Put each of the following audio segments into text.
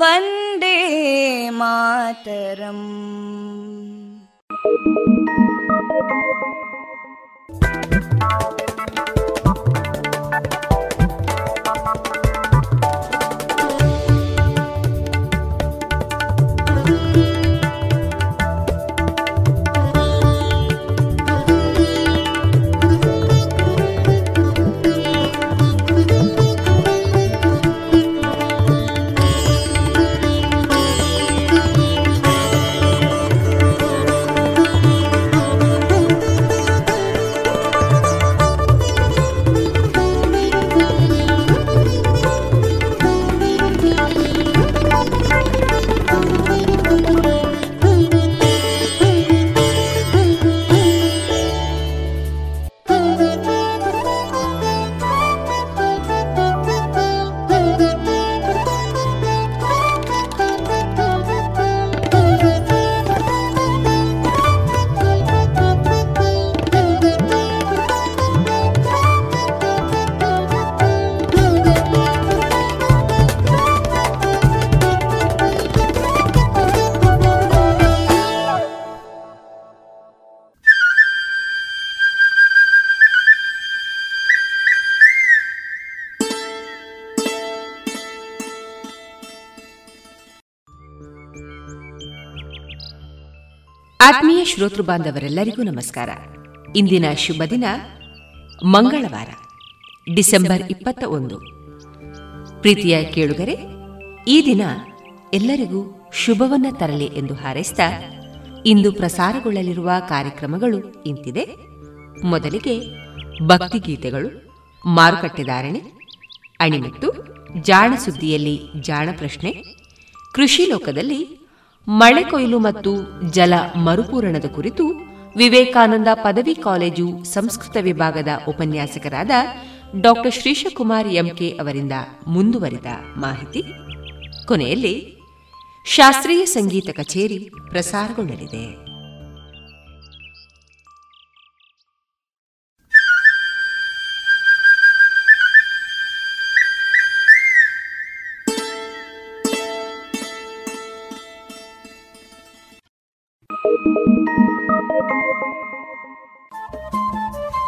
वन्दे मातरम् ಆತ್ಮೀಯ ಶ್ರೋತೃ ಬಾಂಧವರೆಲ್ಲರಿಗೂ ನಮಸ್ಕಾರ. ಇಂದಿನ ಶುಭ ದಿನ, ಮಂಗಳವಾರ, ಡಿಸೆಂಬರ್ ಇಪ್ಪತ್ತ ಒಂದು ಪ್ರೀತಿಯ ಕೇಳುಗರೆ, ಈ ದಿನ ಎಲ್ಲರಿಗೂ ಶುಭವನ್ನ ತರಲಿ ಎಂದು ಹಾರೈಸಿದ ಇಂದು ಪ್ರಸಾರಗೊಳ್ಳಲಿರುವ ಕಾರ್ಯಕ್ರಮಗಳು ಇಂತಿದೆ. ಮೊದಲಿಗೆ ಭಕ್ತಿಗೀತೆಗಳು ಮಾರುಕಟ್ಟೆದಾರಣೆ ಅಣಿಮತ್ತು, ಜಾಣ ಸುದ್ದಿಯಲ್ಲಿ ಜಾಣ ಪ್ರಶ್ನೆ, ಕೃಷಿ ಲೋಕದಲ್ಲಿ ಮಳೆ ಕೊಯ್ಲು ಮತ್ತು ಜಲ ಮರುಪೂರಣದ ಕುರಿತು ವಿವೇಕಾನಂದ ಪದವಿ ಕಾಲೇಜು ಸಂಸ್ಕೃತ ವಿಭಾಗದ ಉಪನ್ಯಾಸಕರಾದ ಡಾಕ್ಟರ್ ಶ್ರೀಶಕುಮಾರ್ ಎಂಕೆ ಅವರಿಂದ ಮುಂದುವರಿದ ಮಾಹಿತಿ. ಕೊನೆಯಲ್ಲಿ ಶಾಸ್ತ್ರೀಯ ಸಂಗೀತ ಕಚೇರಿ ಪ್ರಸಾರಗೊಳ್ಳಲಿದೆ.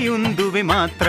ನೆಲೆಯುಂದುವೆ ಮಾತ್ರ.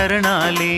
ಶರಣಾಲಿ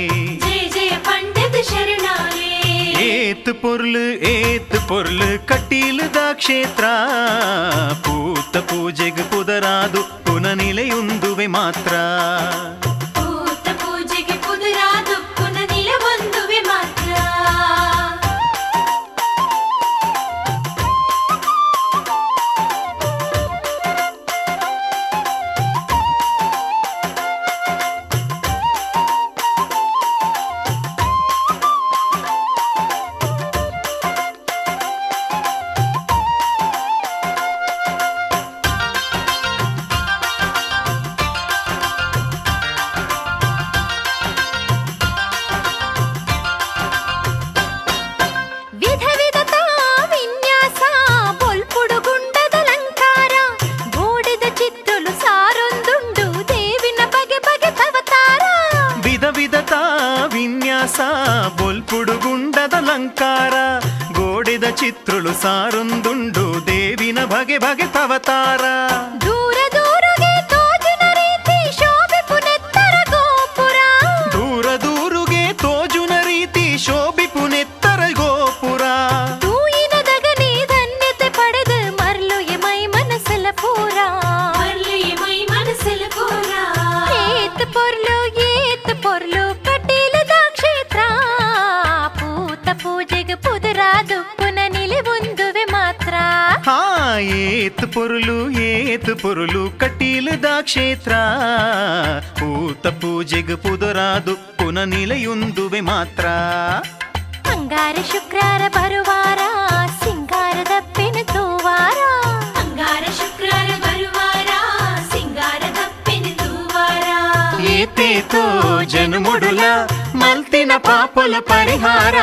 పొరుల ಪರಿಹಾರ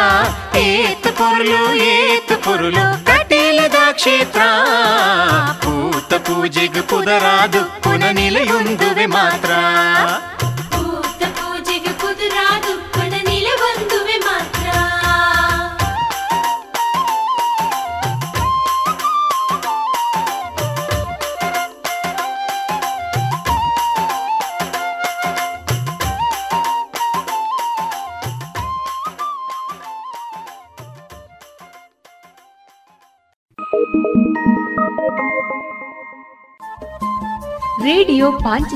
ಏತ್ ಪೊರುಲು ಏತ್ ಪೊರುಲು ಕಟೀಲದ ಕ್ಷೇತ್ರ ಪೂತ ಪೂಜೆಗೆ ಪುದರಾದು ಪುನನಿಲೆಯೊಂದುವೆ ಮಾತ್ರ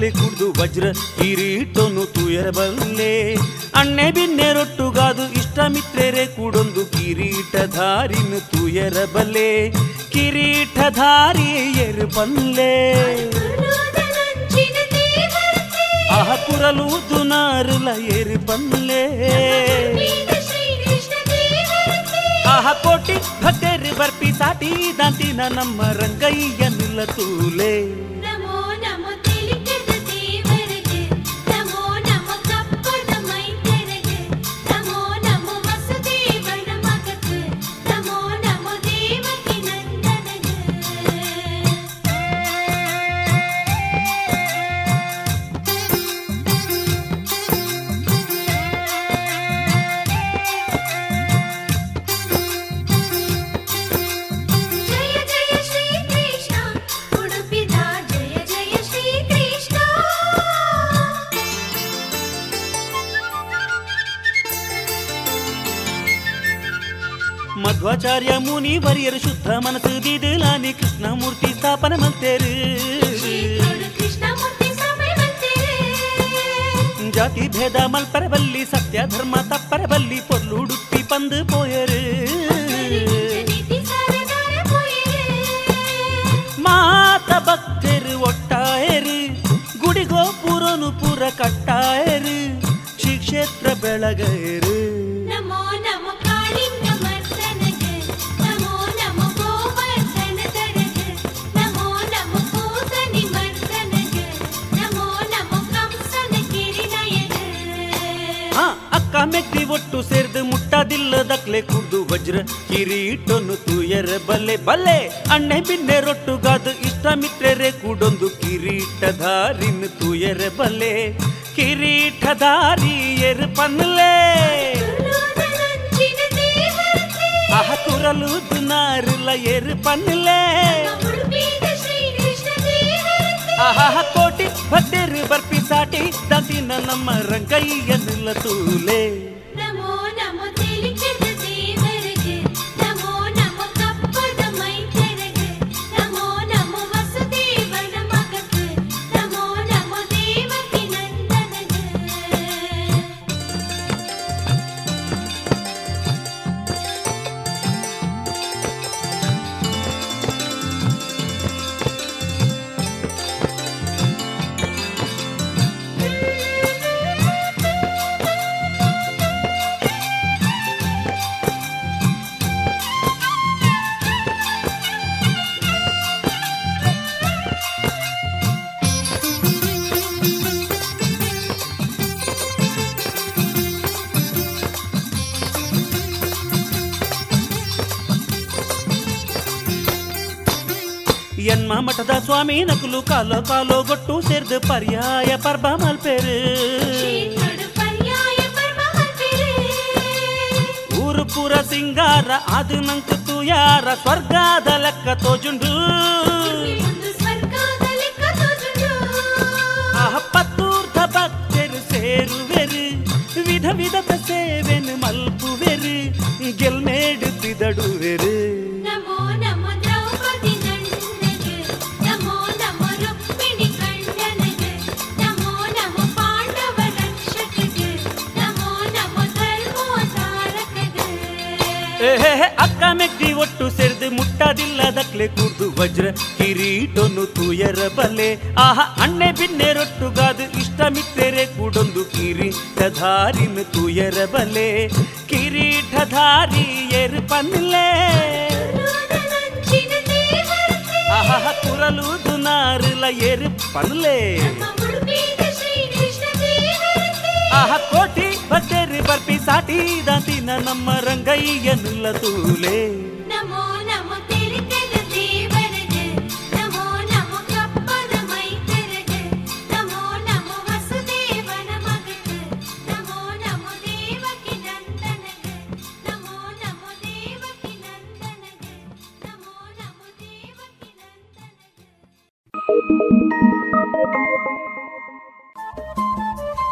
ಹಾಕ್ಲೆ ಕುಡ್ದು ವಜ್ರ ಕಿರೀಟೊನು ತುಯರಬಲ್ಲೆ ಅಣ್ಣೆ ಬಿನ್ನೆ ರೊಟ್ಟುಗಾದು ಇಷ್ಟಮಿತ್ರೆರೆ ಕೂಡೊಂದು ಕಿರೀಟಧಾರಿನ ತುಯರಬಲ್ಲೆ ಕಿರೀಟಧಾರಿ ಎರುಬಲ್ಲೆ ಆಹ ಕುರಲು ದುನಾರುಲ ಎರುಬಲ್ಲೆ ఆహ కోటి భక్తేరి బర్పి సాటి దాంతిన నమ్మ రంగయ్య నిల్ల తూలే ಮಧ್ವಾಚಾರ್ಯ ಮುನಿ ವರಿಯರು ಶುದ್ಧ ಮನಸ್ಸು ದಿದಿಲಾನಿ ಕೃಷ್ಣಮೂರ್ತಿ ಸ್ಥಾಪನೆ ಮಲ್ತೇರು ಶ್ರೀಗಳು ಕೃಷ್ಣಮೂರ್ತಿ ಸಭೆ ಬಂತೇರೆ ಜಾತಿ ಭೇದ ಮಲ್ಪರಬಲ್ಲಿ ಸತ್ಯ ಧರ್ಮ ತಪ್ಪರಬಲ್ಲಿ ಪೊರ್ಲುಡುಪ್ಪಿ ಪಂದು ಪೋಯರು ನೀತಿ ಸಾರದಾರ ಪೋಯರೆ ಮಾತ ಭಕ್ತರು ಒಟ್ಟಾಯರು ಗುಡಿಗೋ ಪುರನು ಪುರ ಕಟ್ಟಾಯರು ಶ್ರೀ ಕ್ಷೇತ್ರ ಬೆಳಗರು ಒಟ್ಟು ಸೇರ್ದು ಮುಟ್ಟದಿಲ್ಲದಕ್ಲೆ ಕುಡ್ದು ವಜ್ರ. ಕಿರೀಟೊನ್ನು ತೂಯರ ಬಲ್ಲೆ ಬಲ್ಲೆ. ಅಣ್ಣೆ ಬಿನ್ನೆ ರೊಟ್ಟುಗಾದು ಇಷ್ಟ ಮಿತ್ರರೆ ಕೂಡೊಂದು ಕಿರೀಟಧಾರಿನ ತೂಯರ ಬಲ್ಲೆ. ಕಿರೀಟಧಾರಿ ಎರು ಪನ್ಲೆ. ಆಹ, ಕುರಲು ದುನಾರುಲ ಎರು ಪನ್ಲೆ. ಉಡುಪಿದ ಶ್ರೀಕೃಷ್ಣ ದೇವತೆ ಆಹ, ಕೋಟಿ ಭಕ್ತರು ಬರ್ಪಿ ಸಾಟಿ, ದಂತಿನ ನಮ್ಮ ಮಠದ ಸ್ವಾಮಿ ನಕಲು ಕಾಲೋ ಕಾಲೋ ಗೊಟ್ಟು ಸೇರ್ದು ಪರ್ಯಾಯ ಪರ್ಬ ಮಲ್ಪೇರು ಶ್ರೀಗಳು ಪರ್ಯಾಯ ಪರ್ವ ಹತ್ತಿರೆ ಊರು ಪೂರ ಸಿಂಗಾರ ಅದು ನಂಕ ಯಾರ ಸ್ವರ್ಗದ ಲೆಕ್ಕ ತೋಜುಂಡು ಒಂದು ಸ್ವರ್ಗದಲ್ಲಿ ಕಥೋಜುಡು ಆಹ ಪತ್ತೂರ್ಧ ಭಕ್ತರು ಸೇರುವೆರು ವಿಧ ವಿಧದ ಸೇವೆನು ಮಲ್ಪುವೆರು ಗೆಲ್ಮೇಡು ಬಿದಡುವೆರು ಒಟ್ಟು ಸೇರ್ದು ಮುಟ್ಟದಿಲ್ಲದಕ್ಲೆ ಕೂರ್ದು ವಜ್ರ ಕಿರೀಟೊನ್ನು ತೂಯರ ಬಲೆ ಆಹ ಅಣ್ಣೆ ಬಿನ್ನೆ ರೊಟ್ಟುಗಾದು ಇಷ್ಟ ಮಿತ್ರೆರೆ ಕೂಡೊಂದು ಕಿರೀಟಧಾರಿನ ತೂಯರ ಬಲೆ ಕಿರೀಟಧಾರಿ ಎರು ಪನ್ಲೆ ದುರ್ಯೋಧನಂಚಿನ ದೇವತೆ ಆಹ ಕುರಲು ದುನಾರುಲ ಎರು ಪನ್ಲೆ ನಮ್ಮ ಉಡುಪಿದ ಶ್ರೀಕೃಷ್ಣ ದೇವತೆ ಆಹ ಕೋಟಿ ಭಕ್ತರು ಬರ್ಪಿ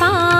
पा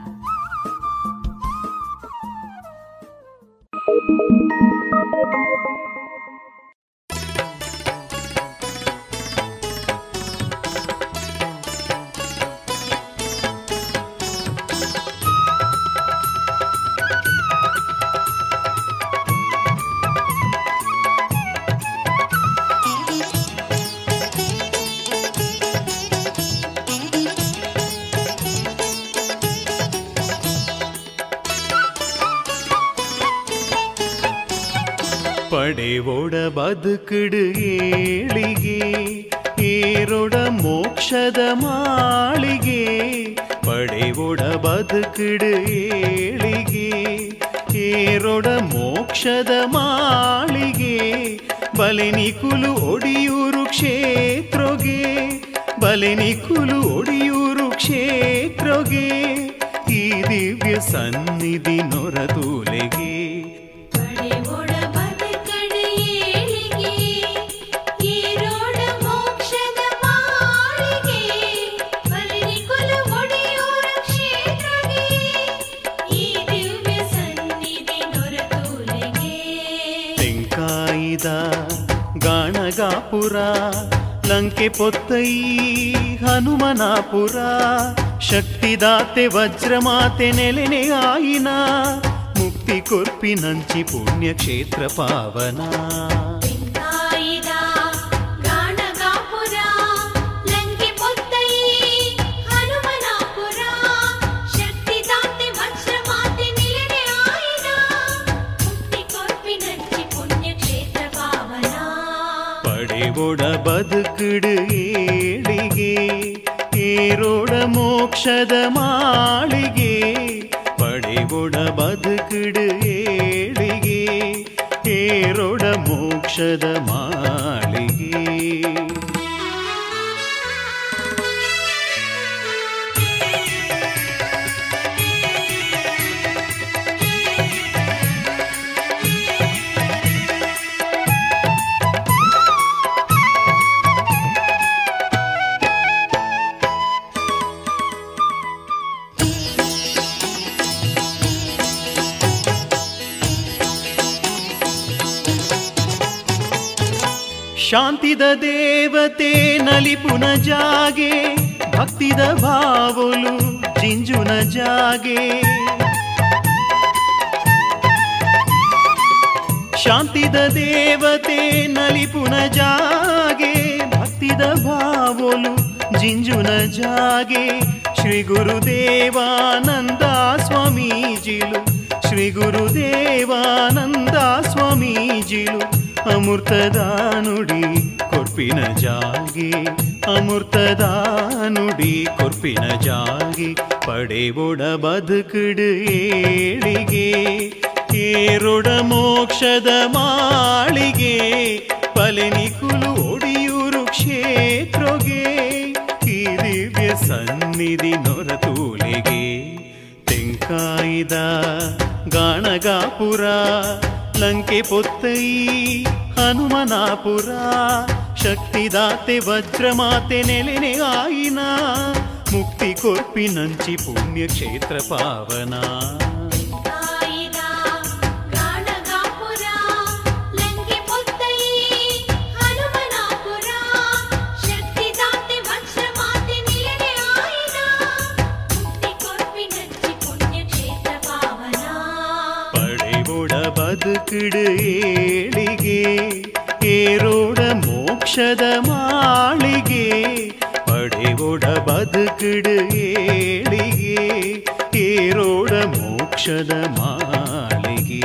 ಬದುಕಿಡು ಏಳಿಗೆ, ಏರೊಡ ಮೋಕ್ಷದ ಮಾಳಿಗೆ, ಪಡೆವೊಡ ಬದುಕಿಡು ಏಳಿಗೆ, ಏರೊಡ ಮೋಕ್ಷದ ಮಾಳಿಗೆ ಬಲೆನಿಕುಲು ಒಡಿಯೂರು ಕ್ಷೇತ್ರಗೆ ಬಲೆನಿಕುಲು ಒಡಿಯೂರು ಹನುಮನಾಪುರ ಶಕ್ತಿದಾತೆ ವಜ್ರಮಾತೆ ನೆಲೆನೆ ಆಯಿನ ಮುಕ್ತಿ ಕೊರ್ಪಿ ನಂಚಿ ಪುಣ್ಯಕ್ಷೇತ್ರ ಪಾವನ. ಮೋಕ್ಷದ ಮಾಳಿಗೆ ಪಡೆವೊಡ ಬದುಕಿಡು ಏಳಿಗೆ ಏರೋಡ ಮೋಕ್ಷದ ಮಾಳಿಗೆ ಶಾಂತಿದ ದೇವತೆ ನಲಿಪುನ ಜಾಗೆ, ಭಕ್ತಿದ ಭಾವಲು ಜಿಂಜುನ ಜಾಗೆ. ಶಾಂತಿದ ದೇವತೆ ನಲಿಪುನ ಜಾಗೆ, ಭಕ್ತಿದ ಭಾವಲು ಜಿಂಜುನ ಜಾಗೆ. ಶ್ರೀ ಗುರುದೇವಾನಂದ ಸ್ವಾಮೀಜಿಲು ಶ್ರೀ ಗುರುದೇವಾನಂದ ಸ್ವಾಮೀಜಿಲು ಅಮೃತದ ನುಡಿ ಕೊರ್ಪಿನ ಜಾಗಿ ಅಮೃತದ ನುಡಿ ಕೊರ್ಪಿನ ಜಾಗಿ ಪಡೆವೊಡ ಬದುಕಿಡು ಏಳಿಗೆ, ಏರೊಡ ಮೋಕ್ಷದ ಮಾಳಿಗೆ ಪಲೆನಿಕುಲು ಒಡಿಯೂರು ಕ್ಷೇತ್ರಗೆ ಈ ದಿವ್ಯ ಸನ್ನಿಧಿ ನೊರತೂಲೆಗೆ, ತೆಂಕಾಯಿದ ಗಾಣಗಾಪುರ, ಲಂಕೆ ಪೊತ್ತೈ ಹನುಮನಾಪುರ ಶಕ್ತಿದಾತೆ ವಜ್ರಮಾತೆ ನೆಲೆನೆ ಆಯಿನ ಮುಕ್ತಿ ಕೊರ್ಪಿ ನಂಚಿ ಪುಣ್ಯಕ್ಷೇತ್ರ ಪಾವನ ಕಾಯಿದ ಗಾಣಗಾಪುರ ಲಂಕೆ ಪೊತ್ತೈ ಹನುಮನಾಪುರ ಶಕ್ತಿದಾತೆ ವಜ್ರಮಾತೆ ನಿಲನೆ ಆಯ್ದ ಮುಕ್ತಿ ಕೊರ್ಪಿನಂಚಿ ಪುಣ್ಯಕ್ಷೇತ್ರ ಪಾವನ ಪಡೆವೊಡ ಬದುಕಿಡು ಏಳಿಗೆ ಏರೋಡ ಮೋಕ್ಷದ ಮಾಳಿಗೆ ಪಡೆವೊಡ ಬದುಕಿಡು ಏಳಿಗೆ ಏರೋಡ ಮೋಕ್ಷದ ಮಾಳಿಗೆ.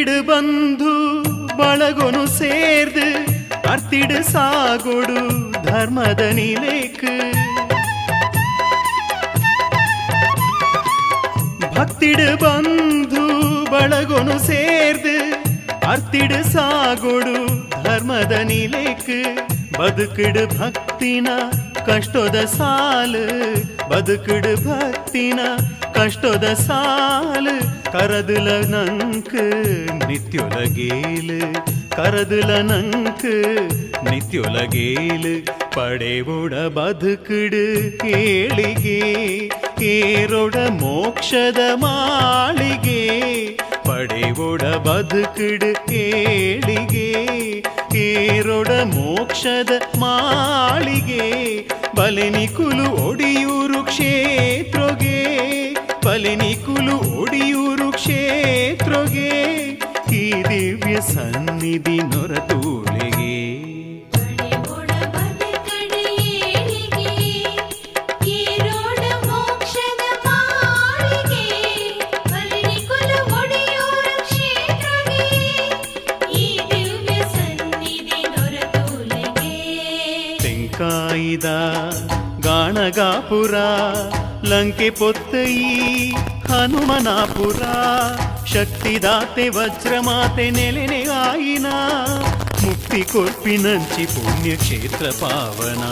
ಬಂಧು ಬಳಗೊನು ಸೇರ್ದು ಅರ್ತಿಡು ಸಾಗೊಡು ಧರ್ಮದ ನಿಲೇಕು ಭಕ್ತಿಡು ಬಂಧು ಬಳಗೊನು ಸೇರ್ದು ಅರ್ತಿಡು ಸಾಗೊಡು ಧರ್ಮದ ನಿಲೇಕು ಬದುಕಿಡು ಭಕ್ತಿನ ಕಷ್ಟದ ಸಾಲು ಬದುಕಿಡು ಭಕ್ತಿನ ಕಷ್ಟದ ಸಾಲು ಕರದುಲ ನಂಕ್ ನಿತ್ಯೊಲಗೇಲು ಕರದುಲ ನಂಕ್ ನಿತ್ಯೊಲಗೇಲು ಪಡೆವುಡ ಬದುಕಿಡು ಕೇಳಿಗೆ ಏರೊಡ ಮೋಕ್ಷದ ಮಾಳಿಗೆ ಪಡೆವುಡ ಬದುಕಿಡು ಕೇಳಿಗೆ ಏರೊಡ ಮೋಕ್ಷದ ಮಾಳಿಗೆ ಬಲೆನಿಕುಲು ಒಡಿಯೂರು ಕ್ಷೇತ್ರಗೆ ಬಲೆನಿಕುಲು ಒಡಿಯೂರು ಕ್ಷೇತ್ರಗೆ ಈ ದಿವ್ಯ ಸನ್ನಿಧಿ ನೊರತೂಳಿಗೆ. ತೆಂಕಾಯಿದ ಗಾಣಗಾಪುರ ಲಂಕೆ ಪೊತ್ತಯಿ ಹನುಮನಾಪುರ ಶಕ್ತಿದಾತೆ ವಜ್ರಮಾತೆ ನೆಲೆನೆ ಆಯಿನ ಮುಕ್ತಿ ಕೊರ್ಪಿನಂಚಿ ಪುಣ್ಯಕ್ಷೇತ್ರ ಪಾವನ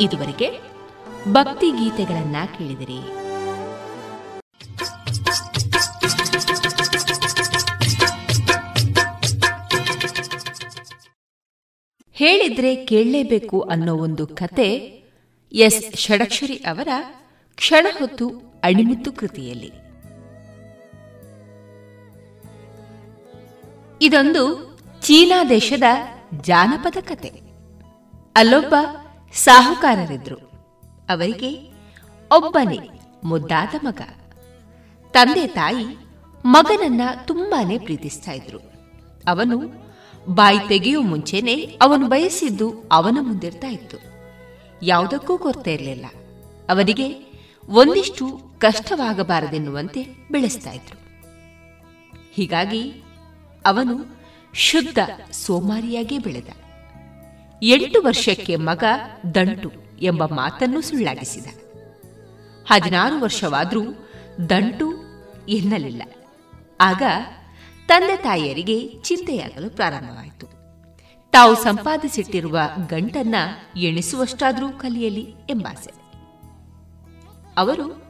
ಇದುವರೆಗೆ ಭಕ್ತಿ ಗೀತೆಗಳನ್ನ ಕೇಳಿದಿರಿ. ಹೇಳಿದ್ರೆ ಕೇಳಲೇಬೇಕು ಅನ್ನೋ ಒಂದು ಕತೆ ಎಸ್ ಷಡಕ್ಷರಿ ಅವರ ಕ್ಷಣ ಹೊತ್ತು ಅಣಿಮುತ್ತು ಕೃತಿಯಲ್ಲಿ. ಇದೊಂದು ಚೀನಾ ದೇಶದ ಜಾನಪದ ಕತೆ. ಅಲ್ಲೊಬ್ಬ ಸಾಹುಕಾರರಿದ್ರು. ಅವರಿಗೆ ಒಬ್ಬನೇ ಮುದ್ದಾದ ಮಗ. ತಂದೆ ತಾಯಿ ಮಗನನ್ನ ತುಂಬಾನೇ ಪ್ರೀತಿಸ್ತಾ ಇದ್ರು. ಅವನು ಬಾಯಿ ತೆಗೆಯುವ ಮುಂಚೆನೆ ಅವನು ಬಯಸಿದ್ದು ಅವನ ಮುಂದಿರ್ತಾ ಇತ್ತು. ಯಾವುದಕ್ಕೂ ಕೊರತೆ ಇರಲಿಲ್ಲ. ಅವನಿಗೆ ಒಂದಿಷ್ಟು ಕಷ್ಟವಾಗಬಾರದೆನ್ನುವಂತೆ ಬೆಳೆಸ್ತಾ ಇದ್ರು. ಹೀಗಾಗಿ ಅವನು ಶುದ್ಧ ಸೋಮಾರಿಯಾಗಿ ಬೆಳೆದ. ಎಂಟು ವರ್ಷಕ್ಕೆ ಮಗ ದಂಟು ಎಂಬ ಮಾತನ್ನು ಸುಳ್ಳಾಗಿಸಿದ. ಹದಿನಾರು ವರ್ಷವಾದರೂ ದಂಟು ಎನ್ನಲಿಲ್ಲ. ಆಗ ತಂದೆ ತಾಯಿಯರಿಗೆ ಚಿಂತೆಯಾಗಲು ಪ್ರಾರಂಭವಾಯಿತು. ತಾವು ಸಂಪಾದಿಸಿಟ್ಟಿರುವ ಗಂಟನ್ನ ಎಣಿಸುವಷ್ಟಾದರೂ ಕಲಿಯಲಿ ಎಂಬಾಸೆ. ಅವರು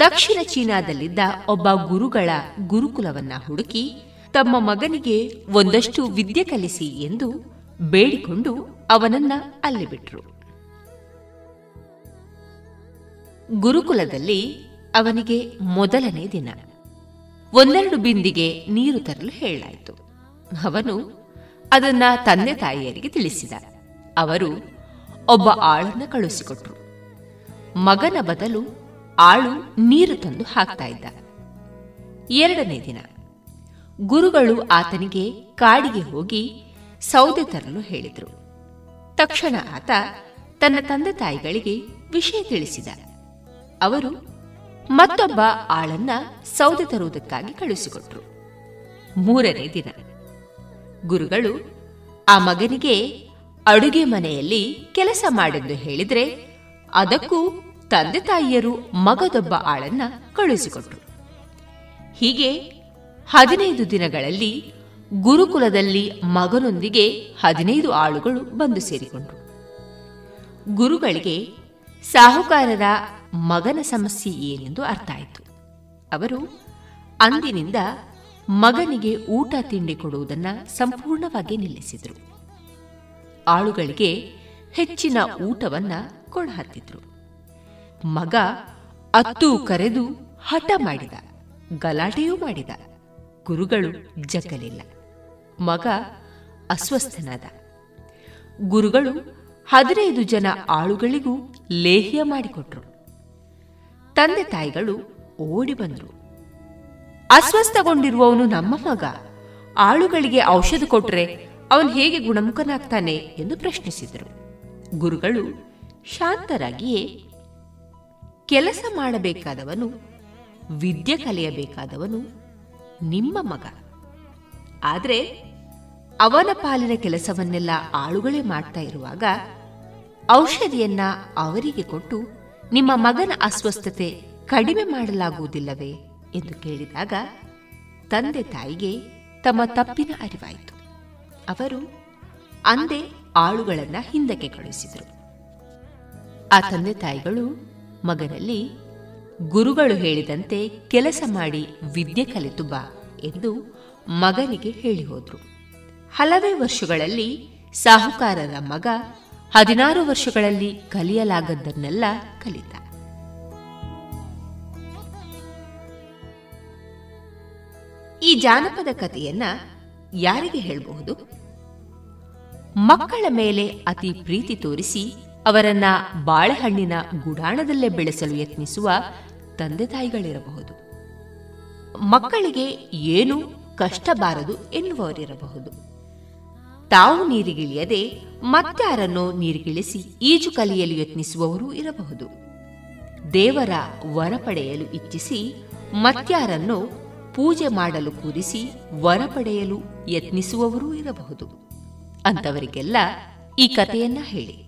ದಕ್ಷಿಣ ಚೀನಾದಲ್ಲಿದ್ದ ಒಬ್ಬ ಗುರುಗಳ ಗುರುಕುಲವನ್ನ ಹುಡುಕಿ ತಮ್ಮ ಮಗನಿಗೆ ಒಂದಷ್ಟು ವಿದ್ಯೆ ಕಲಿಸಿ ಎಂದು ಬೇಡಿಕೊಂಡು ಅವನನ್ನ ಅಲ್ಲಿ ಬಿಟ್ರು. ಗುರುಕುಲದಲ್ಲಿ ಅವನಿಗೆ ಮೊದಲನೇ ದಿನ. ಒಂದೆರಡು ಬಿಂದಿಗೆ ನೀರು ತರಲು ಹೇಳಲಾಯಿತು. ಅವನು ಅದನ್ನ ತಂದೆ ತಾಯಿಯರಿಗೆ ತಿಳಿಸಿದ. ಅವರು ಒಬ್ಬ ಆಳನ್ನು ಕಳುಹಿಸಿಕೊಟ್ರು. ಮಗನ ಬದಲು ಆಳು ನೀರು ತಂದು ಹಾಕ್ತಾ ಇದ್ದ. ಎರಡನೇ ದಿನ. ಗುರುಗಳು ಆತನಿಗೆ ಕಾಡಿಗೆ ಹೋಗಿ ಸೌದೆ ತರಲು ಹೇಳಿದರು. ತಕ್ಷಣ ಆತ ತನ್ನ ತಂದೆ ತಾಯಿಗಳಿಗೆ ವಿಷಯ ತಿಳಿಸಿದ. ಅವರು ಮತ್ತೊಬ್ಬ ಆಳನ್ನ ಸೌದೆ ತರುವುದಕ್ಕಾಗಿ ಕಳುಹಿಸಿಕೊಟ್ರು. ಮೂರನೇ ದಿನ ಗುರುಗಳು ಆ ಮಗನಿಗೆ ಅಡುಗೆ ಮನೆಯಲ್ಲಿ ಕೆಲಸ ಮಾಡೆಂದು ಹೇಳಿದರೆ ಅದಕ್ಕೂ ತಂದೆ ತಾಯಿಯರು ಮಗದೊಬ್ಬ ಆಳನ್ನ ಕಳುಹಿಸಿಕೊಟ್ರು. ಹೀಗೆ ಹದಿನೈದು ದಿನಗಳಲ್ಲಿ ಗುರುಕುಲದಲ್ಲಿ ಮಗನೊಂದಿಗೆ ಹದಿನೈದು ಆಳುಗಳು ಬಂದು ಸೇರಿಕೊಂಡರು. ಗುರುಗಳಿಗೆ ಸಾಹುಕಾರರ ಮಗನ ಸಮಸ್ಯೆ ಏನೆಂದು ಅರ್ಥ ಆಯಿತು. ಅವರು ಅಂದಿನಿಂದ ಮಗನಿಗೆ ಊಟ ತಿಂಡಿ ಕೊಡುವುದನ್ನು ಸಂಪೂರ್ಣವಾಗಿ ನಿಲ್ಲಿಸಿದರು. ಆಳುಗಳಿಗೆ ಹೆಚ್ಚಿನ ಊಟವನ್ನ ಕೊಡಹತ್ತಿದ್ರು ಮಗ ಅತ್ತು ಕರೆದು ಹಠ ಮಾಡಿದ, ಗಲಾಟೆಯೂ ಮಾಡಿದ. ಗುರುಗಳು ಜಗ್ಗಲಿಲ್ಲ ಮಗ ಅಸ್ವಸ್ಥನಾದ. ಗುರುಗಳು ಹದಿನೈದು ಜನ ಆಳುಗಳಿಗೂ ಲೇಹ್ಯ ಮಾಡಿಕೊಟ್ರು. ತಂದೆ ತಾಯಿಗಳು ಓಡಿ ಬಂದರು. ಅಸ್ವಸ್ಥಗೊಂಡಿರುವವನು ನಮ್ಮ ಮಗ. ಆಳುಗಳಿಗೆ ಔಷಧ ಕೊಟ್ರೆ ಅವನು ಹೇಗೆ ಗುಣಮುಖನಾಗ್ತಾನೆ ಎಂದು ಪ್ರಶ್ನಿಸಿದರು. ಗುರುಗಳು ಶಾಂತರಾಗಿಯೇ ಕೆಲಸ ಮಾಡಬೇಕಾದವನು, ವಿದ್ಯೆ ಕಲಿಯಬೇಕಾದವನು ನಿಮ್ಮ ಮಗ. ಆದರೆ ಅವನ ಪಾಲಿನ ಕೆಲಸವನ್ನೆಲ್ಲ ಆಳುಗಳೇ ಮಾಡ್ತಾ ಇರುವಾಗ ಔಷಧಿಯನ್ನ ಅವರಿಗೆ ಕೊಟ್ಟು ನಿಮ್ಮ ಮಗನ ಅಸ್ವಸ್ಥತೆ ಕಡಿಮೆ ಮಾಡಲಾಗುವುದಿಲ್ಲವೇ ಎಂದು ಕೇಳಿದಾಗ ತಂದೆ ತಾಯಿಗೆ ತಮ್ಮ ತಪ್ಪಿನ ಅರಿವಾಯಿತು. ಅವರು ಅಂದೇ ಆಳುಗಳನ್ನ ಹಿಂದಕ್ಕೆ ಕಳುಹಿಸಿದರು. ಆ ತಂದೆ ತಾಯಿಗಳು ಮಗನಲ್ಲಿ, ಗುರುಗಳು ಹೇಳಿದಂತೆ ಕೆಲಸ ಮಾಡಿ ವಿದ್ಯೆ ಕಲಿತು ಬಾ ಎಂದು ಮಗನಿಗೆ ಹೇಳಿ ಹೋದ್ರು ಹಲವೇ ವರ್ಷಗಳಲ್ಲಿ ಸಾಹುಕಾರರ ಮಗ ಹದಿನಾರು ವರ್ಷಗಳಲ್ಲಿ ಕಲಿಯಲಾಗದ್ದನ್ನೆಲ್ಲ ಕಲಿತ. ಈ ಜಾನಪದ ಕಥೆಯನ್ನ ಯಾರಿಗೆ ಹೇಳಬಹುದು? ಮಕ್ಕಳ ಮೇಲೆ ಅತಿ ಪ್ರೀತಿ ತೋರಿಸಿ ಅವರನ್ನ ಬಾಳೆಹಣ್ಣಿನ ಗುಡಾಣದಲ್ಲೇ ಬೆಳೆಸಲು ಯತ್ನಿಸುವ ತಂದೆ ತಾಯಿಗಳಿರಬಹುದು. ಮಕ್ಕಳಿಗೆ ಏನು ಕಷ್ಟ ಬಾರದು ಎನ್ನುವವರಿರಬಹುದು. ತಾವು ನೀರಿಗಿಳಿಯದೆ ಮತ್ತಾರನ್ನು ನೀರಿಗಿಳಿಸಿ ಈಜು ಕಲಿಯಲು ಯತ್ನಿಸುವವರೂ ಇರಬಹುದು. ದೇವರ ವರ ಪಡೆಯಲು ಇಚ್ಛಿಸಿ ಮತ್ಯಾರನ್ನು ಪೂಜೆ ಮಾಡಲು ಕೂರಿಸಿ ವರ ಪಡೆಯಲು ಯತ್ನಿಸುವವರೂ ಇರಬಹುದು. ಅಂತವರಿಗೆಲ್ಲ ಈ ಕಥೆಯನ್ನ ಹೇಳಿ.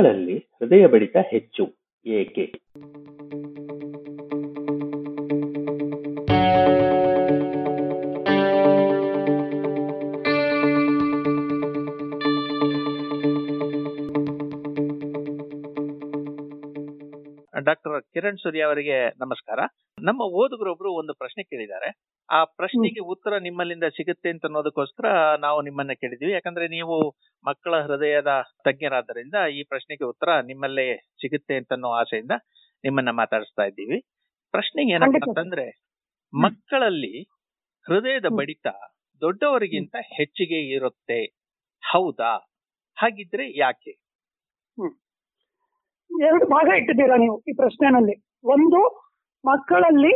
ಮಕ್ಕಳಲ್ಲಿ ಹೃದಯ ಬಡಿತ ಹೆಚ್ಚು. ಏಕೆ? ಡಾಕ್ಟರ್ ಕಿರಣ್ ಸೂರ್ಯ ಅವರಿಗೆ ನಮಸ್ಕಾರ. ನಮ್ಮ ಓದುಗರೊಬ್ರು ಒಂದು ಪ್ರಶ್ನೆ ಕೇಳಿದ್ದಾರೆ. ಆ ಪ್ರಶ್ನೆಗೆ ಉತ್ತರ ನಿಮ್ಮಲ್ಲಿಂದ ಸಿಗುತ್ತೆ ಅಂತ ಅನ್ನೋದಕ್ಕೋಸ್ಕರ ನಾವು ನಿಮ್ಮನ್ನ ಕೇಳಿದ್ವಿ ಯಾಕಂದ್ರೆ ನೀವು ಮಕ್ಕಳ ಹೃದಯದ ತಜ್ಞರಾದ್ದರಿಂದ ಈ ಪ್ರಶ್ನೆಗೆ ಉತ್ತರ ನಿಮ್ಮಲ್ಲೇ ಸಿಗುತ್ತೆ ಅಂತ ಅನ್ನೋ ಆಸೆಯಿಂದ ನಿಮ್ಮನ್ನ ಮಾತಾಡಿಸ್ತಾ ಇದ್ದೀವಿ. ಪ್ರಶ್ನೆ ಏನಪ್ಪ ಅಂತಂದ್ರೆ ಮಕ್ಕಳಲ್ಲಿ ಹೃದಯದ ಬಡಿತ ದೊಡ್ಡವರಿಗಿಂತ ಹೆಚ್ಚಿಗೆ ಇರುತ್ತೆ. ಹೌದಾ? ಹಾಗಿದ್ರೆ ಯಾಕೆ? ಎರಡು ಭಾಗ ಇಟ್ಟಿದ್ದೀರಾ ನೀವು ಈ ಪ್ರಶ್ನೆನಲ್ಲಿ. ಒಂದು ಮಕ್ಕಳಲ್ಲಿ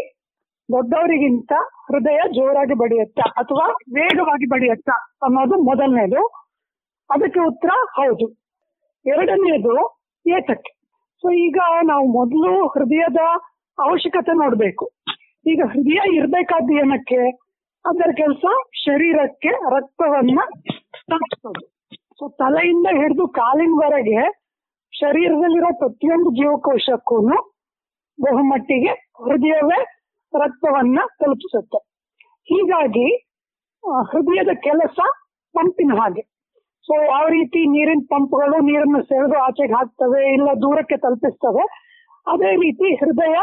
ದೊಡ್ಡವರಿಗಿಂತ ಹೃದಯ ಜೋರಾಗಿ ಬಡಿಯುತ್ತಾ ಅಥವಾ ವೇಗವಾಗಿ ಬಡಿಯುತ್ತಾ ಅನ್ನೋದು ಮೊದಲನೇದು. ಅದಕ್ಕೆ ಉತ್ತರ ಹೌದು. ಎರಡನೆಯದು ಏತಕ್ಕೆ. ಸೊ ಈಗ ನಾವು ಮೊದಲು ಹೃದಯದ ಅವಶ್ಯಕತೆ ನೋಡ್ಬೇಕು. ಈಗ ಹೃದಯ ಇರ್ಬೇಕಾದ ಏನಕ್ಕೆ? ಅದರ ಕೆಲಸ ಶರೀರಕ್ಕೆ ರಕ್ತವನ್ನ ತಲುಪಿಸೋದು ಸೊ ತಲೆಯಿಂದ ಹಿಡಿದು ಕಾಲಿನವರೆಗೆ ಶರೀರದಲ್ಲಿರೋ ಪ್ರತಿಯೊಂದು ಜೀವಕೋಶಕ್ಕೂ ಬಹುಮಟ್ಟಿಗೆ ಹೃದಯವೇ ರಕ್ತವನ್ನ ತಲುಪಿಸುತ್ತೆ. ಹೀಗಾಗಿ ಹೃದಯದ ಕೆಲಸ ಪಂಪಿನ ಹಾಗೆ. ಸೊ ಆ ರೀತಿ ನೀರಿನ ಪಂಪ್ಗಳು ನೀರನ್ನು ಸೆಳೆದು ಆಚೆಗೆ ಹಾಕ್ತವೆ ಇಲ್ಲ ದೂರಕ್ಕೆ ತಲುಪಿಸ್ತವೆ. ಅದೇ ರೀತಿ ಹೃದಯ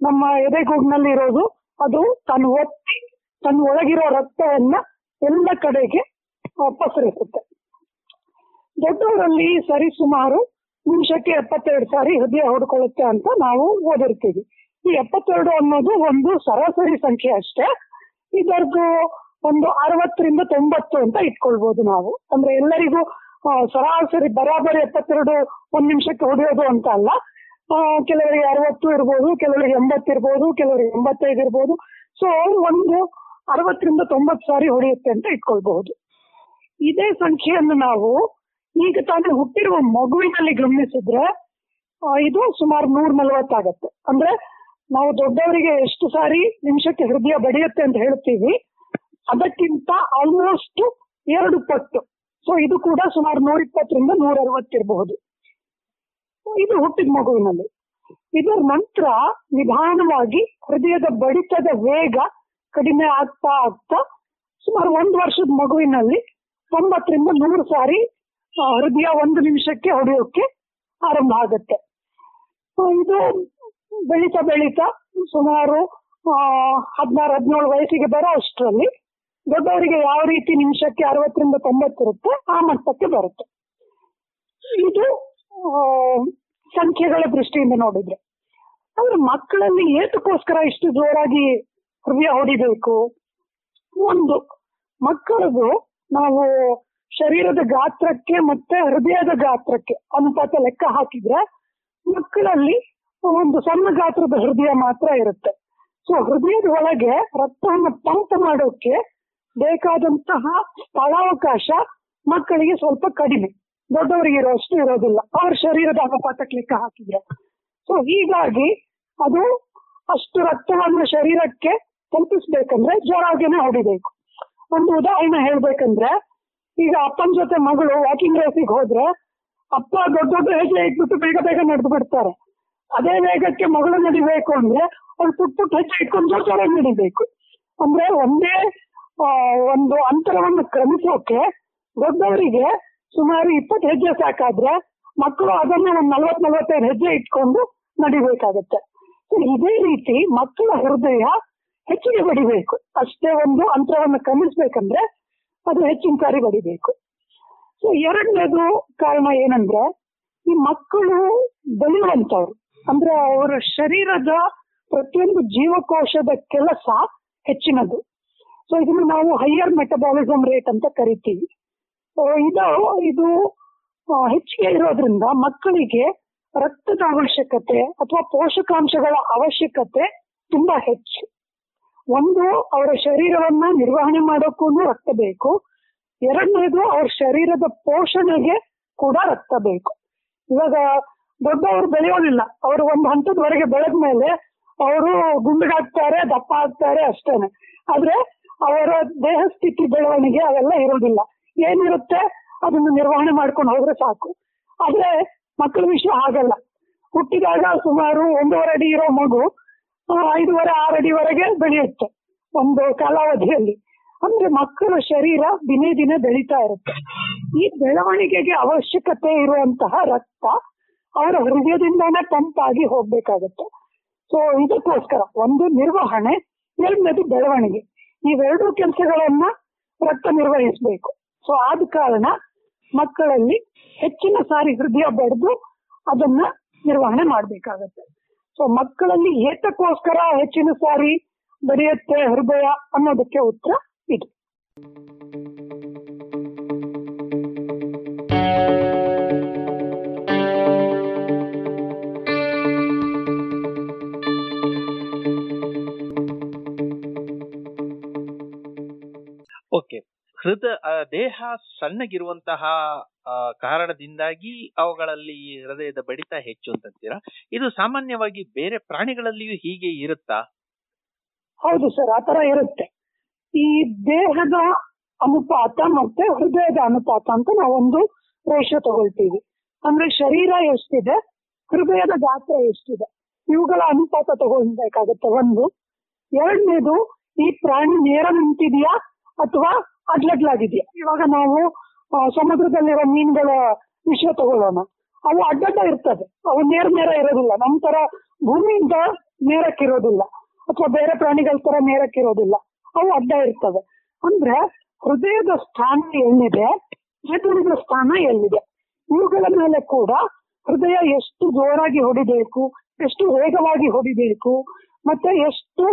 ನಮ್ಮ ಎದೆಗೂಡಿನಲ್ಲಿ ಇರೋದು, ಅದು ತನ್ನ ಒತ್ತಿ ತನ್ನ ಒಳಗಿರೋ ರಕ್ತವನ್ನ ಎಲ್ಲ ಕಡೆಗೆ ಪಸರಿಸುತ್ತೆ ದೊಡ್ಡವರಲ್ಲಿ ಸರಿ ಸುಮಾರು ನಿಮಿಷಕ್ಕೆ ಎಪ್ಪತ್ತೆರಡು ಸಾರಿ ಹೃದಯ ಹೊಡ್ಕೊಳ್ಳುತ್ತೆ ಅಂತ ನಾವು ಓದಿರ್ತೀವಿ. ಈ ಎಪ್ಪತ್ತೆರಡು ಅನ್ನೋದು ಒಂದು ಸರಾಸರಿ ಸಂಖ್ಯೆ ಅಷ್ಟೇ. ಇದರದ್ದು ಒಂದು ಅರವತ್ತರಿಂದ ತೊಂಬತ್ತು ಅಂತ ಇಟ್ಕೊಳ್ಬಹುದು ನಾವು. ಅಂದ್ರೆ ಎಲ್ಲರಿಗೂ ಸರಾಸರಿ ಬರಾಬರಿ ಎಪ್ಪತ್ತೆರಡು ಒಂದ್ ನಿಮಿಷಕ್ಕೆ ಹೊಡೆಯೋದು ಅಂತ ಅಲ್ಲ. ಕೆಲವರಿಗೆ ಅರವತ್ತು ಇರ್ಬೋದು, ಕೆಲವರಿಗೆ ಎಂಬತ್ತು ಇರ್ಬೋದು, ಕೆಲವರಿಗೆ ಎಂಬತ್ತೈದು ಇರ್ಬೋದು. ಸೊ ಒಂದು ಅರವತ್ತರಿಂದ ತೊಂಬತ್ತು ಸಾರಿ ಹೊಡೆಯುತ್ತೆ ಅಂತ ಇಟ್ಕೊಳ್ಬಹುದು. ಇದೇ ಸಂಖ್ಯೆಯನ್ನು ನಾವು ಈಗ ತಾನೇ ಹುಟ್ಟಿರುವ ಮಗುವಿನಲ್ಲಿ ಗಮನಿಸಿದ್ರೆ ಇದು ಸುಮಾರು ನೂರ ನಲವತ್ತಾಗತ್ತೆ ಅಂದ್ರೆ ನಾವು ದೊಡ್ಡವರಿಗೆ ಎಷ್ಟು ಸಾರಿ ನಿಮಿಷಕ್ಕೆ ಹೃದಯ ಬಡಿಯುತ್ತೆ ಅಂತ ಹೇಳ್ತೀವಿ. ಅದಕ್ಕಿಂತ ಆಲ್ಮೋಸ್ಟ್ ಎರಡು ಪಟ್ಟು. ಸೊ ಇದು ಕೂಡ ಸುಮಾರು ನೂರ ಇಪ್ಪತ್ತರಿಂದ ನೂರ ಅರವತ್ತಿರಬಹುದು ಇದು ಹುಟ್ಟಿದ ಮಗುವಿನಲ್ಲಿ. ಇದರ ನಂತರ ನಿಧಾನವಾಗಿ ಹೃದಯದ ಬಡಿತದ ವೇಗ ಕಡಿಮೆ ಆಗ್ತಾ ಆಗ್ತಾ ಸುಮಾರು ಒಂದು ವರ್ಷದ ಮಗುವಿನಲ್ಲಿ ತೊಂಬತ್ತರಿಂದ ನೂರು ಸಾರಿ ಹೃದಯ ಒಂದು ನಿಮಿಷಕ್ಕೆ ಹೊಡೆಯೋಕೆ ಆರಂಭ ಆಗುತ್ತೆ. ಇದು ಬೆಳೀತಾ ಬೆಳೀತಾ ಸುಮಾರು ಹದಿನಾರು, ಹದಿನೇಳು ವಯಸ್ಸಿಗೆ ಬರೋ ಅಷ್ಟರಲ್ಲಿ ದೊಡ್ಡವರಿಗೆ ಯಾವ ರೀತಿ ನಿಮಿಷಕ್ಕೆ ಅರವತ್ತರಿಂದ ತೊಂಬತ್ತಿರುತ್ತೆ ಆ ಮಟ್ಟಕ್ಕೆ ಬರುತ್ತೆ. ಇದು ಸಂಖ್ಯೆಗಳ ದೃಷ್ಟಿಯಿಂದ ನೋಡಿದ್ರೆ. ಆದ್ರೆ ಮಕ್ಕಳಲ್ಲಿ ಏತಕ್ಕೋಸ್ಕರ ಇಷ್ಟು ಜೋರಾಗಿ ಹೃದಯ ಹೊಡಿಬೇಕು? ಒಂದು, ಮಕ್ಕಳದು ನಾವು ಶರೀರದ ಗಾತ್ರಕ್ಕೆ ಮತ್ತೆ ಹೃದಯದ ಗಾತ್ರಕ್ಕೆ ಅನುಪಾತ ಲೆಕ್ಕ ಹಾಕಿದ್ರೆ ಮಕ್ಕಳಲ್ಲಿ ಒಂದು ಸಣ್ಣ ಗಾತ್ರದ ಹೃದಯ ಮಾತ್ರ ಇರುತ್ತೆ. ಸೊ ಹೃದಯದ ಒಳಗೆ ರಕ್ತವನ್ನು ಪಂಪ್ ಮಾಡೋಕೆ ಬೇಕಾದಂತಹ ಸ್ಥಳಾವಕಾಶ ಮಕ್ಕಳಿಗೆ ಸ್ವಲ್ಪ ಕಡಿಮೆ. ದೊಡ್ಡವರಿಗೆ ಇರೋಷ್ಟು ಇರೋದಿಲ್ಲ. ಅವ್ರ ಶರೀರದ ಅನುಪಾತಕ್ಕೆ ಲೆಕ್ಕ ಹಾಕಿದ್ರೆ. ಸೊ ಹೀಗಾಗಿ ಅದು ಅಷ್ಟು ರಕ್ತವನ್ನು ಶರೀರಕ್ಕೆ ತಲುಪಿಸ್ಬೇಕಂದ್ರೆ ಜ್ವರಾಗೇನೆ ಹೊಡಿಬೇಕು. ಒಂದು ಉದಾಹರಣೆ ಹೇಳ್ಬೇಕಂದ್ರೆ, ಈಗ ಅಪ್ಪನ ಜೊತೆ ಮಗಳು ವಾಕಿಂಗ್ ರೇಸಿಗೆ ಹೋದ್ರೆ, ಅಪ್ಪ ದೊಡ್ಡ ದೊಡ್ಡ ಹೆಜ್ಜೆ ಇಟ್ಬಿಟ್ಟು ಬೇಗ ಬೇಗ ನಡೆದು ಬಿಡ್ತಾರೆ. ಅದೇ ವೇಗಕ್ಕೆ ಮಗಳು ನಡಿಬೇಕು ಅಂದ್ರೆ ಅವ್ರು ಪುಟ್ ಪುಟ್ಟ ಹೆಜ್ಜೆ ಇಟ್ಕೊಂಡು ಜೋರ್ ನಡಿಬೇಕು. ಅಂದ್ರೆ ಒಂದೇ ಒಂದು ಅಂತರವನ್ನು ಕ್ರಮಿಸೋಕೆ ದೊಡ್ಡವರಿಗೆ ಸುಮಾರು ಇಪ್ಪತ್ತು ಹೆಜ್ಜೆ ಸಾಕಾದ್ರೆ ಮಕ್ಕಳು ಅದನ್ನ ಒಂದು ನಲ್ವತ್ ನಲ್ವತ್ತೈದು ಹೆಜ್ಜೆ ಇಟ್ಕೊಂಡು ನಡಿಬೇಕಾಗತ್ತೆ. ಇದೇ ರೀತಿ ಮಕ್ಕಳ ಹೃದಯ ಹೆಚ್ಚಿಗೆ ಬಡಿಬೇಕು. ಅಷ್ಟೇ ಒಂದು ಅಂತರವನ್ನು ಕ್ರಮಿಸ್ಬೇಕಂದ್ರೆ ಅದು ಹೆಚ್ಚಿನ ಸಾರಿ ಬಡಿಬೇಕು. ಸೊ ಎರಡನೇದು ಕಾರಣ ಏನಂದ್ರೆ ಈ ಮಕ್ಕಳು ಬೆಳೆಯುವಂತವ್ರು ಅಂದ್ರೆ ಅವರ ಶರೀರದ ಪ್ರತಿಯೊಂದು ಜೀವಕೋಶದ ಕೆಲಸ ಹೆಚ್ಚಿನದು. ಸೊ ಇದನ್ನ ನಾವು ಹೈಯರ್ ಮೆಟಬಾಲಿಸಮ್ ರೇಟ್ ಅಂತ ಕರಿತೀವಿ. ಇದು ಇದು ಹೆಚ್ಚಿಗೆ ಇರೋದ್ರಿಂದ ಮಕ್ಕಳಿಗೆ ರಕ್ತದ ಅವಶ್ಯಕತೆ ಅಥವಾ ಪೋಷಕಾಂಶಗಳ ಅವಶ್ಯಕತೆ ತುಂಬಾ ಹೆಚ್ಚು. ಒಂದು, ಅವರ ಶರೀರವನ್ನ ನಿರ್ವಹಣೆ ಮಾಡೋಕ್ಕೂ ರಕ್ತ ಬೇಕು. ಎರಡನೇದು, ಅವ್ರ ಶರೀರದ ಪೋಷಣೆಗೆ ಕೂಡ ರಕ್ತ ಬೇಕು. ಇವಾಗ, ದೊಡ್ಡವರು ಬೆಳೆಯೋದಿಲ್ಲ. ಅವರು ಒಂದು ಹಂತದವರೆಗೆ ಬೆಳೆದ ಮೇಲೆ ಅವರು ಗುಂಡಿಗಾಗ್ತಾರೆ ದಪ್ಪ ಆಗ್ತಾರೆ ಅಷ್ಟೇನೆ. ಆದ್ರೆ ಅವರ ದೇಹ ಸ್ಥಿತಿ ಬೆಳವಣಿಗೆ ಅವೆಲ್ಲ ಇರೋದಿಲ್ಲ ಏನಿರುತ್ತೆ? ಅದನ್ನು ನಿರ್ವಹಣೆ ಮಾಡ್ಕೊಂಡು ಹೋದ್ರೆ ಸಾಕು. ಆದ್ರೆ ಮಕ್ಕಳ ವಿಷಯ ಆಗಲ್ಲ ಹುಟ್ಟಿದಾಗ ಸುಮಾರು ಒಂದೂವರೆ ಅಡಿ ಇರೋ ಮಗು ಐದೂವರೆ, ಆರು ಅಡಿವರೆಗೆ ಬೆಳೆಯುತ್ತೆ. ಒಂದು ಕಾಲಾವಧಿಯಲ್ಲಿ. ಅಂದ್ರೆ ಮಕ್ಕಳ ಶರೀರ ದಿನೇ ದಿನೇ ಬೆಳೀತಾ ಇರುತ್ತೆ. ಈ ಬೆಳವಣಿಗೆಗೆ ಅವಶ್ಯಕತೆ ಇರುವಂತಹ ರಕ್ತ ಅವರ ಹೃದಯದಿಂದಾನೇ ಆಗಿ ಹೋಗ್ಬೇಕಾಗತ್ತೆ. ಸೊ ಇದಕ್ಕೋಸ್ಕರ ಒಂದು ನಿರ್ವಹಣೆ, ಎರಡನೇದು ಬೆಳವಣಿಗೆ. ಇವೆರಡೂ ಕೆಲಸಗಳನ್ನ ರಕ್ತ ನಿರ್ವಹಿಸಬೇಕು. ಸೊ ಆದ ಕಾರಣ ಮಕ್ಕಳಲ್ಲಿ ಹೆಚ್ಚಿನ ಸಾರಿ ಹೃದಯ ಬಡಿದು ಅದನ್ನ ನಿರ್ವಹಣೆ ಮಾಡ್ಬೇಕಾಗತ್ತೆ. ಸೊ ಮಕ್ಕಳಲ್ಲಿ ಏತಕ್ಕೋಸ್ಕರ ಹೆಚ್ಚಿನ ಸಾರಿ ಬರೆಯುತ್ತೆ ಹೃದಯ ಅನ್ನೋದಕ್ಕೆ ಉತ್ತರ ಇದು. ದೇಹ ಸಣ್ಣಗಿರುವಂತಹ ಕಾರಣದಿಂದಾಗಿ ಅವುಗಳಲ್ಲಿ ಹೃದಯದ ಬಡಿತ ಹೆಚ್ಚು ಅಂತೀರಾ ಇದು ಸಾಮಾನ್ಯವಾಗಿ ಬೇರೆ ಪ್ರಾಣಿಗಳಲ್ಲಿಯೂ ಹೀಗೆ ಇರುತ್ತಾ? ಹೌದು ಸರ್ ಆತರ ಇರುತ್ತೆ. ಈ ದೇಹದ ಅನುಪಾತ ಮತ್ತೆ ಹೃದಯದ ಅನುಪಾತ ಅಂತ ನಾವೊಂದು ರೇಷ ತಗೊಳ್ತೀವಿ. ಅಂದ್ರೆ ಶರೀರ ಎಷ್ಟಿದೆ, ಹೃದಯದ ಗಾತ್ರ ಎಷ್ಟಿದೆ, ಇವುಗಳ ಅನುಪಾತ ತಗೊಳ್ಬೇಕಾಗತ್ತೆ. ಒಂದು. ಎರಡನೇದು, ಈ ಪ್ರಾಣಿ ನೇರ ನಿಂತಿದೆಯಾ ಅಥವಾ ಅಡ್ಲಡ್ಲಾಗಿದೆಯಾ ಇವಾಗ ನಾವು ಸಮುದ್ರದಲ್ಲಿರೋ ಮೀನುಗಳ ವಿಷಯ ತಗೊಳ್ಳೋಣ. ಅವು ಅಡ್ಡಡ್ಡ ಇರ್ತದೆ. ಅವು ನೇರ ನೇರ ಇರೋದಿಲ್ಲ. ನಮ್ ತರ ಭೂಮಿಯಿಂದ ನೇರಕ್ಕಿರೋದಿಲ್ಲ. ಅಥವಾ ಬೇರೆ ಪ್ರಾಣಿಗಳ ತರ ನೇರಕ್ಕಿರೋದಿಲ್ಲ. ಅವು ಅಡ್ಡ ಇರ್ತವೆ. ಅಂದ್ರೆ ಹೃದಯದ ಸ್ಥಾನ ಎಲ್ಲಿದೆ? ಮೆದುಳಿನ ಸ್ಥಾನ ಎಲ್ಲಿದೆ? ಇವುಗಳ ಮೇಲೆ ಕೂಡ ಹೃದಯ ಎಷ್ಟು ಜೋರಾಗಿ ಹೊಡಿಬೇಕು, ಎಷ್ಟು ವೇಗವಾಗಿ ಹೊಡಿಬೇಕು, ಮತ್ತೆ ಎಷ್ಟು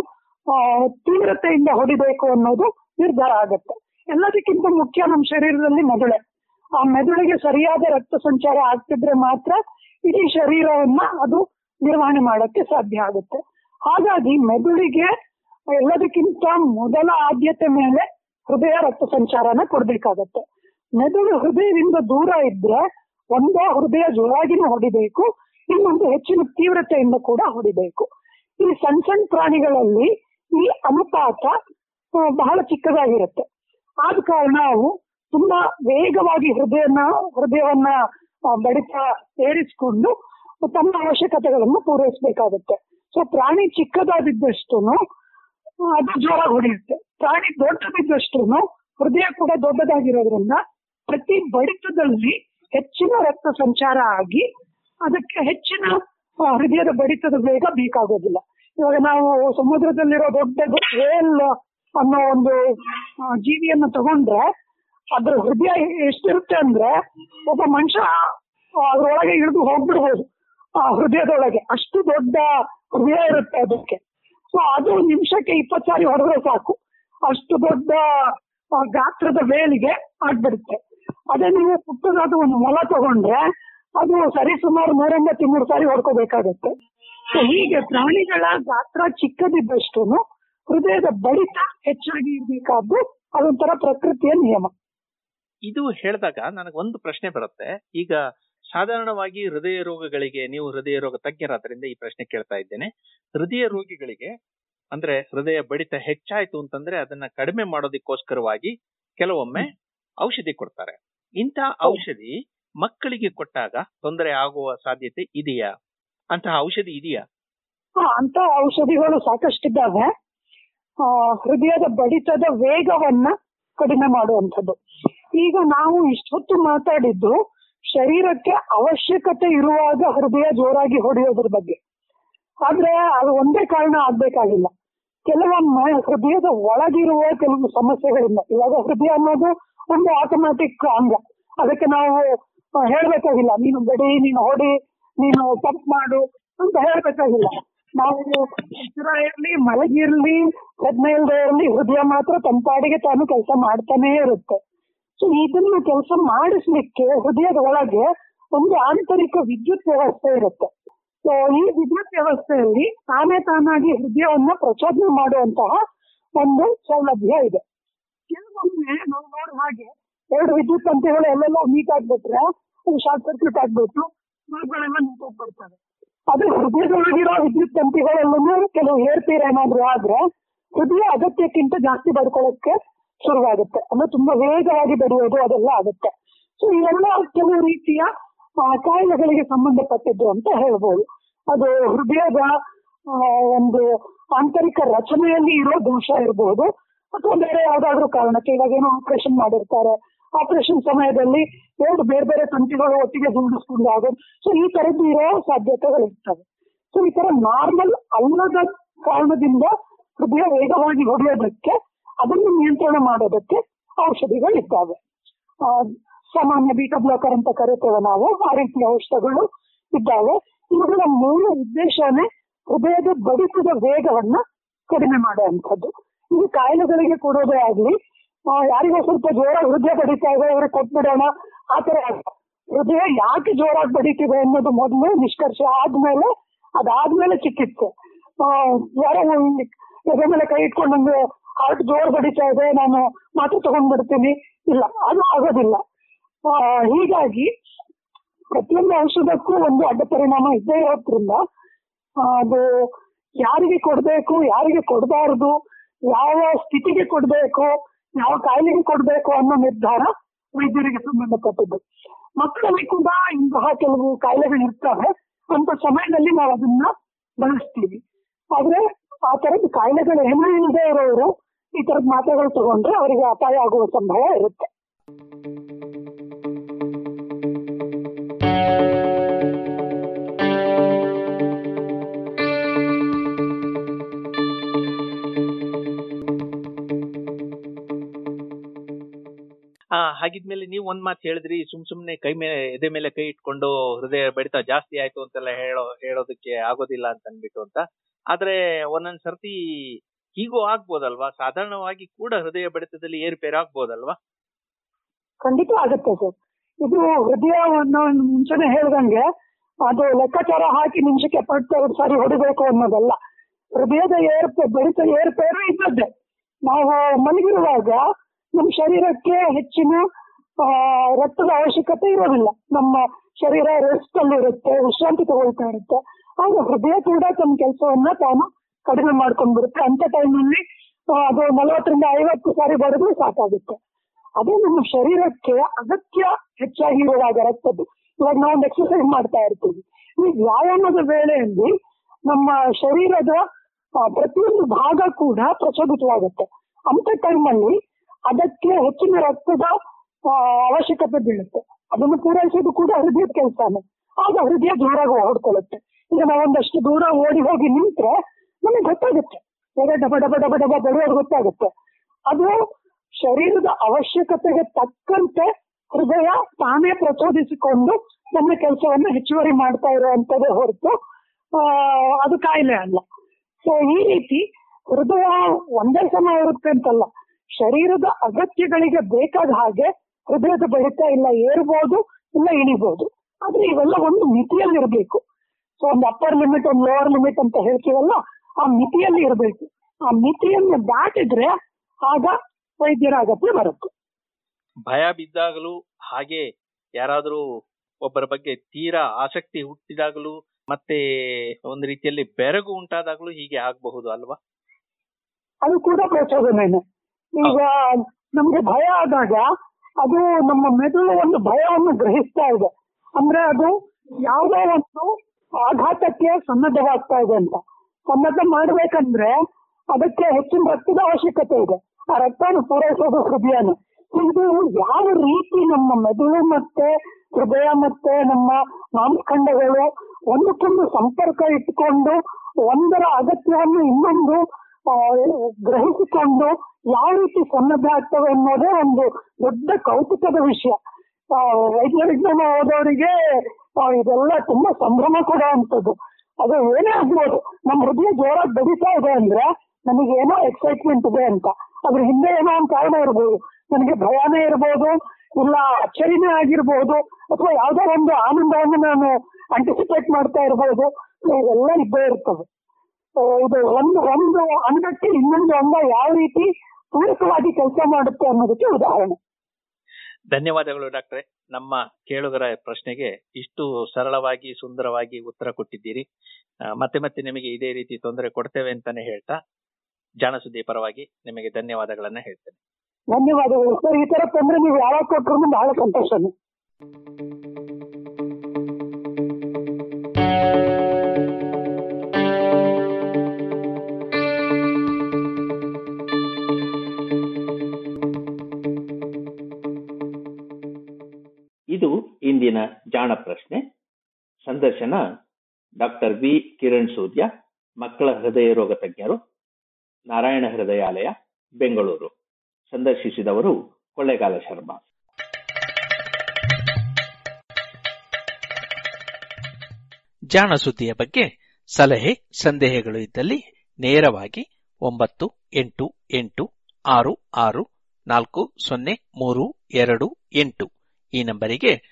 ತೀವ್ರತೆಯಿಂದ ಹೊಡಿಬೇಕು ಅನ್ನೋದು ನಿರ್ಧಾರ ಆಗುತ್ತೆ. ಎಲ್ಲದಕ್ಕಿಂತ ಮುಖ್ಯ ನಮ್ಮ ಶರೀರದಲ್ಲಿ ಮೆದುಳೆ. ಆ ಮೆದುಳಿಗೆ ಸರಿಯಾದ ರಕ್ತ ಸಂಚಾರ ಆಗ್ತಿದ್ರೆ ಮಾತ್ರ ಇಡೀ ಶರೀರವನ್ನ ಅದು ನಿರ್ವಹಣೆ ಮಾಡೋಕ್ಕೆ ಸಾಧ್ಯ ಆಗುತ್ತೆ. ಹಾಗಾಗಿ ಮೆದುಳಿಗೆ ಎಲ್ಲದಕ್ಕಿಂತ ಮೊದಲ ಆದ್ಯತೆ ಮೇಲೆ ಹೃದಯ ರಕ್ತ ಸಂಚಾರನ ಕೊಡ್ಬೇಕಾಗತ್ತೆ. ಮೆದುಳು ಹೃದಯದಿಂದ ದೂರ ಇದ್ರೆ ಒಂದೇ ಹೃದಯ ಜೋರಾಗಿನೂ ಹೊಡಿಬೇಕು, ಇನ್ನೊಂದು ಹೆಚ್ಚಿನ ತೀವ್ರತೆಯಿಂದ ಕೂಡ ಹೊಡಿಬೇಕು. ಈ ಸಣ್ಣ ಸಣ್ಣ ಪ್ರಾಣಿಗಳಲ್ಲಿ ಈ ಅನುಪಾತ ಬಹಳ ಚಿಕ್ಕದಾಗಿರುತ್ತೆ. ಆದ ಕಾರಣ ಅವು ತುಂಬಾ ವೇಗವಾಗಿ ಹೃದಯನ, ಹೃದಯವನ್ನ ಬಡಿತ ಏರಿಸಿಕೊಂಡು ತಮ್ಮ ಅವಶ್ಯಕತೆಗಳನ್ನು ಪೂರೈಸಬೇಕಾಗುತ್ತೆ. ಸೊ ಪ್ರಾಣಿ ಚಿಕ್ಕದಾದಿದ್ದಷ್ಟು ಅದು ಜೋರಾಗಿ ಹೊಡೆಯುತ್ತೆ. ಪ್ರಾಣಿ ದೊಡ್ಡದಿದ್ದಷ್ಟು ಹೃದಯ ಕೂಡ ದೊಡ್ಡದಾಗಿರೋದ್ರಿಂದ ಪ್ರತಿ ಬಡಿತದಲ್ಲಿ ಹೆಚ್ಚಿನ ರಕ್ತ ಸಂಚಾರ ಆಗಿ ಅದಕ್ಕೆ ಹೆಚ್ಚಿನ ಹೃದಯದ ಬಡಿತದ ವೇಗ ಬೇಕಾಗೋದಿಲ್ಲ ಇವಾಗ ನಾವು ಸಮುದ್ರದಲ್ಲಿರೋ ದೊಡ್ಡ ವೇಲ್ ಅನ್ನೋ ಒಂದು ಜೀವಿಯನ್ನ ತಗೊಂಡ್ರೆ ಅದ್ರ ಹೃದಯ ಎಷ್ಟಿರುತ್ತೆ ಅಂದ್ರೆ ಒಬ್ಬ ಮನುಷ್ಯ ಅದ್ರೊಳಗೆ ಇಳಿದು ಹೋಗ್ಬಿಡ್ಬೋದು. ಆ, ಹೃದಯದೊಳಗೆ ಅಷ್ಟು ದೊಡ್ಡ ಹೃದಯ ಇರುತ್ತೆ ಅದಕ್ಕೆ. ಸೊ ಅದು ನಿಮಿಷಕ್ಕೆ ಇಪ್ಪತ್ತು ಸಾರಿ ಹೊಡೆದ್ರೆ ಸಾಕು. ಅಷ್ಟು ದೊಡ್ಡ ಗಾತ್ರದ ವೇಲಿಗೆ ಆಗ್ಬಿಡುತ್ತೆ. ಅದೇ ನೀವು ಪುಟ್ಟದಾದ ಒಂದು ಮೊಲ ತಗೊಂಡ್ರೆ ಅದು ಸರಿ ಸುಮಾರು ಮೂರು ಸಾರಿ ಹೊಡ್ಕೋಬೇಕಾಗತ್ತೆ. ಸೊ ಹೀಗೆ ಪ್ರಾಣಿಗಳ ಗಾತ್ರ ಚಿಕ್ಕದಿದ್ದಷ್ಟು ಹೃದಯದ ಬಡಿತ ಹೆಚ್ಚಾಗಿ ಇರಬೇಕಾದ್ದು ಅದೊಂಥರ ಪ್ರಕೃತಿಯ ನಿಯಮ. ಇದು ಹೇಳಿದಾಗ ನನಗೆ ಒಂದು ಪ್ರಶ್ನೆ ಬರುತ್ತೆ. ಈಗ ಸಾಧಾರಣವಾಗಿ ಹೃದಯ ರೋಗಗಳಿಗೆ ನೀವು ಹೃದಯ ರೋಗ ತಜ್ಞರಾದ್ರಿಂದ ಈ ಪ್ರಶ್ನೆ ಕೇಳ್ತಾ ಇದ್ದೇನೆ. ಹೃದಯ ರೋಗಿಗಳಿಗೆ ಅಂದ್ರೆ ಹೃದಯ ಬಡಿತ ಹೆಚ್ಚಾಯ್ತು ಅಂತಂದ್ರೆ ಅದನ್ನ ಕಡಿಮೆ ಮಾಡೋದಕ್ಕೋಸ್ಕರವಾಗಿ ಕೆಲವೊಮ್ಮೆ ಔಷಧಿ ಕೊಡ್ತಾರೆ. ಇಂಥ ಔಷಧಿ ಮಕ್ಕಳಿಗೆ ಕೊಟ್ಟಾಗ ತೊಂದರೆ ಆಗುವ ಸಾಧ್ಯತೆ ಇದೆಯಾ? ಅಂತಹ ಔಷಧಿ ಇದೆಯಾ? ಹಾ ಅಂತ ಔಷಧಿಗಳು ಸಾಕಷ್ಟಿದ್ದಾವೆ. ಹೃದಯದ ಬಡಿತದ ವೇಗವನ್ನ ಕಡಿಮೆ ಮಾಡುವಂಥದ್ದು. ಈಗ ನಾವು ಇಷ್ಟೊತ್ತು ಮಾತಾಡಿದ್ದು ಶರೀರಕ್ಕೆ ಅವಶ್ಯಕತೆ ಇರುವಾಗ ಹೃದಯ ಜೋರಾಗಿ ಹೊಡೆಯೋದ್ರ ಬಗ್ಗೆ. ಆದ್ರೆ ಅದು ಒಂದೇ ಕಾರಣ ಆಗ್ಬೇಕಾಗಿಲ್ಲ. ಕೆಲವೊಮ್ಮೆ ಹೃದಯದ ಒಳಗಿರುವ ಕೆಲವು ಸಮಸ್ಯೆಗಳಿಂದ, ಇವಾಗ ಹೃದಯ ಅನ್ನೋದು ಒಂದು ಆಟೋಮ್ಯಾಟಿಕ್ ಅಂಗ. ಅದಕ್ಕೆ ನಾವು ಹೇಳ್ಬೇಕಾಗಿಲ್ಲ, ನೀನು ಬಡಿ ನೀನು ಹೊಡಿ, ನೀನು ಪಂಪ್ ಮಾಡು ಅಂತ ಹೇಳ್ಬೇಕಾಗಿಲ್ಲ. ನಾವು ಉಸಿರ ಇರ್ಲಿ ಮಲಗಿರ್ಲಿ ಪ್ರಜ್ಞೆ ಇಲ್ಲದೆ ಇರ್ಲಿ, ಹೃದಯ ಮಾತ್ರ ತಂಪಾಡಿಗೆ ತಾನು ಕೆಲಸ ಮಾಡ್ತಾನೆ ಇರುತ್ತೆ. ಸೊ ಇದನ್ನ ಕೆಲಸ ಮಾಡಿಸ್ಲಿಕ್ಕೆ ಹೃದಯದ ಒಳಗೆ ಒಂದು ಆಂತರಿಕ ವಿದ್ಯುತ್ ವ್ಯವಸ್ಥೆ ಇರುತ್ತೆ. ಸೊ ಈ ವಿದ್ಯುತ್ ವ್ಯವಸ್ಥೆಯಲ್ಲಿ ತಾನೇ ತಾನಾಗಿ ಹೃದಯವನ್ನ ಪ್ರಚೋದನೆ ಮಾಡುವಂತಹ ಒಂದು ಸೌಲಭ್ಯ ಇದೆ. ಕೆಲವೊಮ್ಮೆ ನಾವು ನೋಡುವ ಹಾಗೆ ಎರಡು ವಿದ್ಯುತ್ ತಂತಿಗಳು ಎಲ್ಲೆಲ್ಲೋ ಮೀಟ್ ಆಗ್ಬಿಟ್ರೆ ಶಾರ್ಟ್ ಸರ್ಕ್ಯೂಟ್ ಆಗ್ಬಿಟ್ಟು ಮರಗಳೆಲ್ಲ ನಿಂತೋಗ್ಬಿಡ್ತವೆ ಅದು ಹೃದಯದೊಳಗಿರೋ ವಿದ್ಯುತ್ ತಂತಿಗಳಲ್ಲೂ ಕೆಲವು ಏರ್ಪೇರ್ ಏನಾದ್ರು ಆದ್ರೆ ಹೃದಯ ಅಗತ್ಯಕ್ಕಿಂತ ಜಾಸ್ತಿ ಬಡ್ಕೊಳ್ಳೋಕೆ ಶುರುವಾಗುತ್ತೆ. ಅಂದ್ರೆ ತುಂಬಾ ವೇಗವಾಗಿ ಬೆಳೆಯೋದು ಅದೆಲ್ಲ ಆಗುತ್ತೆ. ಸೊ ಇವೆಲ್ಲ ಕೆಲವು ರೀತಿಯ ಕಾಯಿಲೆಗಳಿಗೆ ಸಂಬಂಧಪಟ್ಟಿದ್ದು ಅಂತ ಹೇಳ್ಬೋದು. ಅದು ಹೃದಯದ ಒಂದು ಆಂತರಿಕ ರಚನೆಯಲ್ಲಿ ಇರೋ ದೋಷ ಇರಬಹುದು ಅಥವಾ ಬೇರೆ ಯಾವ್ದಾದ್ರು ಕಾರಣಕ್ಕೆ ಇವಾಗ ಆಪರೇಷನ್ ಮಾಡಿರ್ತಾರೆ. ಆಪರೇಷನ್ ಸಮಯದಲ್ಲಿ ಎರಡು ಬೇರೆ ಬೇರೆ ತಂತಿಗಳು ಒಟ್ಟಿಗೆ ಜೋಡಿಸ್ಕೊಂಡು ಆಗೋದು. ಸೊ ಈ ತರದ್ದು ಇರೋ ಸಾಧ್ಯತೆಗಳು ಇರ್ತವೆ ಸೊ ಈ ತರ ನಾರ್ಮಲ್ ಅಲ್ಲದ ಕಾರಣದಿಂದ ಹೃದಯ ವೇಗವಾಗಿ ಹೊಡೆಯೋದಕ್ಕೆ ಅದನ್ನು ನಿಯಂತ್ರಣ ಮಾಡೋದಕ್ಕೆ ಔಷಧಿಗಳಿದ್ದಾವೆ. ಆ, ಸಾಮಾನ್ಯ ಬೀಟಾ ಬ್ಲಾಕರ್ ಅಂತ ಕರೀತೇವೆ ನಾವು. ಆ ರೀತಿಯ ಔಷಧಗಳು ಇದ್ದಾವೆ. ಇವುಗಳ ಮೂಲ ಉದ್ದೇಶನೇ ಹೃದಯದ ಬಡಿತದ ವೇಗವನ್ನ ಕಡಿಮೆ ಮಾಡುವಂಥದ್ದು. ಇದು ಕಾಯಿಲೆಗಳಿಗೆ ಕೊಡೋದೇ ಆಗ್ಲಿ ಯಾರಿಗೋ ಸ್ವಲ್ಪ ಜೋರಾಗಿ ಹೃದಯ ಬಡಿತಾ ಇದೆ ಇವ್ರಿಗೆ ಕೊಟ್ಬಿಡೋಣ ಆ ತರ ಹೃದಯ ಯಾಕೆ ಜೋರಾಗಿ ಬಡಿತಿದೆ ಅನ್ನೋದು ಮೊದಲು ನಿಷ್ಕರ್ಷ ಆದ್ಮೇಲೆ, ಅದಾದ್ಮೇಲೆ ಚಿಕಿತ್ಸೆ. ಯಾರೋ ಒಂದ್ ಎದೆ ಮೇಲೆ ಕೈ ಇಟ್ಕೊಂಡು ನಂಗೆ ಹಾರ್ಟ್ ಜೋರ್ ಬಡಿತಾ ಇದೆ, ನಾನು ಮಾತ್ರ ತಗೊಂಡ್ಬಿಡ್ತೀನಿ ಇಲ್ಲ, ಅದು ಆಗೋದಿಲ್ಲ. ಹೀಗಾಗಿ ಪ್ರತಿಯೊಂದು ಔಷಧಕ್ಕೂ ಒಂದು ಅಡ್ಡ ಪರಿಣಾಮ ಇದ್ದೇ ಇರೋದ್ರಿಂದ ಅದು ಯಾರಿಗೆ ಕೊಡ್ಬೇಕು, ಯಾರಿಗೆ ಕೊಡಬಾರ್ದು, ಯಾವ ಸ್ಥಿತಿಗೆ ಕೊಡ್ಬೇಕು ಯಾವ ಕಾಯಿಲೆಗೆ ಕೊಡಬೇಕು ಅನ್ನೋ ನಿರ್ಧಾರ ವೈದ್ಯರಿಗೆ ಸಂಬಂಧಪಟ್ಟದ್ದು. ಮಕ್ಕಳಲ್ಲಿ ಕೂಡ ಇಂತಹ ಕೆಲವು ಕಾಯಿಲೆಗಳು ಇರ್ತವೆ. ಅಂತ ಸಮಯದಲ್ಲಿ ನಾವು ಅದನ್ನ ಬಳಸ್ತೀವಿ. ಆದ್ರೆ ಆ ತರದ ಕಾಯಿಲೆಗಳು ಏನೂ ಇಲ್ಲದೆ ಇರೋರು ಈ ತರದ ಮಾತ್ರೆಗಳು ತಗೊಂಡ್ರೆ ಅವರಿಗೆ ಅಪಾಯ ಆಗುವ ಸಂಭವ ಇರುತ್ತೆ. ಹಾಗಿದ್ಮೇಲೆ ನೀವು ಒಂದ್ ಮಾತು ಹೇಳಿದ್ರಿ, ಸುಮ್ ಸುಮ್ನೆ ಕೈ ಮೇಲೆ ಎದೆ ಮೇಲೆ ಕೈ ಇಟ್ಕೊಂಡು ಹೃದಯ ಬಡಿತ ಜಾಸ್ತಿ ಆಯ್ತು ಅಂತೆಲ್ಲ ಹೇಳೋ, ಹೇಳೋದಕ್ಕೆ ಆಗೋದಿಲ್ಲ ಅಂತ ಅನ್ಬಿಟ್ಟು ಅಂತ. ಆದ್ರೆ ಒಂದೊಂದ್ ಸರ್ತಿ ಹೀಗೂ ಆಗ್ಬೋದಲ್ವಾ? ಸಾಧಾರಣವಾಗಿ ಕೂಡ ಹೃದಯ ಬಡಿತದಲ್ಲಿ ಏರುಪೇರು ಆಗ್ಬೋದಲ್ವಾ? ಖಂಡಿತ ಆಗುತ್ತೆ ಸರ್. ಇದು ಹೃದಯವನ್ನು ಮುಂಚೆನೆ ಹೇಳ್ದಂಗೆ ಅದು ಲೆಕ್ಕಾಚಾರ ಹಾಕಿ ನಿಮಿಷಕ್ಕೆ ಎಪ್ಪತ್ತು ಸಾರಿ ಹೊಡಿಬೇಕು ಅನ್ನೋದಲ್ಲ. ಹೃದಯದ ಏರ್ಪೇ ಬಡಿತ ಏರ್ಪೇರು ಇದ್ದದ್ದೇ. ನಾವು ಮಲಗಿರುವಾಗ ನಮ್ಮ ಶರೀರಕ್ಕೆ ಹೆಚ್ಚಿನ ರಕ್ತದ ಅವಶ್ಯಕತೆ ಇರೋದಿಲ್ಲ. ನಮ್ಮ ಶರೀರ ರೆಸ್ಟ್ ಅಲ್ಲಿ ಇರುತ್ತೆ, ವಿಶ್ರಾಂತಿ ತಗೊಳ್ತಾ ಇರುತ್ತೆ. ಆಗ ಹೃದಯ ಕೂಡ ತನ್ನ ಕೆಲಸವನ್ನ ತಾನು ಕಡಿಮೆ ಮಾಡ್ಕೊಂಡ್ಬಿಡುತ್ತೆ ಅಂತ ಟೈಮಲ್ಲಿ ಅದು ನಲವತ್ತರಿಂದ ಐವತ್ತು ಸಾರಿ ಬಡಿದ್ರು ಸಾಕಾಗುತ್ತೆ. ಅದೇ ನಮ್ಮ ಶರೀರಕ್ಕೆ ಅಗತ್ಯ ಹೆಚ್ಚಾಗಿ ಇರುವಾಗ ರಕ್ತದ್ದು. ಇವಾಗ ನಾವು ಒಂದು ಎಕ್ಸರ್ಸೈಸ್ ಮಾಡ್ತಾ ಇರ್ತೀವಿ. ಈ ವ್ಯಾಯಾಮದ ವೇಳೆಯಲ್ಲಿ ನಮ್ಮ ಶರೀರದ ಪ್ರತಿಯೊಂದು ಭಾಗ ಕೂಡ ಪ್ರಚೋದಿತವಾಗುತ್ತೆ. ಅಂತ ಟೈಮಲ್ಲಿ ಅದಕ್ಕೆ ಹೆಚ್ಚಿನ ರಕ್ತದ ಅವಶ್ಯಕತೆ ಬೀಳುತ್ತೆ. ಅದನ್ನು ಪೂರೈಸೋದು ಕೂಡ ಹೃದಯದ ಕೆಲಸನೇ. ಆಗ ಹೃದಯ ಜೋರಾಗಿ ಹೊಡ್ಕೊಳ್ಳುತ್ತೆ. ಈಗ ನಾವು ಒಂದಷ್ಟು ದೂರ ಓಡಿ ಹೋಗಿ ನಿಂತ್ರೆ ನಮಗೆ ಗೊತ್ತಾಗುತ್ತೆ. ಡಬ ಡಬ ಡಬ ಡಬ ಬರೋದು ಗೊತ್ತಾಗುತ್ತೆ. ಅದು ಶರೀರದ ಅವಶ್ಯಕತೆಗೆ ತಕ್ಕಂತೆ ಹೃದಯ ತಾನೇ ಪ್ರಚೋದಿಸಿಕೊಂಡು ನಮ್ಮ ಕೆಲಸವನ್ನು ಹೆಚ್ಚುವರಿ ಮಾಡ್ತಾ ಇರುವಂತದೇ ಹೊರತು ಅದು ಕಾಯಿಲೆ ಅಲ್ಲ. ಸೊ ಈ ರೀತಿ ಹೃದಯ ಒಂದೇ ಸಮ ಇರುತ್ತೆ ಅಂತಲ್ಲ. ಶರೀರದ ಅಗತ್ಯಗಳಿಗೆ ಬೇಕಾದ ಹಾಗೆ ಹೃದಯದ ಬಡಿತ ಇಲ್ಲ ಏರ್ಬೋದು ಇಲ್ಲ ಇಳಿಬಹುದು ಆದ್ರೆ ಇವೆಲ್ಲ ಒಂದು ಮಿತಿಯಲ್ಲಿ ಇರಬೇಕು ಸೊ ಒಂದು ಅಪ್ಪರ್ ಲಿಮಿಟ್ ಒಂದು ಲೋವರ್ ಲಿಮಿಟ್ ಅಂತ ಹೇಳ್ತೀವಲ್ಲ ಆ ಮಿತಿಯಲ್ಲಿ ಇರಬೇಕು. ಆ ಮಿತಿಯನ್ನು ದಾಟಿದ್ರೆ ಆಗ ವೈದ್ಯರ ಅಗತ್ಯ ಬರುತ್ತೆ. ಭಯ ಬಿದ್ದಾಗಲೂ ಹಾಗೆ ಯಾರಾದರೂ ಒಬ್ಬರ ಬಗ್ಗೆ ತೀರಾ ಆಸಕ್ತಿ ಹುಟ್ಟಿದಾಗಲೂ ಮತ್ತೆ ಒಂದು ರೀತಿಯಲ್ಲಿ ಬೆರಗು ಉಂಟಾದಾಗಲೂ ಹೀಗೆ ಆಗಬಹುದು ಅಲ್ವಾ? ಅದು ಕೂಡ ಪ್ರಚೋದನೆನೆ ಈಗ ನಮ್ಗೆ ಭಯ ಆದಾಗ ಅದು ನಮ್ಮ ಮೆದುಳು ಒಂದು ಭಯವನ್ನು ಗ್ರಹಿಸ್ತಾ ಇದೆ. ಅಂದ್ರೆ ಅದು ಯಾವುದೋ ಒಂದು ಆಘಾತಕ್ಕೆ ಸನ್ನದ್ಧವಾಗ್ತಾ ಇದೆ ಅಂತ. ಸನ್ನದ್ಧ ಮಾಡ್ಬೇಕಂದ್ರೆ ಅದಕ್ಕೆ ಹೆಚ್ಚಿನ ರಕ್ತದ ಅವಶ್ಯಕತೆ ಇದೆ. ಆ ರಕ್ತವನ್ನು ಪೂರೈಸೋದು ಹೃದಯನ ಇದು ಯಾವ ರೀತಿ ನಮ್ಮ ಮೆದುಳು ಮತ್ತೆ ಹೃದಯ ಮತ್ತೆ ನಮ್ಮ ಮಾಂಸಖಂಡಗಳು ಒಂದಕ್ಕೊಂದು ಸಂಪರ್ಕ ಇಟ್ಕೊಂಡು ಒಂದರ ಅಗತ್ಯವನ್ನು ಇನ್ನೊಂದು ಆ, ಗ್ರಹಿಸಿಕೊಂಡು ಯಾವ ರೀತಿ ಸನ್ನದ್ಧ ಆಗ್ತವೆ ಅನ್ನೋದೇ ಒಂದು ದೊಡ್ಡ ಕೌತುಕದ ವಿಷಯ. ವೈದ್ಯ ವಿಜ್ಞಾನ ಓದೋರಿಗೆ ಇದೆಲ್ಲ ತುಂಬಾ ಸಂಭ್ರಮ ಕೂಡ ಅಂತದ್ದು. ಅದು ಏನೇ ಆಗ್ಬೋದು ನಮ್ಮ ಹೃದಯ ಜೋರಾಗಿ ಬಡಿತಾ ಇದೆ ಅಂದ್ರೆ ನನಗೆ ಏನೋ ಎಕ್ಸೈಟ್ಮೆಂಟ್ ಇದೆ ಅಂತ. ಅದ್ರ ಹಿಂದೆ ಏನೋ ಒಂದು ಕಾರಣ ಇರ್ಬೋದು. ನನಗೆ ಭಯನೇ ಇರ್ಬೋದು ಇಲ್ಲ ಅಚ್ಚರಿನೇ ಆಗಿರ್ಬೋದು ಅಥವಾ ಯಾವ್ದೋ ಒಂದು ಆನಂದವನ್ನು ನಾನು ಅಂಟಿಸಿಪೇಟ್ ಮಾಡ್ತಾ ಇರ್ಬೋದು. ಇವೆಲ್ಲ ಇದ್ದೇ ಇರ್ತವೆ ಆ, ಇದು ಒಂದು ಒಂದು ಅಂಗಕ್ಕೆ ಇನ್ನೊಂದು ಅಂಗ ಯಾವ ರೀತಿ ಪೂರಕವಾಗಿ ಕೆಲಸ ಮಾಡುತ್ತೆ ಅನ್ನೋದಕ್ಕೆ ಉದಾಹರಣೆ. ಧನ್ಯವಾದಗಳು ಡಾಕ್ಟ್ರೆ. ನಮ್ಮ ಕೇಳುಗರ ಪ್ರಶ್ನೆಗೆ ಇಷ್ಟು ಸರಳವಾಗಿ ಸುಂದರವಾಗಿ ಉತ್ತರ ಕೊಟ್ಟಿದ್ದೀರಿ. ಮತ್ತೆ ಮತ್ತೆ ನಿಮಗೆ ಇದೇ ರೀತಿ ತೊಂದರೆ ಕೊಡ್ತೇವೆ ಅಂತಾನೆ ಹೇಳ್ತಾ ಜಾಣಸುದ್ದಿ ಪರವಾಗಿ ನಿಮಗೆ ಧನ್ಯವಾದಗಳನ್ನ ಹೇಳ್ತೇನೆ. ಧನ್ಯವಾದಗಳು. ಸರ್ ಈ ತರ ತೊಂದರೆ ನೀವು ಯಾವಾಗ ಕೊಟ್ಟರು ಬಹಳ ಸಂತೋಷನೇ. ಇಂದಿನ ಜಾಣ ಪ್ರಶ್ನೆ. ಸಂದರ್ಶನ ಡಾಕ್ಟರ್ ವಿ ಕಿರಣ್ ಸೂರ್ಯ ಮಕ್ಕಳ ಹೃದಯ ರೋಗ ತಜ್ಞರು, ನಾರಾಯಣ ಹೃದಯಾಲಯ, ಬೆಂಗಳೂರು. ಸಂದರ್ಶಿಸಿದವರು ಕೊಳ್ಳೇಗಾಲ ಶರ್ಮಾ. ಜಾಣ ಸುದ್ದಿಯ ಬಗ್ಗೆ ಸಲಹೆ, ಸಂದೇಹಗಳು ಇದ್ದಲ್ಲಿ ನೇರವಾಗಿ ಒಂಬತ್ತು ಎಂಟು ಎಂಟು ಆರು ಆರು ನಾಲ್ಕು ಸೊನ್ನೆ ಮೂರು ಎರಡು ಎಂಟು ಈ ನಂಬರಿಗೆ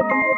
Thank you.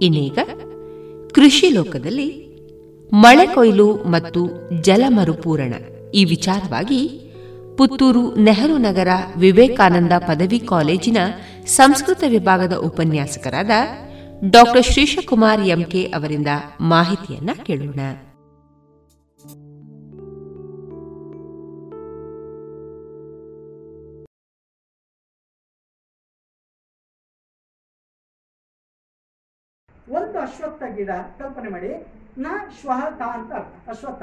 ಇನ್ನೀಗ ಕೃಷಿ ಲೋಕದಲ್ಲಿ ಮಳೆ ಕೊಯ್ಲು ಮತ್ತು ಜಲ ಮರುಪೂರಣ. ಈ ವಿಚಾರವಾಗಿ ಪುತ್ತೂರು ನೆಹರು ನಗರ ವಿವೇಕಾನಂದ ಪದವಿ ಕಾಲೇಜಿನ ಸಂಸ್ಕೃತ ವಿಭಾಗದ ಉಪನ್ಯಾಸಕರಾದ ಡಾಕ್ಟರ್ ಶ್ರೀಶಕುಮಾರ್ ಎಂಕೆ ಅವರಿಂದ ಮಾಹಿತಿಯನ್ನ ಕೇಳೋಣ. ಗಿಡ ಕಲ್ಪನೆ ಮಾಡಿ. ನ ಶ್ವಹ ತಾ ಅಂತ ಅರ್ಥ. ಅಶ್ವತ್ಥ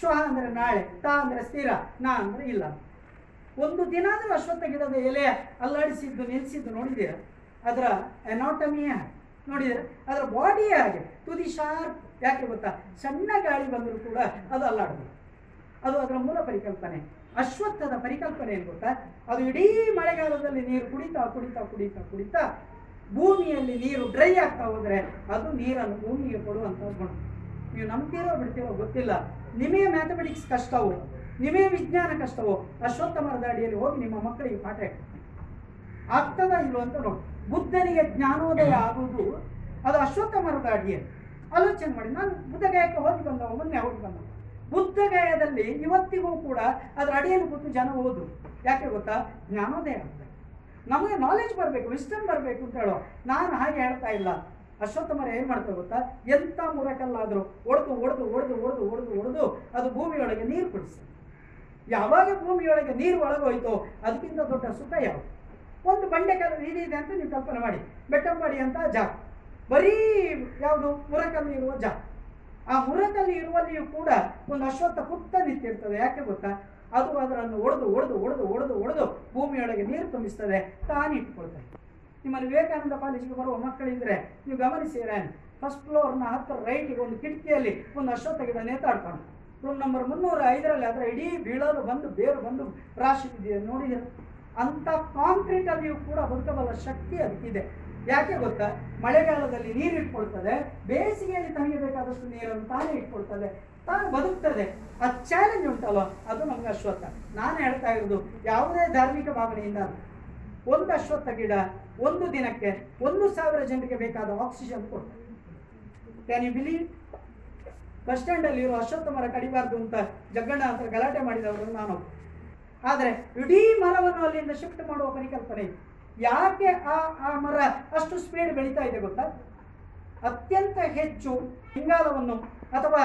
ಶ್ವಹ ಅಂದ್ರೆ ನಾಳೆ, ತಾ ಅಂದ್ರೆ ಸ್ಥಿರ, ನಾ ಅಂದ್ರೆ ಇಲ್ಲ. ಒಂದು ದಿನ ಆದರೂ ಅಶ್ವತ್ಥ ಗಿಡದ ಎಲೆ ಅಲ್ಲಾಡಿಸಿದ್ದು ನಿಲ್ಲಿಸಿದ್ದು ನೋಡಿದ್ದೀರಾ ಅದರ ಎನಾಟಮಿಯ ನೋಡಿದ್ರೆ ಅದರ ಬಾಡಿಯೇ ಹಾಗೆ. ತುದಿ ಶಾರ್ಪ್ ಯಾಕೆ ಗೊತ್ತಾ? ಸಣ್ಣ ಗಾಳಿ ಬಂದರೂ ಕೂಡ ಅದು ಅಲ್ಲಾಡೋದು. ಅದು ಅದರ ಮೂಲ ಪರಿಕಲ್ಪನೆ. ಅಶ್ವತ್ಥದ ಪರಿಕಲ್ಪನೆ ಏನು ಗೊತ್ತಾ? ಅದು ಇಡೀ ಮಳೆಗಾಲದಲ್ಲಿ ನೀರು ಕುಡಿತಾ ಕುಡಿತಾ ಕುಡಿತಾ ಕುಡಿತಾ ಭೂಮಿಯಲ್ಲಿ ನೀರು ಡ್ರೈ ಆಗ್ತಾ ಹೋದ್ರೆ ಅದು ನೀರನ್ನು ಭೂಮಿಗೆ ಕೊಡುವಂತ ಗುಣ. ನೀವು ನಂಬ್ತೀರೋ ಬಿಡ್ತೀರೋ ಗೊತ್ತಿಲ್ಲ. ನಿಮಗೆ ಮ್ಯಾಥಮೆಟಿಕ್ಸ್ ಕಷ್ಟವೋ, ನಿಮಗೆ ವಿಜ್ಞಾನ ಕಷ್ಟವೋ ಅಶ್ವತ್ಥ ಮರದ ಅಡಿಯಲ್ಲಿ ಹೋಗಿ ನಿಮ್ಮ ಮಕ್ಕಳಿಗೆ ಪಾಠ ಆಗ್ತದ ಇಲ್ವ ಅಂತ ನೋಡಿ. ಬುದ್ಧನಿಗೆ ಜ್ಞಾನೋದಯ ಆಗುವುದು ಅದು ಅಶ್ವತ್ಥ ಮರದ ಅಡಿಯಲ್ಲಿ ಆಲೋಚನೆ ಮಾಡಿ. ನಾನು ಬುದ್ಧಗಯಕ್ಕೆ ಹೋಗಿ ಬಂದವ, ಮೊನ್ನೆ ಹೋಗಿ ಬಂದವ. ಬುದ್ಧಗಯದಲ್ಲಿ ಇವತ್ತಿಗೂ ಕೂಡ ಅದರ ಅಡಿಯಲ್ಲಿ ಕೂತು ಜನ ಓದು. ಯಾಕೆ ಗೊತ್ತಾ? ಜ್ಞಾನೋದಯ ನಮಗೆ ನಾಲೆಜ್ ಬರಬೇಕು ವಿಸ್ಟಮ್ ಬರಬೇಕು ಅಂತ ಹೇಳೋ. ನಾನು ಹಾಗೆ ಹೇಳ್ತಾ ಇಲ್ಲ. ಅಶ್ವತ್ಥ ಮರ ಏನು ಮಾಡ್ತಾ ಗೊತ್ತಾ? ಎಂಥ ಮುರಕಲ್ಲಾದರೂ ಒಡೆದು ಒಡೆದು ಒಡೆದು ಒಡೆದು ಒಡೆದು ಒಡೆದು ಅದು ಭೂಮಿಯೊಳಗೆ ನೀರು ಕುಡಿಸ್ತದೆ ಯಾವಾಗ ಭೂಮಿಯೊಳಗೆ ನೀರು ಒಳಗೋಯ್ತೋ ಅದಕ್ಕಿಂತ ದೊಡ್ಡ ಸುಖ ಯಾವುದು? ಒಂದು ಬಂಡೆಕಲ್ಲು ಇದೆ ಅಂತ ನೀವು ಕಲ್ಪನೆ ಮಾಡಿ. ಬೆಟ್ಟಂಬಡಿ ಅಂತ ಜಾ. ಬರೀ ಯಾವುದು? ಮುರಕಲ್ಲು ಇರುವ ಜಾ. ಆ ಮುರಕಲ್ಲಿ ಇರುವಲ್ಲಿಯೂ ಕೂಡ ಒಂದು ಅಶ್ವತ್ಥ ಪುಟ್ಟ ನಿಂತಿರ್ತದೆ ಯಾಕೆ ಗೊತ್ತಾ? ಅದು ಅದರನ್ನು ಒಡೆದು ಒಡೆದು ಒಡೆದು ಒಡೆದು ಒಡೆದು ಭೂಮಿಯೊಳಗೆ ನೀರು ತುಂಬಿಸ್ತದೆ. ತಾನಿಟ್ಕೊಳ್ತದೆ ನಿಮ್ಮಲ್ಲಿ ವಿವೇಕಾನಂದ ಕಾಲೇಜಿಗೆ ಬರುವ ಮಕ್ಕಳಿದ್ರೆ ನೀವು ಗಮನಿಸಿದ್ರೆ ಫಸ್ಟ್ ಫ್ಲೋರ್ನ ಹತ್ತಿರ ರೈಟಿಗೆ ಒಂದು ಕಿಟಕಿಯಲ್ಲಿ ಒಂದು ಅಶ್ವತ್ಥ ಗಿಡ ನೇತಾಡ್ಕೊಂಡು ರೂಮ್ ನಂಬರ್ ಮುನ್ನೂರ ಐದರಲ್ಲಿ ಅದರ ಇಡೀ ಬೀಳಲು ಬಂದು, ಬೇರು ಬಂದು ರಾಶಿ ನೋಡಿ ಅಂತ ಅಂಥ ಕಾಂಕ್ರೀಟಲ್ಲಿಯೂ ಕೂಡ ಬದುಕಬಲ್ಲ ಶಕ್ತಿ ಅದಕ್ಕಿದೆ ಯಾಕೆ ಗೊತ್ತಾ? ಮಳೆಗಾಲದಲ್ಲಿ ನೀರು ಇಟ್ಕೊಳ್ತದೆ, ಬೇಸಿಗೆಯಲ್ಲಿ ತನಗೆ ಬೇಕಾದಷ್ಟು ನೀರನ್ನು ತಾನೇ ಇಟ್ಕೊಳ್ತದೆ. ತಾನು ಬದುಕ್ತದೆ. ಆ ಚಾಲೆಂಜ್ ಉಂಟಲ್ಲ ಅದು ನಮ್ಗೆ ಅಶ್ವತ್ಥ. ನಾನು ಹೇಳ್ತಾ ಇರೋದು, ಯಾವುದೇ ಧಾರ್ಮಿಕ ಭಾವನೆಯಿಂದ. ಒಂದು ಅಶ್ವತ್ಥ ಗಿಡ, ಒಂದು ದಿನಕ್ಕೆ ಒಂದು ಸಾವಿರ ಜನರಿಗೆ ಬೇಕಾದ ಆಕ್ಸಿಜನ್ ಕೊಡ್ತದೆ ಕ್ಯಾನ್ ಯು ಬಿಲೀವ್ ಬಸ್ ಸ್ಟ್ಯಾಂಡಲ್ಲಿ ಇರೋ ಅಶ್ವತ್ಥ ಮರ ಕಡಿಬಾರ್ದು ಅಂತ ಜಗ್ಗಣ್ಣ ಅಂತ ಗಲಾಟೆ ಮಾಡಿದವರು ನಾನು. ಆದರೆ ಇಡೀ ಮರವನ್ನು ಅಲ್ಲಿಂದ ಶಿಫ್ಟ್ ಮಾಡುವ ಪರಿಕಲ್ಪನೆ ಯಾಕೆ ಆ ಆ ಮರ ಅಷ್ಟು ಸ್ಪೀಡ್ ಬೆಳೀತಾ ಇದೆ ಗೊತ್ತಾ? ಅತ್ಯಂತ ಹೆಚ್ಚು ಇಂಗಾಲವನ್ನು ಅಥವಾ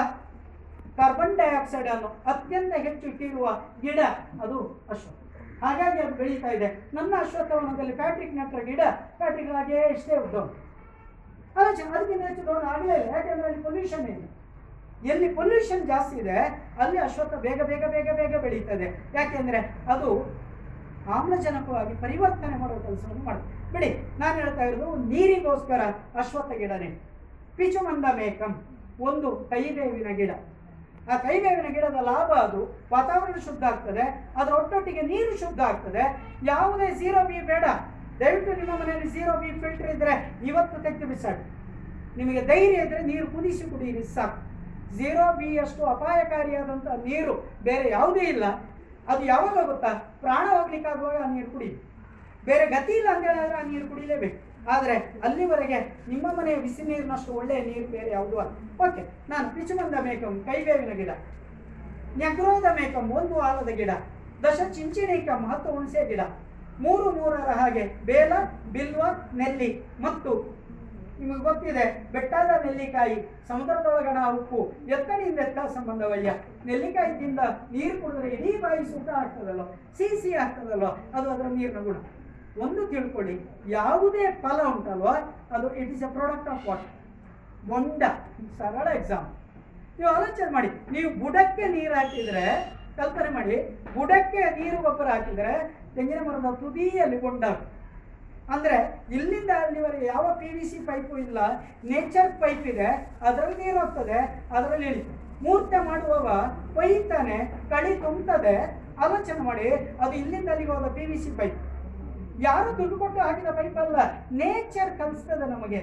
ಕಾರ್ಬನ್ ಡೈಆಕ್ಸೈಡ್ ಅನ್ನು ಅತ್ಯಂತ ಹೆಚ್ಚು ಕೀರುವ ಗಿಡ ಅದು ಅಶ್ವತ್ಥ ಹಾಗಾಗಿ ಅದು ಬೆಳೀತಾ ಇದೆ. ನನ್ನ ಅಶ್ವತ್ಥವನದಲ್ಲಿ ಪ್ಯಾಟ್ರಿಕ್ ನೆಟ್ಟ ಗಿಡ ಪ್ಯಾಟ್ರಿಕ್ ಹಾಗೆ ಇಷ್ಟೇ ಉದ್ದ ಅದಕ್ಕಿಂತ ಹೆಚ್ಚು ದೋಣ ಆಗಲೇ ಇಲ್ಲ. ಯಾಕೆಂದ್ರೆ ಅಲ್ಲಿ ಪೊಲ್ಯೂಷನ್ ಇದೆ ಎಲ್ಲಿ ಪೊಲ್ಯೂಷನ್ ಜಾಸ್ತಿ ಇದೆ, ಅಲ್ಲಿ ಅಶ್ವತ್ಥ ಬೇಗ ಬೇಗ ಬೇಗ ಬೇಗ ಬೆಳೀತದೆ. ಯಾಕೆಂದ್ರೆ ಅದು ಆಮ್ಲಜನಕವಾಗಿ ಪರಿವರ್ತನೆ ಮಾಡುವ ಕೆಲಸವನ್ನು ಮಾಡುತ್ತೆ. ಬಿಡಿ, ನಾನು ಹೇಳ್ತಾ ಇರೋದು ನೀರಿಗೋಸ್ಕರ ಅಶ್ವತ್ಥ ಗಿಡನೇ. ಪಿಚುಮಂದ ಮೇಕಂ ಒಂದು ಕೈಬೇವಿನ ಗಿಡ. ಆ ಕೈಬೇವಿನ ಗಿಡದ ಲಾಭ ಅದು, ವಾತಾವರಣ ಶುದ್ಧ ಆಗ್ತದೆ, ಅದರ ಒಟ್ಟೊಟ್ಟಿಗೆ ನೀರು ಶುದ್ಧ ಆಗ್ತದೆ. ಯಾವುದೇ ಝೀರೋ ಬಿ ಬೇಡ. ದಯವಿಟ್ಟು ನಿಮ್ಮ ಮನೆಯಲ್ಲಿ ಝೀರೋ ಬಿ ಫಿಲ್ಟರ್ ಇದ್ರೆ ಇವತ್ತು ತೆಗೆದು ಬಿಸಾಡಿ ನಿಮಗೆ ಧೈರ್ಯ ಇದ್ರೆ ನೀರು ಕುದಿಸಿ ಕುಡಿಯಿರಿ, ಸಾಕು. ಝೀರೋ ಬಿ ಅಷ್ಟು ಅಪಾಯಕಾರಿಯಾದಂಥ ನೀರು ಬೇರೆ ಯಾವುದೇ ಇಲ್ಲ. ಅದು ಯಾವಾಗ ಗೊತ್ತಾ? ಪ್ರಾಣ ಹೋಗ್ಲಿಕ್ಕಾಗುವಾಗ ಆ ನೀರು ಕುಡಿ ಬೇರೆ ಗತಿ ಇಲ್ಲ ಅಂತ ಆ ನೀರು ಕುಡಿಲೇಬೇಕು. ಆದರೆ ಅಲ್ಲಿವರೆಗೆ ನಿಮ್ಮ ಮನೆಯ ಬಿಸಿ ನೀರಿನಷ್ಟು ಒಳ್ಳೆಯ ನೀರು ಬೇರೆ ಯಾವುದು ಅಲ್ಲ. ಓಕೆ ನಾನು ಪಿಚುಮಂದ ಮೇಕಂ, ಕೈಬೇವಿನ ಗಿಡ, ನೆಗ್ರೋದ ಮೇಕಂ, ಒಂದು ಆಲದ ಗಿಡ, ದಶ ಚಿಂಚಿನೇಕ ಹತ್ತು ಹುಣಸೆ ಗಿಡ, ಮೂರು ಮೂರರ ಹಾಗೆ ಬೇಲ, ಬಿಲ್ವ, ನೆಲ್ಲಿ, ಮತ್ತು, ನಿಮಗೆ ಗೊತ್ತಿದೆ, ಬೆಟ್ಟದ ನೆಲ್ಲಿಕಾಯಿ, ಸಮುದ್ರದೊಳಗಣ ಉಪ್ಪು ಎತ್ತಡಿಯಿಂದ ಎತ್ತ ಸಂಬಂಧವಯ್ಯ. ನೆಲ್ಲಿಕಾಯಿ ತಿಂದ ನೀರು ಕುಡಿದ್ರೆ ಇಡೀ ಬಾಯಿ ಸುಖ ಆಗ್ತದಲ್ಲೋ? ಸಿಹಿ ಸಿಹಿ ಆಗ್ತದಲ್ಲೋ? ಅದು ಅದರ ನೀರಿನ ಗುಣ. ಒಂದು ತಿಳ್ಕೊಳ್ಳಿ, ಯಾವುದೇ ಫಲ ಉಂಟಲ್ವ? ಅದು it is a product of what ಮೊಂಡ, ಸರಳ ಎಕ್ಸಾಂಪಲ್ ನೀವು ಆಲೋಚನೆ ಮಾಡಿ, ನೀವು ಬುಡಕ್ಕೆ ನೀರು ಹಾಕಿದರೆ, ಕಲ್ಪನೆ ಮಾಡಿ, ಬುಡಕ್ಕೆ ನೀರು ಗೊಬ್ಬರ ಹಾಕಿದರೆ, ತೆಂಗಿನ ಮರದ ತುದಿಯಲ್ಲಿ ಗೊಂಡ ಅಂದ್ರೆ ಇಲ್ಲಿಂದ ಅಲ್ಲಿವರೆಗೆ ಯಾವ ಪಿ ವಿ ಸಿ ಪೈಪು ಇಲ್ಲ ನೇಚರ್ ಪೈಪ್ ಇದೆ, ಅದರಲ್ಲಿ ನೀರು ಹೋಗ್ತದೆ, ಅದರಲ್ಲಿ ಇಳಿತು ಮೂರ್ತೆ ಮಾಡುವವ ಕೊಯ್ತಾನೆ ಕಳಿ ತುಂಬುತ್ತದೆ. ಆಲೋಚನೆ ಮಾಡಿ, ಅದು ಇಲ್ಲಿಂದ ಅಲ್ಲಿಗೆ ಹೋದ ಪಿ ವಿ ಸಿ ಪೈಪ್ ಯಾರು ದುಡ್ಡು ಕೊಟ್ಟು ಹಾಕಿದ ಪೈಪ್ ಅಲ್ಲ ನೇಚರ್ ಕಲಿಸ್ತದೆ ನಮಗೆ.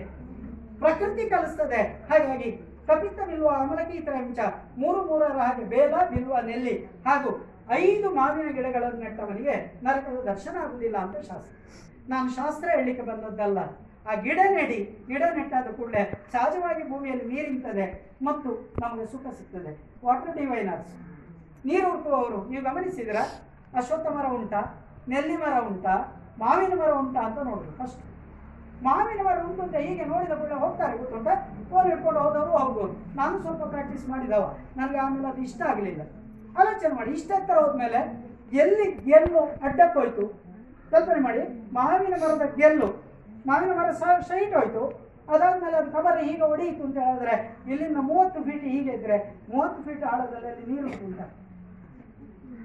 ಪ್ರಕೃತಿ ಕಲಿಸ್ತದೆ. ಹಾಗಾಗಿ ಕಪಿತ ಬಿಲ್ವ ಅಮಲಕಿ ತ್ರಂಚ ಮೂರು ಮೂರರ ಹಾಗೆ ಬೇಲ ಬಿಲ್ವ, ನೆಲ್ಲಿ. ಹಾಗೂ ಐದು ಮಾವಿನ ಗಿಡಗಳನ್ನು ನೆಟ್ಟವನಿಗೆ ನರಕದ ದರ್ಶನ ಆಗುವುದಿಲ್ಲ ಅಂತ ಶಾಸ್ತ್ರ. ನಾನು ಶಾಸ್ತ್ರ ಹೇಳಲಿಕ್ಕೆ ಬಂದದ್ದಲ್ಲ. ಆ ಗಿಡ ನೆಡಿ. ಗಿಡ ನೆಟ್ಟಾದ ಕೂಡಲೇ ಸಹಜವಾಗಿ ಭೂಮಿಯಲ್ಲಿ ನೀರಿಂತದೆ ಮತ್ತು ನಮಗೆ ಸುಖ ಸಿಗ್ತದೆ. ವಾಟರ್ ಡಿವೈನರ್ಸ್ ನೀರು ಹುಡುಕುವವರು ನೀವು ಗಮನಿಸಿದ್ರ ಅಶ್ವತ್ಥ ಮರ ಉಂಟಾ? ನೆಲ್ಲಿ ಮರ ಉಂಟಾ? ಮಾವಿನ ಮರ ಉಂಟಾ ಅಂತ ನೋಡೋದು ಫಸ್ಟ್ ಮಾವಿನ ಮರ ಉಂಟು ಅಂತ ಹೀಗೆ ನೋಡಿದ ಕೂಡಲೇ ಹೋಗ್ತಾರೆ. ಗೊತ್ತುಂಟ ಫೋನ್ ಹಿಡ್ಕೊಂಡು ಹೋದವರು ಹೋಗ್ಬೋದು. ನಾನು ಸ್ವಲ್ಪ ಪ್ರಾಕ್ಟೀಸ್ ಮಾಡಿದವ. ನನಗೆ ಆಮೇಲೆ ಅದು ಇಷ್ಟ ಆಗಲಿಲ್ಲ. ಆಲೋಚನೆ ಮಾಡಿ. ಇಷ್ಟ ಹತ್ರ ಹೋದ್ಮೇಲೆ ಎಲ್ಲಿ ಗೆಲ್ಲು ಅಡ್ಡಕ್ಕೋಯ್ತು ಕಲ್ಪನೆ ಮಾಡಿ. ಮಾವಿನ ಮರದ ಗೆಲ್ಲು. ಮಾವಿನ ಮರ ಸೈಟ್ ಹೋಯ್ತು. ಅದಾದ್ಮೇಲೆ ಅದು ಕಬರ ಈಗ ಹೊಡೆಯಿತು ಅಂತ ಹೇಳಿದ್ರೆ ಇಲ್ಲಿಂದ ಮೂವತ್ತು ಫೀಟ್ ಹೀಗೆ ಇದ್ರೆ ಮೂವತ್ತು ಫೀಟ್ ಆಳದಲ್ಲಿ ನೀರು ಉಂಟು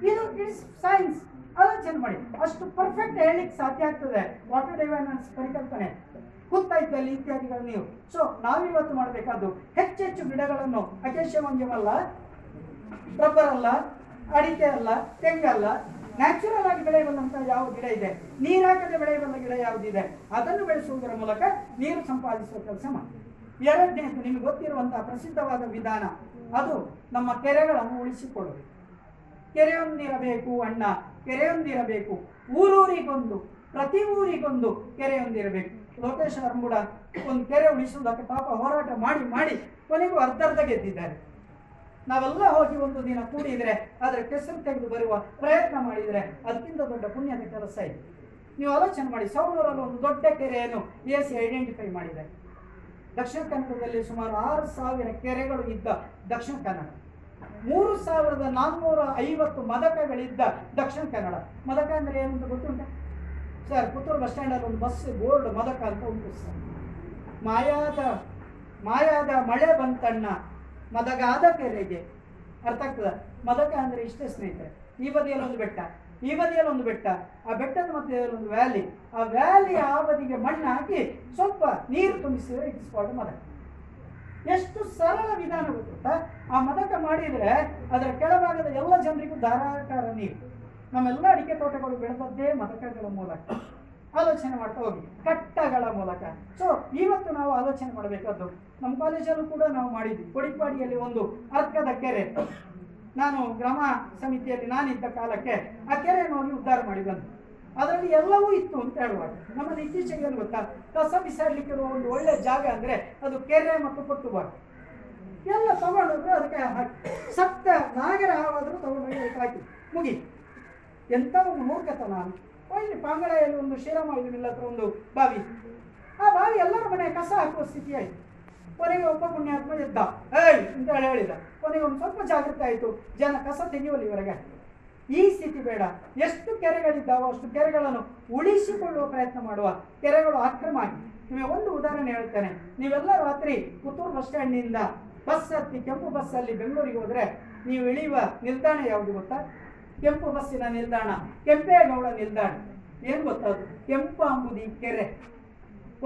ಇದು ಇಟ್ಸ್ ಸೈನ್ಸ್ ಆಲೋಚನೆ ಮಾಡಿ. ಅಷ್ಟು ಪರ್ಫೆಕ್ಟ್ ಹೇಳಲಿಕ್ಕೆ ಸಾಧ್ಯ ಆಗ್ತದೆ. ವಾಟರ್ ಡಿವೈನರ್ಸ್ ಪರಿಕಲ್ಪನೆ. ಹುತ್ತ ಅಲ್ಲಿ ಇತ್ಯಾದಿಗಳು ನೀವು. ಸೊ ನಾವಿವತ್ತು ಮಾಡಬೇಕಾದ್ದು ಹೆಚ್ಚೆಚ್ಚು ಗಿಡಗಳನ್ನು ಅಕೇಶವಂಗ್ಯವಲ್ಲ ರಬ್ಬರ್ ಅಲ್ಲ, ಅಡಿಕೆ ಅಲ್ಲ ತೆಂಗಲ್ಲ ನ್ಯಾಚುರಲ್ ಆಗಿ ಬೆಳೆಯಬಲ್ಲಂತ ಯಾವ ಗಿಡ ಇದೆ? ನೀರಾಗದೆ ಬೆಳೆಯಬಲ್ಲ ಗಿಡ ಯಾವುದಿದೆ? ಅದನ್ನು ಬೆಳೆಸುವುದರ ಮೂಲಕ ನೀರು ಸಂಪಾದಿಸುವ ಕೆಲಸ ಮಾಡಿ ಎರಡನೇದು ನಿಮಗೆ ಗೊತ್ತಿರುವಂತಹ ಪ್ರಸಿದ್ಧವಾದ ವಿಧಾನ. ಅದು ನಮ್ಮ ಕೆರೆಗಳನ್ನು ಉಳಿಸಿಕೊಳ್ಳುವುದು. ಕೆರೆಯೊಂದಿರಬೇಕು ಅಣ್ಣ, ಕೆರೆಯೊಂದಿರಬೇಕು. ಊರೂರಿಗೊಂದು, ಪ್ರತಿ ಊರಿಗೊಂದು ಕೆರೆಯೊಂದಿರಬೇಕು. ಲೋಕೇಶ್ ಅರ್ಮುಡ ಒಂದು ಕೆರೆ ಉಳಿಸುವುದಕ್ಕೆ ಪಾಪ ಹೋರಾಟ ಮಾಡಿ ಮಾಡಿ ಕೊನೆಗೂ ಅರ್ಧರ್ಧ ಗೆದ್ದಿದ್ದಾರೆ. ನಾವೆಲ್ಲ ಹೋಗಿ ಒಂದು ದಿನ ಕೂಡಿದರೆ ಅದರ ಕೆಸರು ತೆಗೆದು ಬರುವ ಪ್ರಯತ್ನ ಮಾಡಿದರೆ ಅದಕ್ಕಿಂತ ದೊಡ್ಡ ಪುಣ್ಯದ ಕೆಲಸ ಇದೆ. ನೀವು ಆಲೋಚನೆ ಮಾಡಿ ಸೌಳೂರಲ್ಲಿ ಒಂದು ದೊಡ್ಡ ಕೆರೆಯನ್ನು ಎ ಸಿ ಐಡೆಂಟಿಫೈ ಮಾಡಿದ್ದಾರೆ. ದಕ್ಷಿಣ ಕನ್ನಡದಲ್ಲಿ ಸುಮಾರು ಆರು ಸಾವಿರ ಕೆರೆಗಳು ಇದ್ದ ದಕ್ಷಿಣ ಕನ್ನಡ. ಮೂರು ಸಾವಿರದ ನಾನ್ನೂರ ಐವತ್ತು ಮದಕಗಳಿದ್ದ ದಕ್ಷಿಣ ಕನ್ನಡ. ಮದಕ ಅಂದ್ರೆ ಏನು ಅಂತ ಗೊತ್ತುಂಟ? ಸರ್, ಪುತ್ತೂರು ಬಸ್ ಸ್ಟ್ಯಾಂಡಲ್ಲಿ ಒಂದು ಬಸ್ ಬೋರ್ಡ್ ಮದಕ ಅಂತ ಉಂಟು ಸರ್. ಮಾಯಾದ ಮಾಯಾದ ಮಳೆ ಬಂತಣ್ಣ ಮದಗಾದ ಕೆರೆಗೆ. ಅರ್ಥ ಆಗ್ತದ? ಮದಕ ಅಂದ್ರೆ ಇಷ್ಟೇ ಸ್ನೇಹಿತರೆ, ಈ ಬದಿಯಲ್ಲಿ ಒಂದು ಬೆಟ್ಟ, ಈ ಬದಿಯಲ್ಲಿ ಒಂದು ಬೆಟ್ಟ, ಆ ಬೆಟ್ಟದ ಮಧ್ಯದಲ್ಲಿ ಒಂದು ವ್ಯಾಲಿ. ಆ ವ್ಯಾಲಿ ಆ ಬದಿಗೆ ಮಣ್ಣು ಹಾಕಿ ಸ್ವಲ್ಪ ನೀರು ತುಂಬಿಸಿದ್ರೆ ಮದಕ. ಎಷ್ಟು ಸರಳ ವಿಧಾನ ಗೊತ್ತಾ? ಆ ಮದಕ ಮಾಡಿದ್ರೆ ಅದರ ಕೆಳಭಾಗದ ಎಲ್ಲ ಜನರಿಗೂ ಧಾರಾಕಾರ ನೀರು. ನಮ್ಮೆಲ್ಲ ಅಡಿಕೆ ತೋಟಗಳು ಬೆಳೆದದ್ದೇ ಮದಕಗಳ ಮೂಲಕ. ಆಲೋಚನೆ ಮಾಡ್ತಾ ಹೋಗಿ. ಕಟ್ಟಗಳ ಮೂಲಕ. ಸೊ ಇವತ್ತು ನಾವು ಆಲೋಚನೆ ಮಾಡಬೇಕಾದ್ದು ನಮ್ಮ ಕಾಲೇಜಲ್ಲೂ ಕೂಡ ನಾವು ಮಾಡಿದ್ವಿ. ಕೊಡಿಪಾಡಿಯಲ್ಲಿ ಒಂದು ಅರ್ಕದ ಕೆರೆ. ನಾನು ಗ್ರಾಮ ಸಮಿತಿಯಲ್ಲಿ ನಾನಿದ್ದ ಕಾಲಕ್ಕೆ ಆ ಕೆರೆಯನ್ನು ಹೋಗಿ ಉದ್ಧಾರ ಮಾಡಿ ಅದರಲ್ಲಿ ಎಲ್ಲವೂ ಇತ್ತು ಅಂತ ಹೇಳುವಾಗ. ನಮ್ಮಲ್ಲಿ ಇತ್ತೀಚೆಗೆ ಏನು ಗೊತ್ತಾ? ಕಸ ಬಿಸಾಡ್ಲಿಕ್ಕಿರುವ ಒಂದು ಒಳ್ಳೆ ಜಾಗ ಅಂದ್ರೆ ಅದು ಕೆರೆ ಮತ್ತು ಪೊಟ್ಟುಬಾಗ ಎಲ್ಲ ತಗೊಂಡೋದ್ರು ಅದಕ್ಕೆ ಹಾಕಿ. ಸತ್ತ ನಾಗರ ಹಾವಾದರೂ ತಗೊಂಡೋಗಿ ಹಾಕಿ. ಮುಗಿ. ಎಂಥ ಒಂದು ಮೂರ್ಖತನ ಒಳ್ಳೆ ಪಾಂಗಳೆಯಲ್ಲಿ ಒಂದು ಶ್ರೀರಾಮ ಇಲ್ಲ ಹತ್ರ ಒಂದು ಬಾವಿ. ಆ ಬಾವಿ ಎಲ್ಲರ ಮನೆ ಕಸ ಹಾಕುವ ಸ್ಥಿತಿ ಆಯ್ತು. ಕೊನೆಗೆ ಒಬ್ಬ ಪುಣ್ಯಾತ್ಮ ಎದ್ದ. ಏಯ್ ಅಂತ ಹೇಳಿ ಹೇಳಿದ. ಕೊನೆಗೆ ಒಂದು ಸ್ವಲ್ಪ ಜಾಗೃತಿ ಆಯಿತು. ಜನ ಕಸ ತೆಗೆಯುವಲ್ಲಿವರೆಗೆ ಈ ಸ್ಥಿತಿ ಬೇಡ. ಎಷ್ಟು ಕೆರೆಗಳಿದ್ದಾವೋ ಅಷ್ಟು ಕೆರೆಗಳನ್ನು ಉಳಿಸಿಕೊಳ್ಳುವ ಪ್ರಯತ್ನ ಮಾಡುವ ಕೆರೆಗಳು ಅಕ್ರಮ ಆಗಿ. ನಿಮಗೆ ಒಂದು ಉದಾಹರಣೆ ಹೇಳ್ತೇನೆ. ನೀವೆಲ್ಲ ರಾತ್ರಿ ಪುತ್ತೂರು ಬಸ್ ಸ್ಟ್ಯಾಂಡ್ನಿಂದ ಬಸ್ ಹತ್ತಿ ಕೆಂಪು ಬಸ್ಸಲ್ಲಿ ಬೆಂಗಳೂರಿಗೆ ಹೋದ್ರೆ ನೀವು ಇಳಿಯುವ ನಿಲ್ದಾಣ ಯಾವುದು ಗೊತ್ತಾ? ಕೆಂಪು ಬಸ್ಸಿನ ನಿಲ್ದಾಣ ಕೆಂಪೇಗೌಡ ನಿಲ್ದಾಣ. ಏನು ಗೊತ್ತದು ಕೆಂಪು ಅಂಬುದಿ ಕೆರೆ.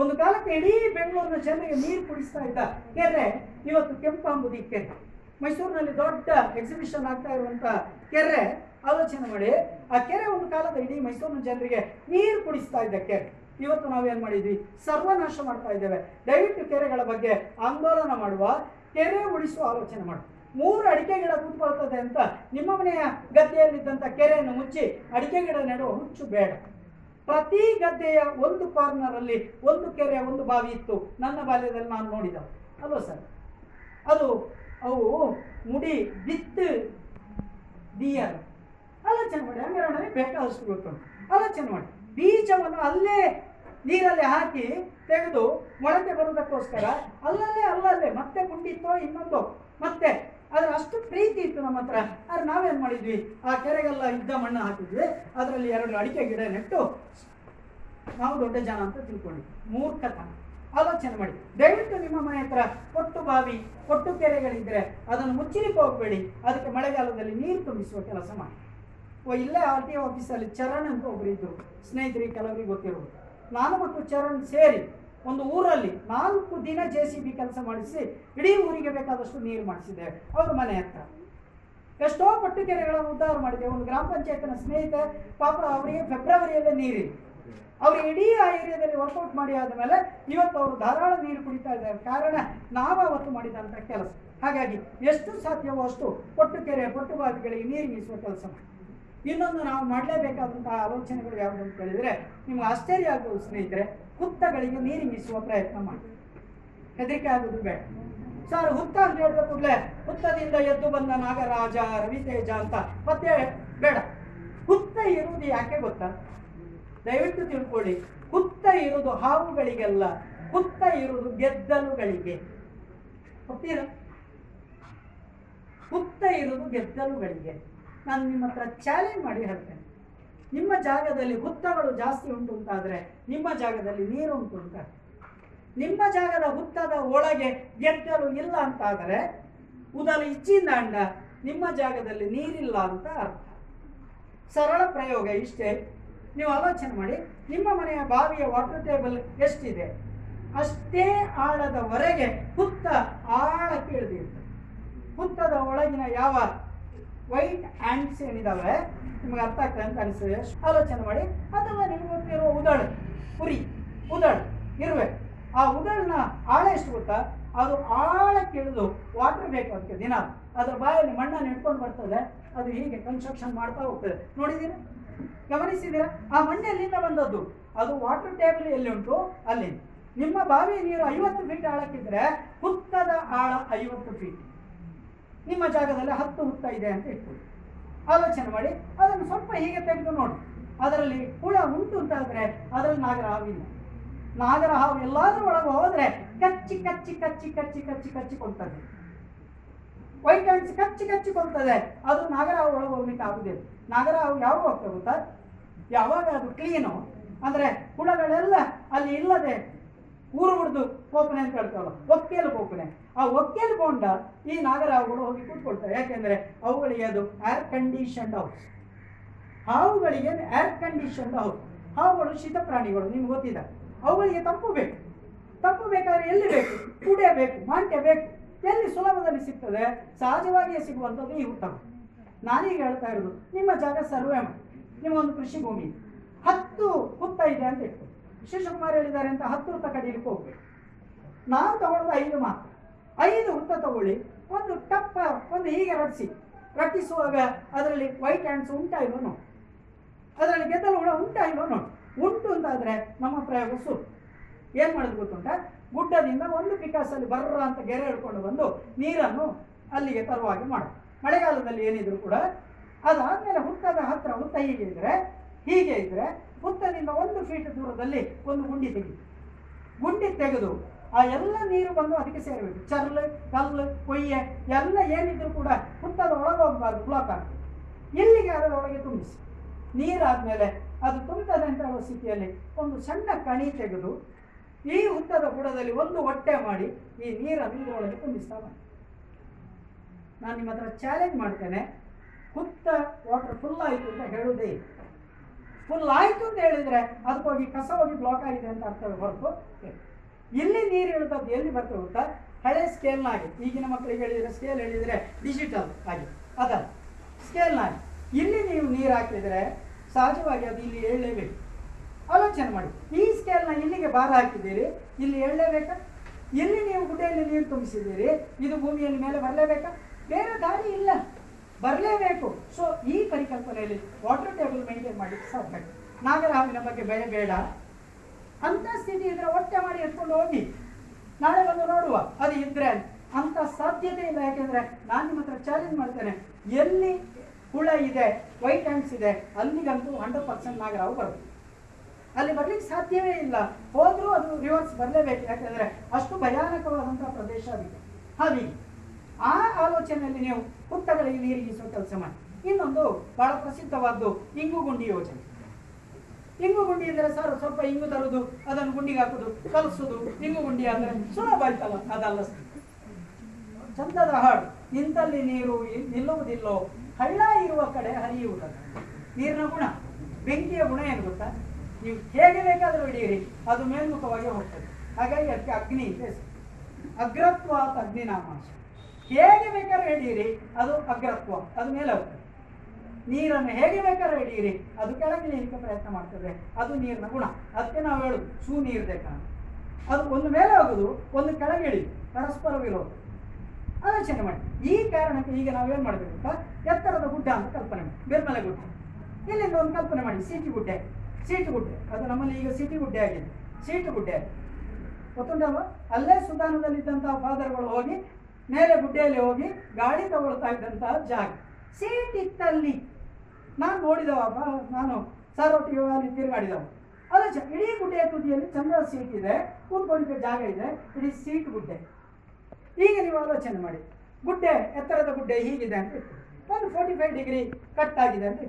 ಒಂದು ಕಾಲಕ್ಕೆ ಇಡೀ ಬೆಂಗಳೂರಿನ ಜನರಿಗೆ ನೀರು ಕುಡಿಸ್ತಾ ಇದ್ದ ಕೆರೆ ಇವತ್ತು ಕೆಂಪು ಅಂಬುದಿ ಕೆರೆ. ಮೈಸೂರಿನಲ್ಲಿ ದೊಡ್ಡ ಎಕ್ಸಿಬಿಷನ್ ಆಗ್ತಾ ಇರುವಂಥ ಕೆರೆ ಆಲೋಚನೆ ಮಾಡಿ, ಆ ಕೆರೆ ಒಂದು ಕಾಲದ ಇಡೀ ಮೈಸೂರಿನ ಜನರಿಗೆ ನೀರು ಕುಡಿಸ್ತಾ ಇದ್ದ ಕೆರೆ ಇವತ್ತು ನಾವೇನು ಮಾಡಿದ್ವಿ? ಸರ್ವನಾಶ ಮಾಡ್ತಾ ಇದ್ದೇವೆ. ದಯವಿಟ್ಟು ಕೆರೆಗಳ ಬಗ್ಗೆ ಆಂದೋಲನ ಮಾಡುವ, ಕೆರೆ ಉಳಿಸುವ ಆಲೋಚನೆ ಮಾಡಿ. ಮೂರು ಅಡಿಕೆ ಗಿಡ ಕೂತ್ಕೊಳ್ತದೆ ಅಂತ ನಿಮ್ಮ ಮನೆಯ ಗದ್ದೆಯಲ್ಲಿದ್ದಂಥ ಕೆರೆಯನ್ನು ಮುಚ್ಚಿ ಅಡಿಕೆ ಗಿಡ ನೆಡುವ ಹುಚ್ಚು ಬೇಡ. ಪ್ರತಿ ಗದ್ದೆಯ ಒಂದು ಕಾರ್ನರ್ ಅಲ್ಲಿ ಒಂದು ಕೆರೆ, ಒಂದು ಬಾವಿ ಇತ್ತು. ನನ್ನ ಬಾಲ್ಯದಲ್ಲಿ ನಾನು ನೋಡಿದ. ಅಲ್ವಾ ಸರ್? ಅದು ಅವು ಮುಡಿ ಬಿತ್ತು ದಿಯರ್. ಆಲೋಚನೆ ಮಾಡಿ ಹಂಗಾರೆ ಬೇಕಾದಷ್ಟು ಗೊತ್ತುಂಟು ಆಲೋಚನೆ ಮಾಡಿ. ಬೀಜವನ್ನು ಅಲ್ಲೇ ನೀರಲ್ಲಿ ಹಾಕಿ ತೆಗೆದು ಮೊಳಕೆ ಬರೋದಕ್ಕೋಸ್ಕರ ಅಲ್ಲಲ್ಲೇ ಅಲ್ಲಲ್ಲೇ, ಮತ್ತೆ ಕುಂಡಿತ್ತೋ ಇನ್ನೊಂದು, ಮತ್ತೆ ಅದರ ಅಷ್ಟು ಪ್ರೀತಿ ಇತ್ತು ನಮ್ಮ ಹತ್ರ. ಆದ್ರೆ ನಾವೇನ್ ಮಾಡಿದ್ವಿ? ಆ ಕೆರೆಗೆಲ್ಲ ಇದ್ದ ಮಣ್ಣು ಹಾಕಿದ್ವಿ. ಅದರಲ್ಲಿ ಎರಡು ಅಡಿಕೆ ಗಿಡ ನೆಟ್ಟು ನಾವು ದೊಡ್ಡ ಜನ ಅಂತ ತಿಳ್ಕೊಂಡ್ವಿ ಮೂರ್ಖತನ. ಆಲೋಚನೆ ಮಾಡಿ. ದಯವಿಟ್ಟು ನಿಮ್ಮ ಮನೆ ಹತ್ರ ಕೊಟ್ಟು ಬಾವಿ ಕೊಟ್ಟು ಕೆರೆಗಳಿದ್ರೆ ಅದನ್ನು ಮುಚ್ಚಲಿಕ್ಕೆ ಹೋಗಬೇಡಿ. ಅದಕ್ಕೆ ಮಳೆಗಾಲದಲ್ಲಿ ನೀರು ತುಂಬಿಸುವ ಕೆಲಸ ಮಾಡಿ. ಇಲ್ಲೇ ಆರ್ ಟಿ ಆಫೀಸಲ್ಲಿ ಚರಣ್ ಅಂತ ಒಬ್ರು ಇದ್ದರು ಸ್ನೇಹಿತರಿಗೆ ಕೆಲವರಿಗೆ ಗೊತ್ತಿರೋದು ನಾನು ಮತ್ತು ಚರಣ್ ಸೇರಿ ಒಂದು ಊರಲ್ಲಿ ನಾಲ್ಕು ದಿನ ಜೆ ಸಿ ಬಿ ಕೆಲಸ ಮಾಡಿಸಿ ಇಡೀ ಊರಿಗೆ ಬೇಕಾದಷ್ಟು ನೀರು ಮಾಡಿಸಿದೆ ಅವ್ರ ಮನೆ ಹತ್ರ. ಎಷ್ಟೋ ಪಟ್ಟು ಕೆರೆಗಳನ್ನು ಉದ್ಧಾರ ಮಾಡಿದೆ. ಒಂದು ಗ್ರಾಮ ಪಂಚಾಯತ್ನ ಸ್ನೇಹಿತೆ, ಪಾಪ ಅವರಿಗೆ ಫೆಬ್ರವರಿಯಲ್ಲೇ ನೀರಿಲ್ಲ. ಅವರು ಇಡೀ ಆ ಏರಿಯಾದಲ್ಲಿ ವರ್ಕೌಟ್ ಮಾಡಿ ಆದಮೇಲೆ ಇವತ್ತು ಅವರು ಧಾರಾಳ ನೀರು ಕುಡಿತಾ ಇದ್ದಾರೆ. ಕಾರಣ ನಾವು ಅವತ್ತು ಮಾಡಿದಂಥ ಕೆಲಸ. ಹಾಗಾಗಿ ಎಷ್ಟು ಸಾಧ್ಯವೋ ಅಷ್ಟು ಪಟ್ಟು ಕೆರೆ ಪಟ್ಟು ನೀರು ಮೀಸುವ ಕೆಲಸ ಮಾಡಿ. ಇನ್ನೊಂದು ನಾವು ಮಾಡಲೇಬೇಕಾದಂತಹ ಆಲೋಚನೆಗಳು ಯಾವುದು ಅಂತ ಹೇಳಿದ್ರೆ ನಿಮ್ಗೆ ಆಶ್ಚರ್ಯ ಆಗುವ ಸ್ನೇಹಿತರೆ, ಹುತ್ತಗಳಿಗೆ ನೀರಿಂಗಿಸುವ ಪ್ರಯತ್ನ ಮಾಡಿ. ಹೆದರಿಕೆ ಆಗುವುದು ಬೇಡ. ಸರ್ ಹುತ್ತ ಅಂತ ಹೇಳಿದ ಕೂಡಲೇ ಹುತ್ತದಿಂದ ಎದ್ದು ಬಂದ ನಾಗರಾಜ, ರವಿತೇಜ ಅಂತ ಮತ್ತೆ ಬೇಡ. ಹುತ್ತ ಇರುವುದು ಯಾಕೆ ಗೊತ್ತಾ? ದಯವಿಟ್ಟು ತಿಳ್ಕೊಳ್ಳಿ. ಹುತ್ತ ಇರುವುದು ಹಾವುಗಳಿಗೆಲ್ಲ, ಹುತ್ತ ಇರುವುದು ಗೆದ್ದಲುಗಳಿಗೆ. ಗೊತ್ತೀರಾ ಹುತ್ತ ಇರುವುದು ಗೆದ್ದಲುಗಳಿಗೆ. ನಾನು ನಿಮ್ಮ ಹತ್ರ ಚಾಲೆಂಜ್ ಮಾಡಿ ಹೇಳ್ತೇನೆ. ನಿಮ್ಮ ಜಾಗದಲ್ಲಿ ಹುತ್ತಗಳು ಜಾಸ್ತಿ ಉಂಟು ಅಂತಾದರೆ ನಿಮ್ಮ ಜಾಗದಲ್ಲಿ ನೀರು ಉಂಟು ಅಂತ. ನಿಮ್ಮ ಜಾಗದ ಹುತ್ತದ ಒಳಗೆ ಗೆದ್ದಲು ಇಲ್ಲ ಅಂತಾದರೆ ಉದಲು ಇಚ್ಚಿಂದ ಅಂಡ ನಿಮ್ಮ ಜಾಗದಲ್ಲಿ ನೀರಿಲ್ಲ ಅಂತ ಅರ್ಥ. ಸರಳ ಪ್ರಯೋಗ ಇಷ್ಟೇ. ನೀವು ಆಲೋಚನೆ ಮಾಡಿ, ನಿಮ್ಮ ಮನೆಯ ಬಾವಿಯ ವಾಟರ್ ಟೇಬಲ್ ಎಷ್ಟಿದೆ? ಅಷ್ಟೇ ಆಳದವರೆಗೆ ಹುತ್ತ ಆಳಕ್ಕೆ ಇಳಿದಿರ್ತದೆ ಹುತ್ತದ ಒಳಗಿನ ಯಾವ ವೈಟ್ ಆ್ಯಂಡ್ಸ್ ಏನಿದಾವೆ? ನಿಮಗೆ ಅರ್ಥ ಆಗ್ತದೆ ಅಂತ ಅನಿಸ್ತದೆ ಆಲೋಚನೆ ಮಾಡಿ. ಅಥವಾ ನಿಮ್ಗೆ ಗೊತ್ತಿರುವ ಉದಳು ಪುರಿ ಉದಳು, ಇರುವೆ. ಆ ಉದಳನ ಆಳ ಎಷ್ಟು ಗೊತ್ತಾ? ಅದು ಆಳಕ್ಕೆ ಇಳಿದು ವಾಟರ್ ಬೇಕು ಅದಕ್ಕೆ ದಿನ. ಅದರ ಬಾಯಲ್ಲಿ ಮಣ್ಣನ್ನು ಇಟ್ಕೊಂಡು ಬರ್ತದೆ. ಅದು ಹೀಗೆ ಕನ್ಸ್ಟ್ರಕ್ಷನ್ ಮಾಡ್ತಾ ಹೋಗ್ತದೆ. ನೋಡಿದ್ದೀರಾ? ಗಮನಿಸಿದೀರಾ ಆ ಮಣ್ಣು ಎಲ್ಲಿಂದ ಬಂದದ್ದು? ಅದು ವಾಟರ್ ಟೇಬಲ್ ಎಲ್ಲಿ ಉಂಟು ಅಲ್ಲಿ ನಿಮ್ಮ ಬಾವಿ ನೀರು ಐವತ್ತು ಫೀಟ್ ಆಳಕ್ಕಿದ್ರೆ ಹುತ್ತದ ಆಳ ಐವತ್ತು ಫೀಟ್ ನಿಮ್ಮ ಜಾಗದಲ್ಲಿ ಹತ್ತು ಹುತ್ತ ಇದೆ ಅಂತ ಇಟ್ಕೊಳ್ಳಿ. ಆಲೋಚನೆ ಮಾಡಿ, ಅದನ್ನು ಸ್ವಲ್ಪ ಹೀಗೆ ತೆಗೆದು ನೋಡಿ. ಅದರಲ್ಲಿ ಹುಳ ಉಂಟು ಅಂತಾದ್ರೆ ಅದರಲ್ಲಿ ನಾಗರ ಹಾವು ಎಲ್ಲಾದರೂ ಒಳಗೆ ಹೋದರೆ ಕಚ್ಚಿ ಕಚ್ಚಿ ಕಚ್ಚಿ ಕಚ್ಚಿ ಕಚ್ಚಿ ಕಚ್ಚಿ ಕೊಡ್ತದೆ. ವೈಟ್ ಹ್ಯಾಂಡ್ಸ್ ಕಚ್ಚಿ ಕಚ್ಚಿ ಕೊಡ್ತದೆ. ಅದು ನಾಗರ ಹಾವು ಒಳಗೆ ಹೋಗ್ಲಿಕ್ಕೆ ಆಗುದಿಲ್ಲ. ನಾಗರ ಹಾವು ಹೋಗ್ತದೆ ಗೊತ್ತಾ? ಯಾವಾಗ ಅದು ಕ್ಲೀನು ಅಂದರೆ ಹುಳಗಳೆಲ್ಲ ಅಲ್ಲಿ ಇಲ್ಲದೆ ಊರು ಹೊಡೆದು ಕೋಪನೆ ಅಂತ ಹೇಳ್ತಾವಲ್ಲ ಒಕ್ಕೇಲು ಕೋಪನೆ ಆ ಒಕ್ಕೇಲು ಬೋಂಡ ಈ ನಾಗರಾವುಗಳು ಹೋಗಿ ಕೂತ್ಕೊಳ್ತಾರೆ. ಯಾಕೆಂದ್ರೆ ಅವುಗಳಿಗೆ ಅದು ಏರ್ ಕಂಡೀಷನ್ಡ್ ಹೌಸ್ ಹಾವುಗಳಿಗೆ ಏರ್ ಕಂಡೀಷನ್ ಹೌಸ್ ಹಾವುಗಳು ಶೀತ ಪ್ರಾಣಿಗಳು, ನಿಮ್ಗೆ ಗೊತ್ತಿದೆ? ಅವುಗಳಿಗೆ ತಂಪು ಬೇಕು. ತಂಪು ಬೇಕಾದ್ರೆ ಎಲ್ಲಿ ಬೇಕು? ಕುಡೆ ಬೇಕು ಮಾಂಟ್ಯ ಬೇಕು. ಎಲ್ಲಿ ಸುಲಭದಲ್ಲಿ ಸಿಗ್ತದೆ? ಸಹಜವಾಗಿಯೇ ಸಿಗುವಂಥದ್ದು ಈ ಉತ್ತಮ. ನಾನೀಗ ಹೇಳ್ತಾ ಇರೋದು, ನಿಮ್ಮ ಜಾಗ ಸರ್ವೆ ಮಾಡಿ. ನಿಮ್ಮೊಂದು ಕೃಷಿ ಭೂಮಿ. ಹತ್ತು ಹುತ್ತ ಇದೆ ಅಂತ ಇಟ್ಟು ಶಿವಕುಮಾರ್ ಹೇಳಿದ್ದಾರೆ ಅಂತ ಹತ್ತು ಹುತ್ತ ಕಡಿಯಲಿಕ್ಕೆ ಹೋಗ್ಬೇಕು. ನಾನು ತಗೊಳ್ಳೋದು ಐದು ಮಾತ್ರ. ಐದು ವೃತ್ತ ತಗೊಳ್ಳಿ. ಒಂದು ಟಪ್ಪ, ಒಂದು ಹೀಗೆ ರಟಿಸಿ ರಟ್ಟಿಸುವಾಗ ಅದರಲ್ಲಿ ವೈಟ್ ಹ್ಯಾಂಡ್ಸ್ ಉಂಟಾ ಇಲ್ವೋ ನೋಡಿ. ಅದರಲ್ಲಿ ಗೆದ್ದಲು ಕೂಡ ಉಂಟಾ ಇಲ್ವೋ ನೋಡಿ. ಉಂಟು ಅಂತಾದರೆ ನಮ್ಮ ಪ್ರಯೋಗ ಸುರು. ಏನು ಮಾಡೋದು ಗೊತ್ತುಂಟ? ಗುಡ್ಡದಿಂದ ಒಂದು ಪಿಕಾಸಲ್ಲಿ ಬರ್ರ ಅಂತ ಗೆರೆ ಹಿಡ್ಕೊಂಡು ಬಂದು ನೀರನ್ನು ಅಲ್ಲಿಗೆ ತರುವಾಗೆ ಮಾಡು. ಮಳೆಗಾಲದಲ್ಲಿ ಏನಿದ್ರು ಕೂಡ ಅದಾದಮೇಲೆ ಹುತ್ತದ ಹತ್ತಿರ ಹುತ್ತ ಹೀಗೆ ಇದ್ದರೆ ಹೀಗೆ ಇದ್ರೆ ಹುತ್ತದಿಂದ ಒಂದು ಫೀಟ್ ದೂರದಲ್ಲಿ ಒಂದು ಗುಂಡಿ ತೆಗೆದು ಗುಂಡಿ ತೆಗೆದು ಆ ಎಲ್ಲ ನೀರು ಬಂದು ಅದಕ್ಕೆ ಸೇರಬೇಕು. ಚರ್ಲು, ಕಲ್ಲು, ಕೊಯ್ಯೆ ಎಲ್ಲ ಏನಿದ್ರು ಕೂಡ ಪುತ್ತದ ಒಳಗೆ ಹೋಗಬಾರ್ದು ಬ್ಲಾಕ್ ಆಗ್ತದೆ ಇಲ್ಲಿಗೆ ಅದರೊಳಗೆ ತುಂಬಿಸಿ. ನೀರಾದಮೇಲೆ ಅದು ತುಂಬಿದಂತಹ ಸ್ಥಿತಿಯಲ್ಲಿ ಒಂದು ಸಣ್ಣ ಕಣಿ ತೆಗೆದು ಈ ಹುತ್ತದ ಬುಡದಲ್ಲಿ ಒಂದು ಹೊಟ್ಟೆ ಮಾಡಿ ಈ ನೀರನ್ನು ಇದರೊಳಗೆ ತುಂಬಿಸ್ತಾ ನಾನು ನಿಮ್ಮ ಹತ್ರ ಚಾಲೆಂಜ್ ಮಾಡ್ತೇನೆ. ಹುತ್ತ ವಾಟರ್ ಫುಲ್ ಆಯಿತು ಅಂತ ಹೇಳುವುದೇ ಫುಲ್ ಆಯಿತು ಅಂತ ಹೇಳಿದ್ರೆ ಅದಕ್ಕೋಗಿ ಕಸ ಹೋಗಿ ಬ್ಲಾಕ್ ಆಗಿದೆ ಅಂತ ಅರ್ಥ ಹೊರತು ಇಲ್ಲಿ ನೀರು ಇಳಿದದ್ದು ಎಲ್ಲಿ ಬರ್ತದೆ ಗೊತ್ತಾ? ಹಳೆ ಸ್ಕೇಲ್ನಾಗಿ ಈಗಿನ ಮಕ್ಕಳಿಗೆ ಹೇಳಿದರೆ ಸ್ಕೇಲ್ ಹೇಳಿದರೆ ಡಿಜಿಟಲ್ ಆಗಿ. ಅದಲ್ಲ. ಸ್ಕೇಲ್ನಾಗಿ ಇಲ್ಲಿ ನೀವು ನೀರು ಹಾಕಿದರೆ ಸಹಜವಾಗಿ ಅದು ಇಲ್ಲಿ ಹೇಳಲೇಬೇಕು ಆಲೋಚನೆ ಮಾಡಿ. ಈ ಸ್ಕೇಲ್ನ ಇಲ್ಲಿಗೆ ಭಾರ ಹಾಕಿದ್ದೀರಿ, ಇಲ್ಲಿ ಹೇಳಲೇಬೇಕಾ ಇಲ್ಲಿ ನೀವು ಗುಡ್ಡೆಯಲ್ಲಿ ನೀರು ತುಂಬಿಸಿದ್ದೀರಿ, ಇದು ಭೂಮಿಯಲ್ಲಿ ಮೇಲೆ ಬರಲೇಬೇಕಾ? ಬೇರೆ ದಾರಿ ಇಲ್ಲ. ಬರಲೇಬೇಕು. ಸೊ ಈ ಪರಿಕಲ್ಪನೆಯಲ್ಲಿ ವಾಟರ್ ಟೇಬಲ್ ಮೇಂಟೈನ್ ಮಾಡಲಿಕ್ಕೆ ಸಾಧ್ಯ. ನಾಗರಹಾವಿನ ಬಗ್ಗೆ ಬೆಳೆ ಬೇಡ. ಅಂತ ಸ್ಥಿತಿ ಇದ್ರೆ ಹೊಟ್ಟೆ ಮಾಡಿ ಎತ್ಕೊಂಡು ಹೋಗಿ. ನಾಳೆ ಬಂದು ನೋಡುವ. ಅದು ಇದ್ರೆ ಅಂತ ಸಾಧ್ಯತೆ ಇಲ್ಲ. ಯಾಕೆಂದ್ರೆ ನಾನು ನಿಮ್ಮ ಹತ್ರ ಚಾಲೆಂಜ್ ಮಾಡ್ತೇನೆ. ಎಲ್ಲಿ ಹುಳ ಇದೆ ವೈಟ್ ಹ್ಯಾಂಡ್ಸ್ ಇದೆ, ಅಲ್ಲಿಗಂತೂ ಹಂಡ್ರೆಡ್ ಪರ್ಸೆಂಟ್ ನಾಗರಾವು ಬರುತ್ತೆ. ಅಲ್ಲಿ ಬರ್ಲಿಕ್ಕೆ ಸಾಧ್ಯವೇ ಇಲ್ಲ. ಹೋದರೂ ಅದು ರಿವರ್ಸ್ ಬರಲೇಬೇಕು. ಯಾಕಂದ್ರೆ ಅಷ್ಟು ಭಯಾನಕವಾದಂತಹ ಪ್ರದೇಶ ಆಗಿದೆ ಹಾಗೆ. ಆ ಆಲೋಚನೆಯಲ್ಲಿ ನೀವು ಹುತ್ತಗಳಿಗೆ ನೀರಿಗಿಸುವ ಕೆಲಸ ಮಾಡಿ. ಇನ್ನೊಂದು ಬಹಳ ಪ್ರಸಿದ್ಧವಾದ್ದು ಇಂಗು ಗುಂಡಿ ಯೋಜನೆ. ಇಂಗು ಗುಂಡಿ ಅಂದರೆ ಸರ್ ಸ್ವಲ್ಪ ಇಂಗು ತರುದು, ಅದನ್ನು ಗುಂಡಿಗೆ ಹಾಕುದು, ಕಲಸುದು. ಇಂಗು ಗುಂಡಿ ಅಂದ್ರೆ ಸುಲಭ ಆಯ್ತಲ್ಲ, ಅದಲ್ಲ. ಚಂದದ ಹಾಡು, ನಿಂತಲ್ಲಿ ನೀರು ನಿಲ್ಲುವುದಿಲ್ಲೋ, ಹಳ್ಳ ಇರುವ ಕಡೆ ಹರಿಯುವುದಲ್ಲ ನೀರಿನ ಗುಣ, ಬೆಂಕಿಯ ಗುಣ ಏನು ಗೊತ್ತಾ? ನೀವು ಹೇಗೆ ಬೇಕಾದರೂ ಹಿಡಿಯಿರಿ, ಅದು ಮೇಲ್ಮುಖವಾಗಿ ಹೋಗ್ತದೆ. ಹಾಗಾಗಿ ಅದಕ್ಕೆ ಅಗ್ನಿ ಅಗ್ರತ್ವ ಅಗ್ನಿನಾಮಾಂಶ ಹೇಗೆ ಬೇಕಾದ್ರೆ ಹಿಡಿಯಿರಿ ಅದು ಅಗ್ರತ್ವ, ಅದು ಮೇಲೆ ಹೋಗ್ತದೆ ನೀರನ್ನು ಹೇಗೆ ಬೇಕಾದ್ರೆ ಹಿಡಿಯಿರಿ ಅದು ಕೆಳಗೆ ಇಳಿಲಿಕ್ಕೆ ಪ್ರಯತ್ನ ಮಾಡ್ತದೆ, ಅದು ನೀರಿನ ಗುಣ. ಅದಕ್ಕೆ ನಾವು ಹೇಳುದು ಸೂ ನೀರು ಬೇಕಾ ಅದು ಒಂದು ಮೇಲೆ ಹೋಗುದು, ಒಂದು ಕೆಳಗೆ ಇಳಿ ಪರಸ್ಪರ ವಿರೋಧ. ಆಲೋಚನೆ ಮಾಡಿ. ಈ ಕಾರಣಕ್ಕೆ ಈಗ ನಾವೇನು ಮಾಡಬೇಕು ಅಂತ ಎತ್ತರದ ಗುಡ್ಡ ಅಂತ ಕಲ್ಪನೆ ಮಾಡಿ. ಬೆರ್ಮಲೆ ಗುಡ್ಡ. ಇಲ್ಲಿಂದ ಒಂದು ಕಲ್ಪನೆ ಮಾಡಿ, ಸೀಟಿ ಗುಡ್ಡೆ. ಸೀಟು ಗುಡ್ಡೆ. ಅದು ನಮ್ಮಲ್ಲಿ ಈಗ ಸಿಟಿ ಗುಡ್ಡೆ ಆಗಿದೆ. ಸೀಟು ಗುಡ್ಡೆ. ಗೊತ್ತುಂಟಲ್ವ? ಅಲ್ಲೇ ಸುಧಾನದಲ್ಲಿದ್ದಂತಹ ಫಾದರ್ಗಳು ಹೋಗಿ ಮೇಲೆ ಗುಡ್ಡೆಯಲ್ಲಿ ಹೋಗಿ ಗಾಳಿ ತಗೊಳ್ತಾ ಇದ್ದಂತಹ ಜಾಗ. ಸೀಟ್ ಇತ್ತಲ್ಲಿ. ನಾನು ನೋಡಿದವ, ಬ- ನಾನು ಸಾರೊಟ್ಟಿಗೆ ಅಲ್ಲಿ ತಿರುಗಾಡಿದವ. ಅದು ಇಡೀ ಗುಡ್ಡೆಯ ತುದಿಯಲ್ಲಿ ಚಂದ ಸೀಟ್ ಇದೆ, ಕೂತ್ಕೊಳ್ಳಿಕ್ಕೆ ಜಾಗ ಇದೆ, ಇಡೀ ಸೀಟ್ ಗುಡ್ಡೆ. ಈಗ ನೀವು ಆಲೋಚನೆ ಮಾಡಿ. ಗುಡ್ಡೆ, ಎತ್ತರದ ಗುಡ್ಡೆ ಹೀಗಿದೆ ಅಂತ ಒಂದು ಫೋರ್ಟಿ ಫೈವ್ ಡಿಗ್ರಿ ಕಟ್ ಆಗಿದೆ ಅಂತ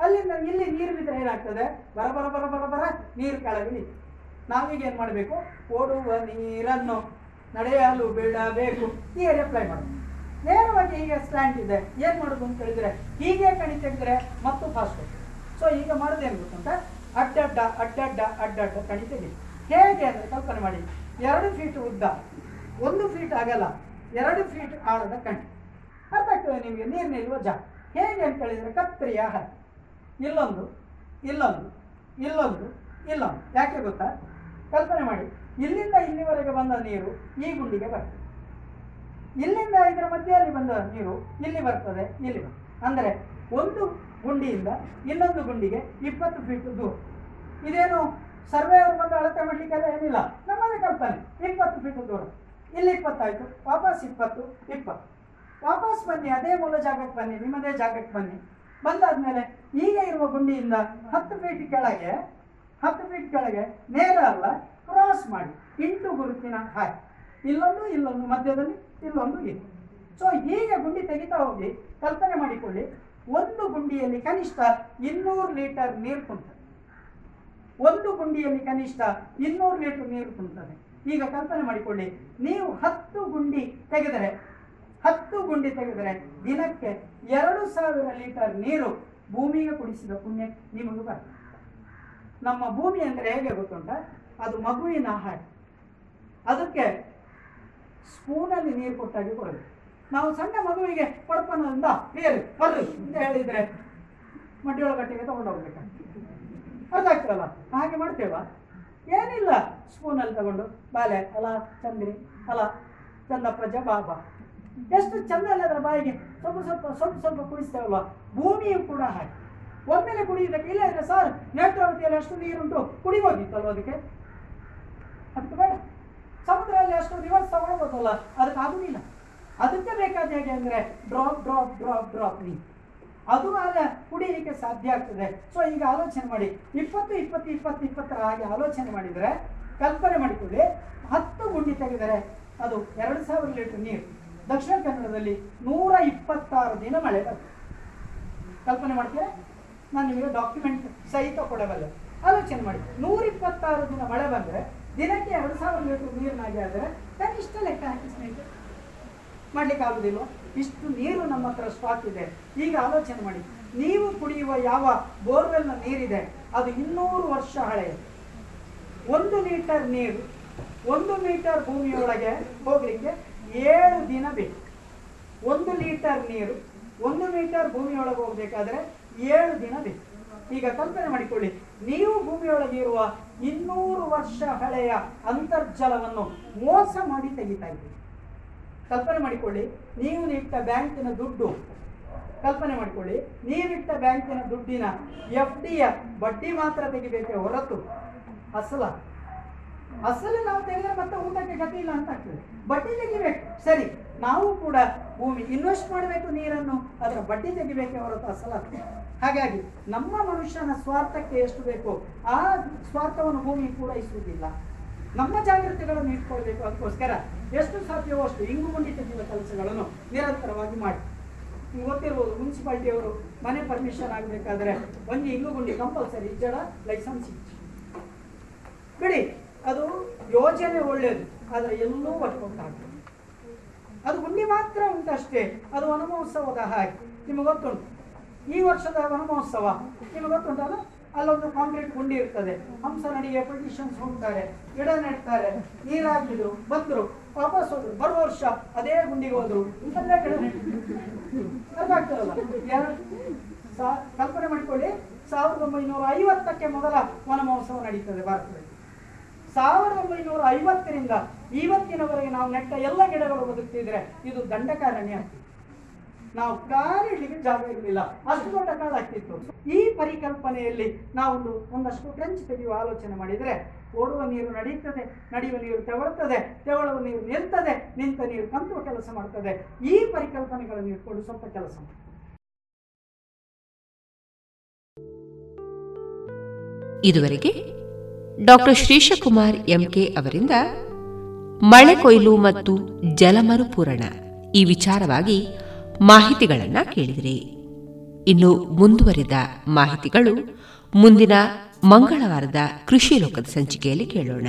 ಅಲ್ಲಿಂದ ಇಲ್ಲಿ ನೀರು ಬಿದ್ದರೆ ಏನಾಗ್ತದೆ? ಬರ ಬರ ಬರ ಬರ ಬರ, ನೀರು ಕೆಳಗೆ ನಿಂತು. ನಾವೀಗ ಏನು ಮಾಡಬೇಕು? ಓಡುವ ನೀರನ್ನು ನಡೆಯಲು ಬೇಡಬೇಕು ಹೀಗೆ ರೆಪ್ಲೈ ಮಾಡೋದು. ನೇರವಾಗಿ ಹೀಗೆ ಸ್ಲ್ಯಾಂಟ್ ಇದೆ. ಏನು ಮಾಡೋದು ಅಂತ ಹೇಳಿದ್ರೆ, ಹೀಗೆ ಕಣಿ ತೆಗೆದ್ರೆ ಮತ್ತು ಫಾಸ್ಟ್ ಸೊ ಈಗ ಮಾಡೋದೇನು ಗೊತ್ತಂತ ಅಡ್ಡಡ್ಡ ಅಡ್ಡಡ್ಡ ಅಡ್ಡಡ್ಡ ಕಣಿ ತೆಗಿ ಹೇಗೆ ಅಂದರೆ ಕಲ್ಪನೆ ಮಾಡಿ. ಎರಡು ಫೀಟ್ ಉದ್ದ, ಒಂದು ಫೀಟ್ ಆಗಲ್ಲ ಎರಡು ಫೀಟ್ ಆಳದ ಕಣಿ. ಅರ್ಥ ಆಗ್ತದೆ ನಿಮಗೆ? ನೀರು ನಿಲ್ಲುವ ಜಾಗ ಹೇಗೆ ಅಂತ ಹೇಳಿದ್ರೆ ಕತ್ತರಿಯ ಹರ. ಇಲ್ಲೊಂದು ಇಲ್ಲೊಂದು ಇಲ್ಲೊಂದು ಇಲ್ಲೊಂದು. ಯಾಕೆ ಗೊತ್ತಾ? ಕಲ್ಪನೆ ಮಾಡಿ. ಇಲ್ಲಿಂದ ಇಲ್ಲಿವರೆಗೆ ಬಂದ ನೀರು ಈ ಗುಂಡಿಗೆ ಬರ್ತದೆ. ಇಲ್ಲಿಂದ ಇದರ ಮಧ್ಯದಲ್ಲಿ ಬಂದ ನೀರು ಇಲ್ಲಿ ಬರ್ತದೆ ಇಲ್ಲಿ ಬರ್ತದೆ. ಅಂದರೆ ಒಂದು ಗುಂಡಿಯಿಂದ ಇನ್ನೊಂದು ಗುಂಡಿಗೆ ಇಪ್ಪತ್ತು ಫೀಟ್ ದೂರ. ಇದೇನು ಸರ್ವೆ ಅವರು ಬಂದು ಅಳತೆ ಮಾಡಲಿಕ್ಕೆಲ್ಲ ಏನಿಲ್ಲ. ನಮ್ಮದೇ ಕಲ್ಪನೆ ಇಪ್ಪತ್ತು ಫೀಟ್ ದೂರ. ಇಲ್ಲಿ ಇಪ್ಪತ್ತಾಯಿತು, ವಾಪಸ್ ಇಪ್ಪತ್ತು ಇಪ್ಪತ್ತು. ವಾಪಸ್ ಬನ್ನಿ, ಅದೇ ಮೂಲ ಜಾಗಕ್ಕೆ ಬನ್ನಿ, ನಿಮ್ಮದೇ ಜಾಗಕ್ಕೆ ಬನ್ನಿ. ಬಂದಾದ್ಮೇಲೆ ಈಗ ಇರುವ ಗುಂಡಿಯಿಂದ ಹತ್ತು ಫೀಟ್ ಕೆಳಗೆ, ಹತ್ತು ಫೀಟ್ ಕೆಳಗೆ, ನೇರ ಅಲ್ಲ ಕ್ರಾಸ್ ಮಾಡಿ. ಇಂಟು ಗುರುತಿನ ಹಾಯ್. ಇಲ್ಲೊಂದು ಇಲ್ಲೊಂದು, ಮಧ್ಯದಲ್ಲಿ ಇಲ್ಲೊಂದು ಇದೆ ಸೊ ಹೀಗೆ ಗುಂಡಿ ತೆಗಿತಾ ಹೋಗಿ ಕಲ್ಪನೆ ಮಾಡಿಕೊಳ್ಳಿ. ಒಂದು ಗುಂಡಿಯಲ್ಲಿ ಕನಿಷ್ಠ ಇನ್ನೂರು ಲೀಟರ್ ನೀರು ತುಂಬುತ್ತದೆ ಒಂದು ಗುಂಡಿಯಲ್ಲಿ ಕನಿಷ್ಠ ಇನ್ನೂರು ಲೀಟರ್ ನೀರು ತುಂಬುತ್ತದೆ ಈಗ ಕಲ್ಪನೆ ಮಾಡಿಕೊಳ್ಳಿ. ನೀವು ಹತ್ತು ಗುಂಡಿ ತೆಗೆದರೆ, ಹತ್ತು ಗುಂಡಿ ತೆಗೆದರೆ ದಿನಕ್ಕೆ ಎರಡು ಸಾವಿರ ಲೀಟರ್ ನೀರು ಭೂಮಿಗೆ ಕುಡಿಸಿದ ಪುಣ್ಯ ನಿಮಗೆ ಬರ್ತದೆ. ನಮ್ಮ ಭೂಮಿ ಅಂದರೆ ಹೇಗೆ ಗೊತ್ತುಂಟ? ಅದು ಮಗುವಿನ ಆಹಾರ. ಅದಕ್ಕೆ ಸ್ಪೂನಲ್ಲಿ ನೀರು ಕೊಟ್ಟಾಗಿ ಕೊಡಬೇಕು ನಾವು ಸಣ್ಣ ಮಗುವಿಗೆ ಕೊಡಪನದಿಂದ ಬೇರೆ ಬರ್ರಿ ಅಂತ ಹೇಳಿದ್ರೆ ಮಡ್ಡಿಯೊಳಗಟ್ಟಿಗೆ ತಗೊಂಡೋಗ್ಬೇಕು ಅರ್ಥ ಆಗ್ತದಲ್ಲ ಹಾಗೆ ಮಾಡ್ತೇವ? ಏನಿಲ್ಲ. ಸ್ಪೂನಲ್ಲಿ ತಗೊಂಡು ಬಾಲೆ, ಅಲ, ಚಂದ್ರಿ, ಅಲ ಚಂದಪ್ರಜ ಬಾಬಾ ಎಷ್ಟು ಚಂದ ಅಲ್ಲ ಅದರ ಬಾಯಿಗೆ? ಸ್ವಲ್ಪ ಸ್ವಲ್ಪ ಸ್ವಲ್ಪ ಸ್ವಲ್ಪ ಕುಡಿಸ್ತೇವಲ್ವ? ಭೂಮಿಯು ಕೂಡ ಹಾಗೆ. ಒಮ್ಮೆಲೆ ಕುಡಿಯುವುದಕ್ಕೆ, ಇಲ್ಲ ಇದ್ರೆ ಸರ್ ನೇತ್ರಾವತಿಯಲ್ಲಿ ಅಷ್ಟು ನೀರುಂಟು ಕುಡಿಬೋದಿತ್ತಲ್ವ ಅದಕ್ಕೆ? ಅದಕ್ಕೆ ಬೇಡ. ಸಮುದ್ರದಲ್ಲಿ ಅಷ್ಟು ರಿವರ್ಸ್ ತಗೊಳ್ಬೋದಲ್ಲ, ಅದಕ್ಕೆ ಆಗುದಿಲ್ಲ ಅದಕ್ಕೆ ಬೇಕಾದ ಹೇಗೆ ಅಂದರೆ ಡ್ರಾಪ್ ಡ್ರಾಪ್ ಡ್ರಾಪ್ ಡ್ರಾಪ್ ನೀರು. ಅದು ಆಗ ಕುಡಿಯಲಿಕ್ಕೆ ಸಾಧ್ಯ ಆಗ್ತದೆ. ಸೊ ಈಗ ಆಲೋಚನೆ ಮಾಡಿ. ಇಪ್ಪತ್ತು ಇಪ್ಪತ್ತು ಇಪ್ಪತ್ತು, ಇಪ್ಪತ್ತರ ಹಾಗೆ ಆಲೋಚನೆ ಮಾಡಿದರೆ, ಕಲ್ಪನೆ ಮಾಡಿಕೊಳ್ಳಿ, ಹತ್ತು ಗುಂಡಿ ತೆಗೆದರೆ ಅದು ಎರಡು ಸಾವಿರ ಲೀಟರ್ ನೀರು. ದಕ್ಷಿಣ ಕನ್ನಡದಲ್ಲಿ ನೂರ ಇಪ್ಪತ್ತಾರು ದಿನ ಮಳೆ ಬರ್ತದೆ. ಕಲ್ಪನೆ ಮಾಡ್ತೀರಾ? ನಾನು ನಿಮಗೆ ಡಾಕ್ಯುಮೆಂಟ್ ಸಹಿತ ಕೊಡಬಲ್ಲ. ಆಲೋಚನೆ ಮಾಡಿ. ನೂರ ಇಪ್ಪತ್ತಾರು ದಿನ ಮಳೆ ಬಂದರೆ ದಿನಕ್ಕೆ ಎರಡು ಸಾವಿರ ಲೀಟರ್ ನೀರಿನಾಗೆ ಆದರೆ ಕನಿಷ್ಠ ಲೆಕ್ಕ ಹಾಕಿ ಸ್ನೇಹಿತರೆ. ಮಾಡ್ಲಿಕ್ಕೆ ಆಗುದಿಲ್ವ? ಇಷ್ಟು ನೀರು ನಮ್ಮ ಹತ್ರ ಸ್ಟಾಕ್ ಇದೆ. ಈಗ ಆಲೋಚನೆ ಮಾಡಿ. ನೀವು ಕುಡಿಯುವ ಯಾವ ಬೋರ್ವೆಲ್ನ ನೀರಿದೆ, ಅದು ಇನ್ನೂರು ವರ್ಷ ಹಳೆಯದು ಒಂದು ಲೀಟರ್ ನೀರು, ಒಂದು ಮೀಟರ್ ಭೂಮಿಯೊಳಗೆ ಹೋಗಲಿಕ್ಕೆ ಏಳು ದಿನ ಬೇಕು. ಒಂದು ಲೀಟರ್ ನೀರು, ಒಂದು ಮೀಟರ್ ಭೂಮಿಯೊಳಗೆ ಹೋಗ್ಬೇಕಾದ್ರೆ ಏಳು ದಿನ ಬೇಕು. ಈಗ ಕಲ್ಪನೆ ಮಾಡಿಕೊಳ್ಳಿ, ನೀವು ಭೂಮಿಯೊಳಗೆ ಇರುವ ಇನ್ನೂರು ವರ್ಷ ಹಳೆಯ ಅಂತರ್ಜಲವನ್ನು ಮೋಸ ಮಾಡಿ ತೆಗಿತಾ ಇದ್ದೀವಿ ಕಲ್ಪನೆ ಮಾಡಿಕೊಳ್ಳಿ, ನೀವು ಇಟ್ಟ ಬ್ಯಾಂಕಿನ ದುಡ್ಡು, ಕಲ್ಪನೆ ಮಾಡಿಕೊಳ್ಳಿ ನೀವಿಟ್ಟ ಬ್ಯಾಂಕಿನ ದುಡ್ಡಿನ ಎಫ್ ಡಿಯ ಬಡ್ಡಿ ಮಾತ್ರ ತೆಗಿಬೇಕೆ ಹೊರತು ಅಸಲ. ಅಸಲು ನಾವು ತೆಗೆದ್ರೆ ಮತ್ತೆ ಊಟಕ್ಕೆ ಗತಿ ಇಲ್ಲ ಅಂತ ಆಗ್ತದೆ. ಬಡ್ಡಿ ತೆಗಿಬೇಕು, ಸರಿ, ನಾವು ಕೂಡ ಭೂಮಿ ಇನ್ವೆಸ್ಟ್ ಮಾಡಬೇಕು ನೀರನ್ನು ಅದರ ಬಡ್ಡಿ ತೆಗಿಬೇಕೆ ಹೊರತು ಅಸಲ. ಹಾಗಾಗಿ ನಮ್ಮ ಮನುಷ್ಯನ ಸ್ವಾರ್ಥಕ್ಕೆ ಎಷ್ಟು ಬೇಕೋ ಆ ಸ್ವಾರ್ಥವನ್ನು ಭೂಮಿ ಪೂರೈಸುವುದಿಲ್ಲ. ನಮ್ಮ ಜಾಗ್ರತೆಗಳನ್ನು ಇಟ್ಕೊಳ್ಬೇಕು ಅದಕ್ಕೋಸ್ಕರ ಎಷ್ಟು ಸಾಧ್ಯವೋ ಅಷ್ಟು ಇಂಗು ತೆಗೆಯುವ ಕೆಲಸಗಳನ್ನು ನಿರಂತರವಾಗಿ ಮಾಡಿ. ಗೊತ್ತಿರ್ಬೋದು, ಮುನ್ಸಿಪಾಲ್ಟಿಯವರು ಮನೆ ಪರ್ಮಿಷನ್ ಆಗಬೇಕಾದ್ರೆ ಒಂದು ಇಂಗು ಗುಂಡಿ ಕಂಪಲ್ಸರಿ ಜಡ ಲೈಸೆನ್ಸ್ ಬಿಡಿ, ಅದು ಯೋಜನೆ ಒಳ್ಳೆಯದು ಆದರೆ ಎಲ್ಲೂ ವರ್ಕೌಟ್ ಆಗ್ತದೆ ಅದು ಗುಂಡಿ ಮಾತ್ರ ಉಂಟಷ್ಟೇ, ಅದು ವನಮಹೋತ್ಸವದ ಹಾಗೆ. ನಿಮಗೆ ಗೊತ್ತುಂಟು? ಈ ವರ್ಷದ ವನಮಹೋತ್ಸವ ನಿಮಗೆ ಗೊತ್ತುಂಟಲ್ಲ? ಅಲ್ಲೊಂದು ಕಾಂಕ್ರೀಟ್ ಗುಂಡಿ ಇರ್ತದೆ. ಹಂಸ ನಡಿಗೆ ಪೊಲಿಟಿಷಿಯನ್ಸ್ ಹೋಗ್ತಾರೆ, ಗಿಡ ನೆಡ್ತಾರೆ, ನೀರಾಗಿದ್ರು, ಬಂದ್ರು, ವಾಪಸ್ ಹೋದ್ರು, ಬರುವ ವರ್ಷ ಅದೇ ಗುಂಡಿಗೆ ಹೋದ್ರು. ಕಲ್ಪನೆ ಮಾಡಿಕೊಳ್ಳಿ. ಸಾವಿರದ ಒಂಬೈನೂರ ಐವತ್ತಕ್ಕೆ ಮೊದಲ ವನ ಮಹೋತ್ಸವ ನಡೀತದೆ ಭಾರತದಲ್ಲಿ. ಸಾವಿರದ ಒಂಬೈನೂರ ಐವತ್ತರಿಂದ ಇವತ್ತಿನವರೆಗೆ ನಾವು ನೆಟ್ಟ ಎಲ್ಲ ಗಿಡಗಳು ಬದುಕ್ತಿದ್ರೆ ಇದು ದಂಡಕಾರಣ್ಯ ನಾವು ಕಾಲಿಡ್ಲಿಕ್ಕೆ ಜಾಗ ಇರಲಿಲ್ಲ. ಅಷ್ಟು ದೊಡ್ಡ ಕಾಡಾಗ್ತಿತ್ತು ಈ ಪರಿಕಲ್ಪನೆಯಲ್ಲಿ ನಾವೊಂದು ಒಂದಷ್ಟು ಟ್ರೆಂಚ್ ತೆಗೆಯುವ ಆಲೋಚನೆ ಮಾಡಿದರೆ, ಓಡುವ ನೀರು ನಡೆಯುತ್ತದೆ ನಡೆಯುವ ನೀರು ತೆವಳುತ್ತದೆ, ತೆವಳುವ ನೀರು ನಿಲ್ತದೆ, ನಿಂತ ನೀರು ಕಂತುವ ಕೆಲಸ ಮಾಡ್ತದೆ. ಈ ಪರಿಕಲ್ಪನೆಗಳನ್ನು ಇಟ್ಕೊಂಡು ಸ್ವಲ್ಪ ಕೆಲಸ ಇದುವರೆಗೆ ಡಾಕ್ಟರ್ ಶ್ರೀಶಕುಮಾರ್ ಎಂಕೆ ಅವರಿಂದ ಮಳೆ ಕೊಯ್ಲು ಮತ್ತು ಜಲಮರುಪೂರಣ ಈ ವಿಚಾರವಾಗಿ ಮಾಹಿತಿಗಳನ್ನ ಕೇಳಿದಿರಿ. ಇನ್ನು ಮುಂದುವರಿದ ಮಾಹಿತಿಗಳು ಮುಂದಿನ ಮಂಗಳವಾರದ ಕೃಷಿ ಲೋಕದ ಸಂಚಿಕೆಯಲ್ಲಿ ಕೇಳೋಣ.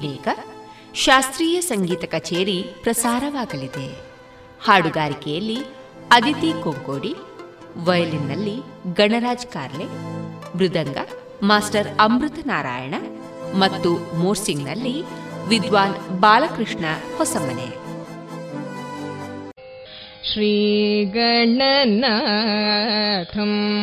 ಇದೀಗ ಶಾಸ್ತ್ರೀಯ ಸಂಗೀತ ಕಚೇರಿ ಪ್ರಸಾರವಾಗಲಿದೆ ಹಾಡುಗಾರಿಕೆಯಲ್ಲಿ ಅದಿತಿ ಕೊಂಕೋಡಿ ವಯಲಿನ್ನಲ್ಲಿ ಗಣರಾಜ್ ಕಾರ್ಲೆ ಮೃದಂಗ ಮಾಸ್ಟರ್ ಅಮೃತ ನಾರಾಯಣ ಮತ್ತು ಮೋರ್ಸಿಂಗ್ನಲ್ಲಿ ವಿದ್ವಾನ್ ಬಾಲಕೃಷ್ಣ ಹೊಸಮನೆ श्रीगणनाथम्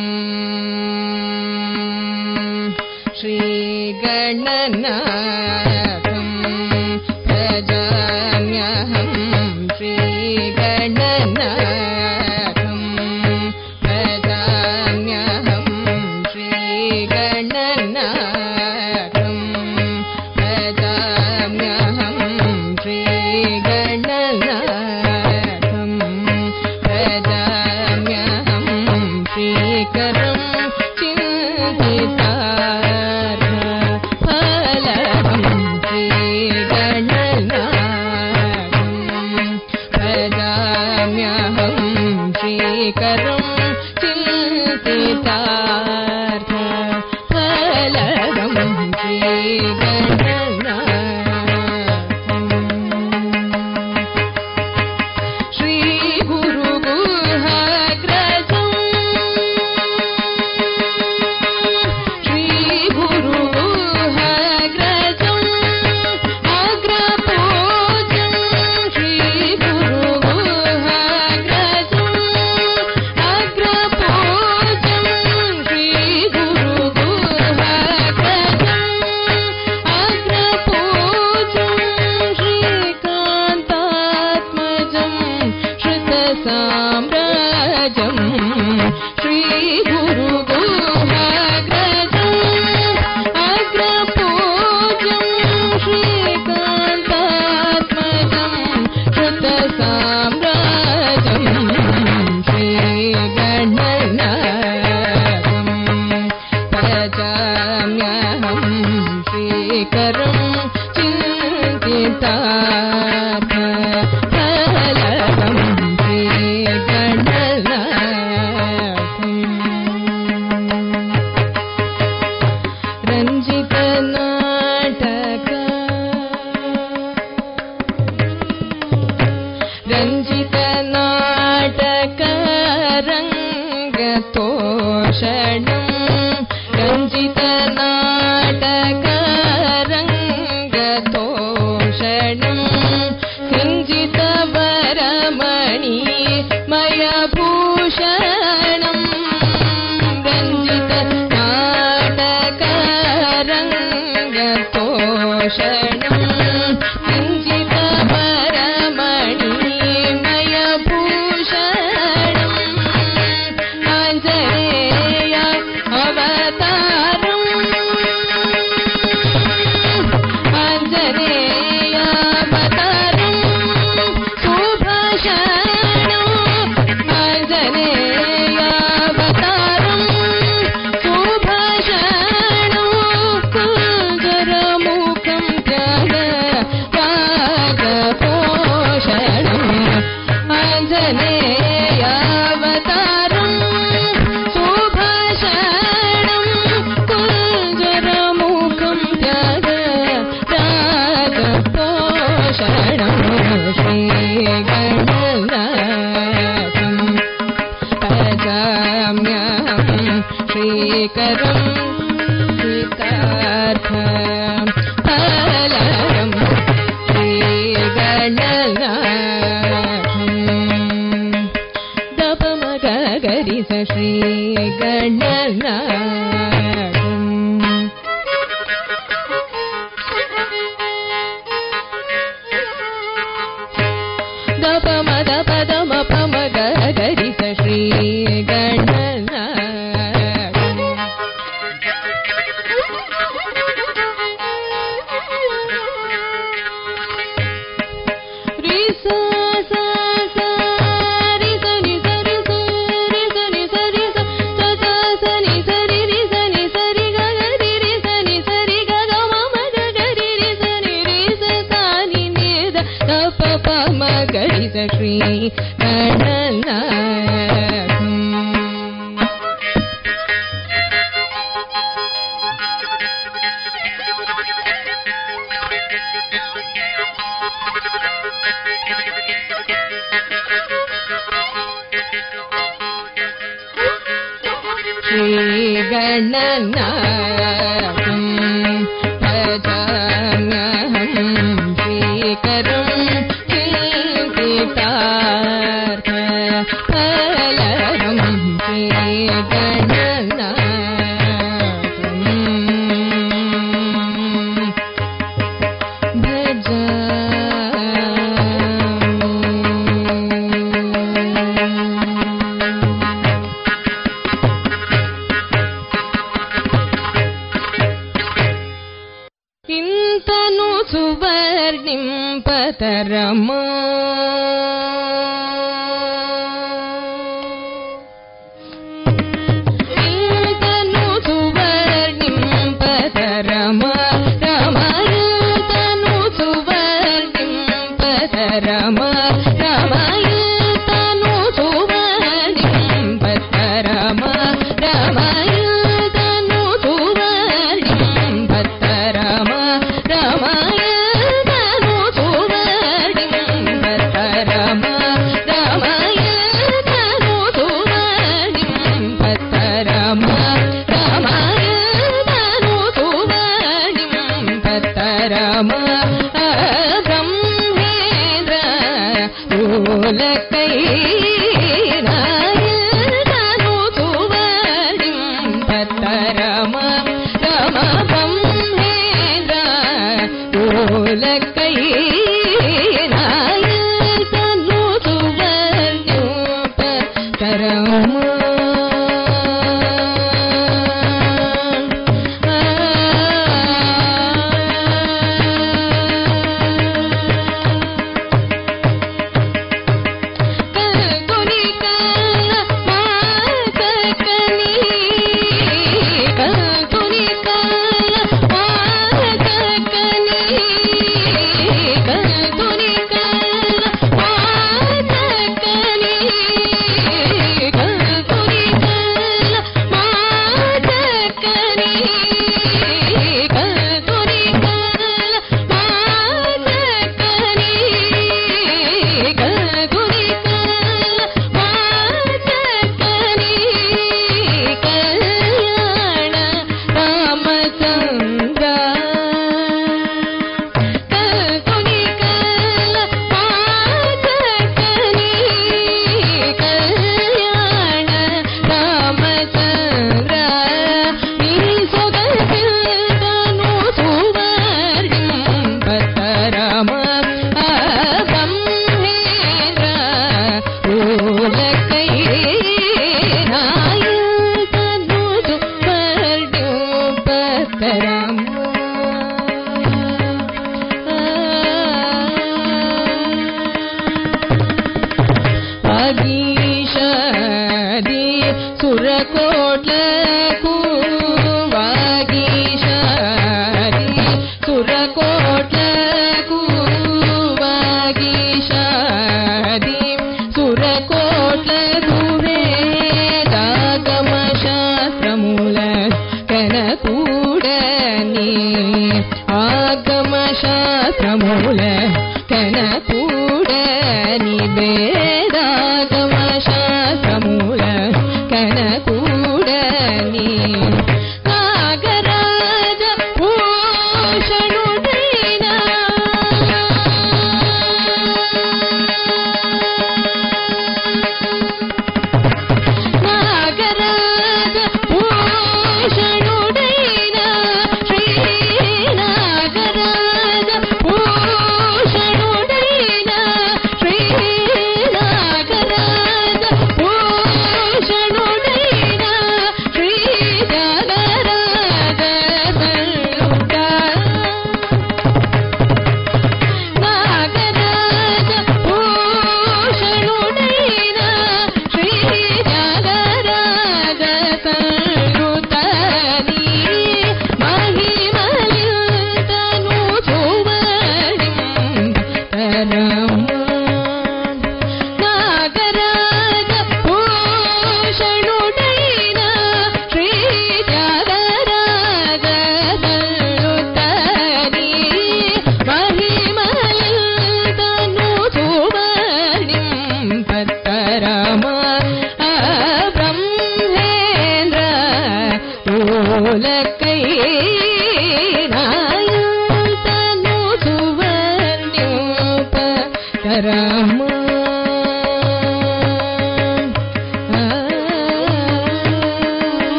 वर्णिं पतरमा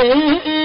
Hey,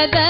kadar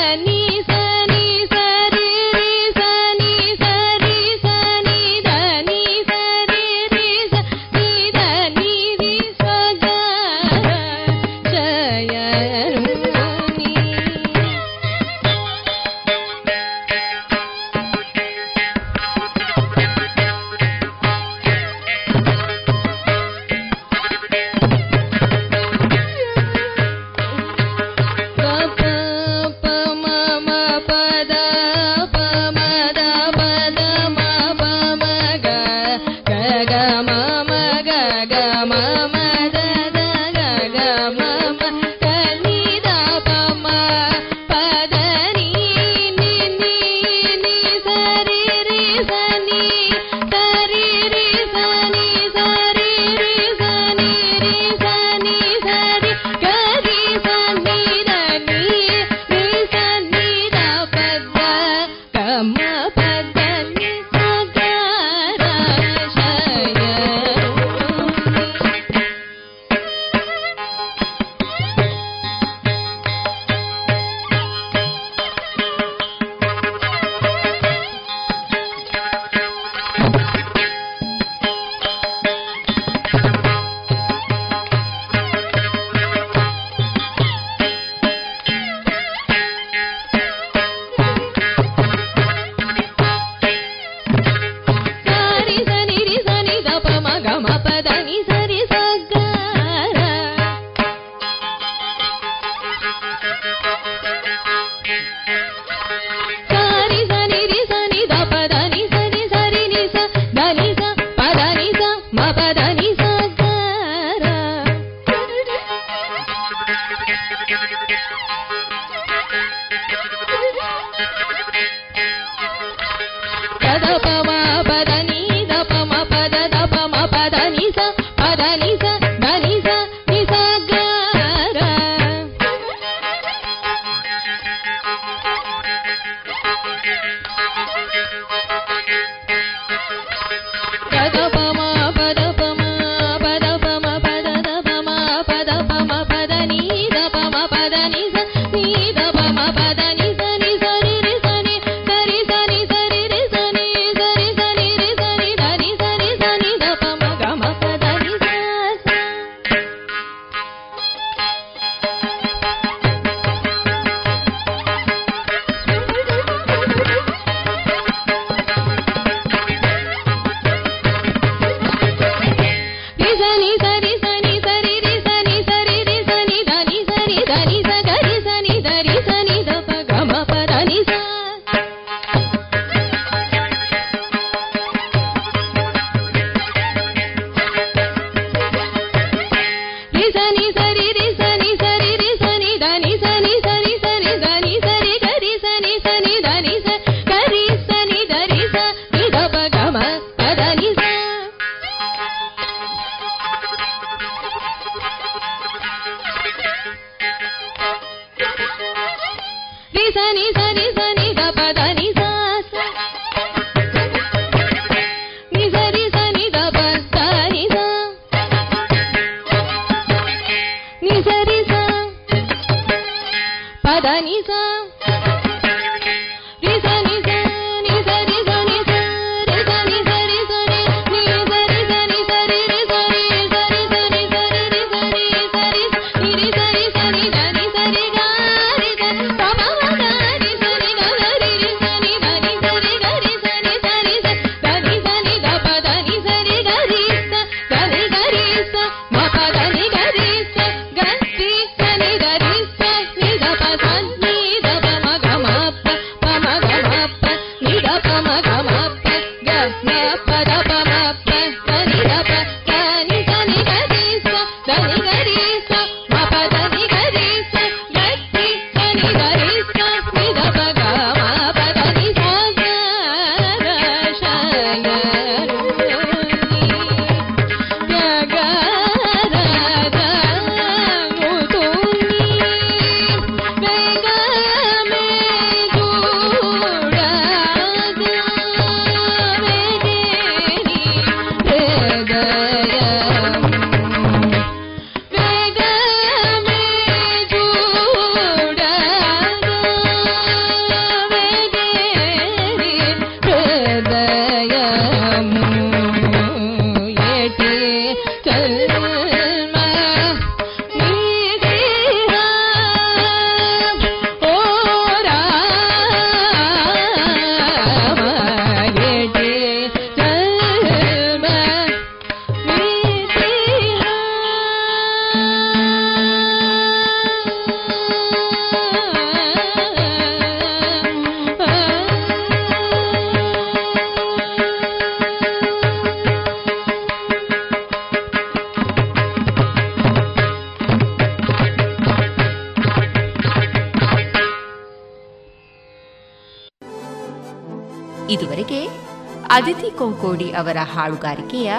ಕೊಂಕೋಡಿ ಅವರ ಹಾಡುಗಾರಿಕೆಯ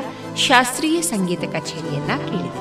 ಶಾಸ್ತ್ರೀಯ ಸಂಗೀತ ಕಚೇರಿಯನ್ನ ಕೇಳಿದ್ರಿ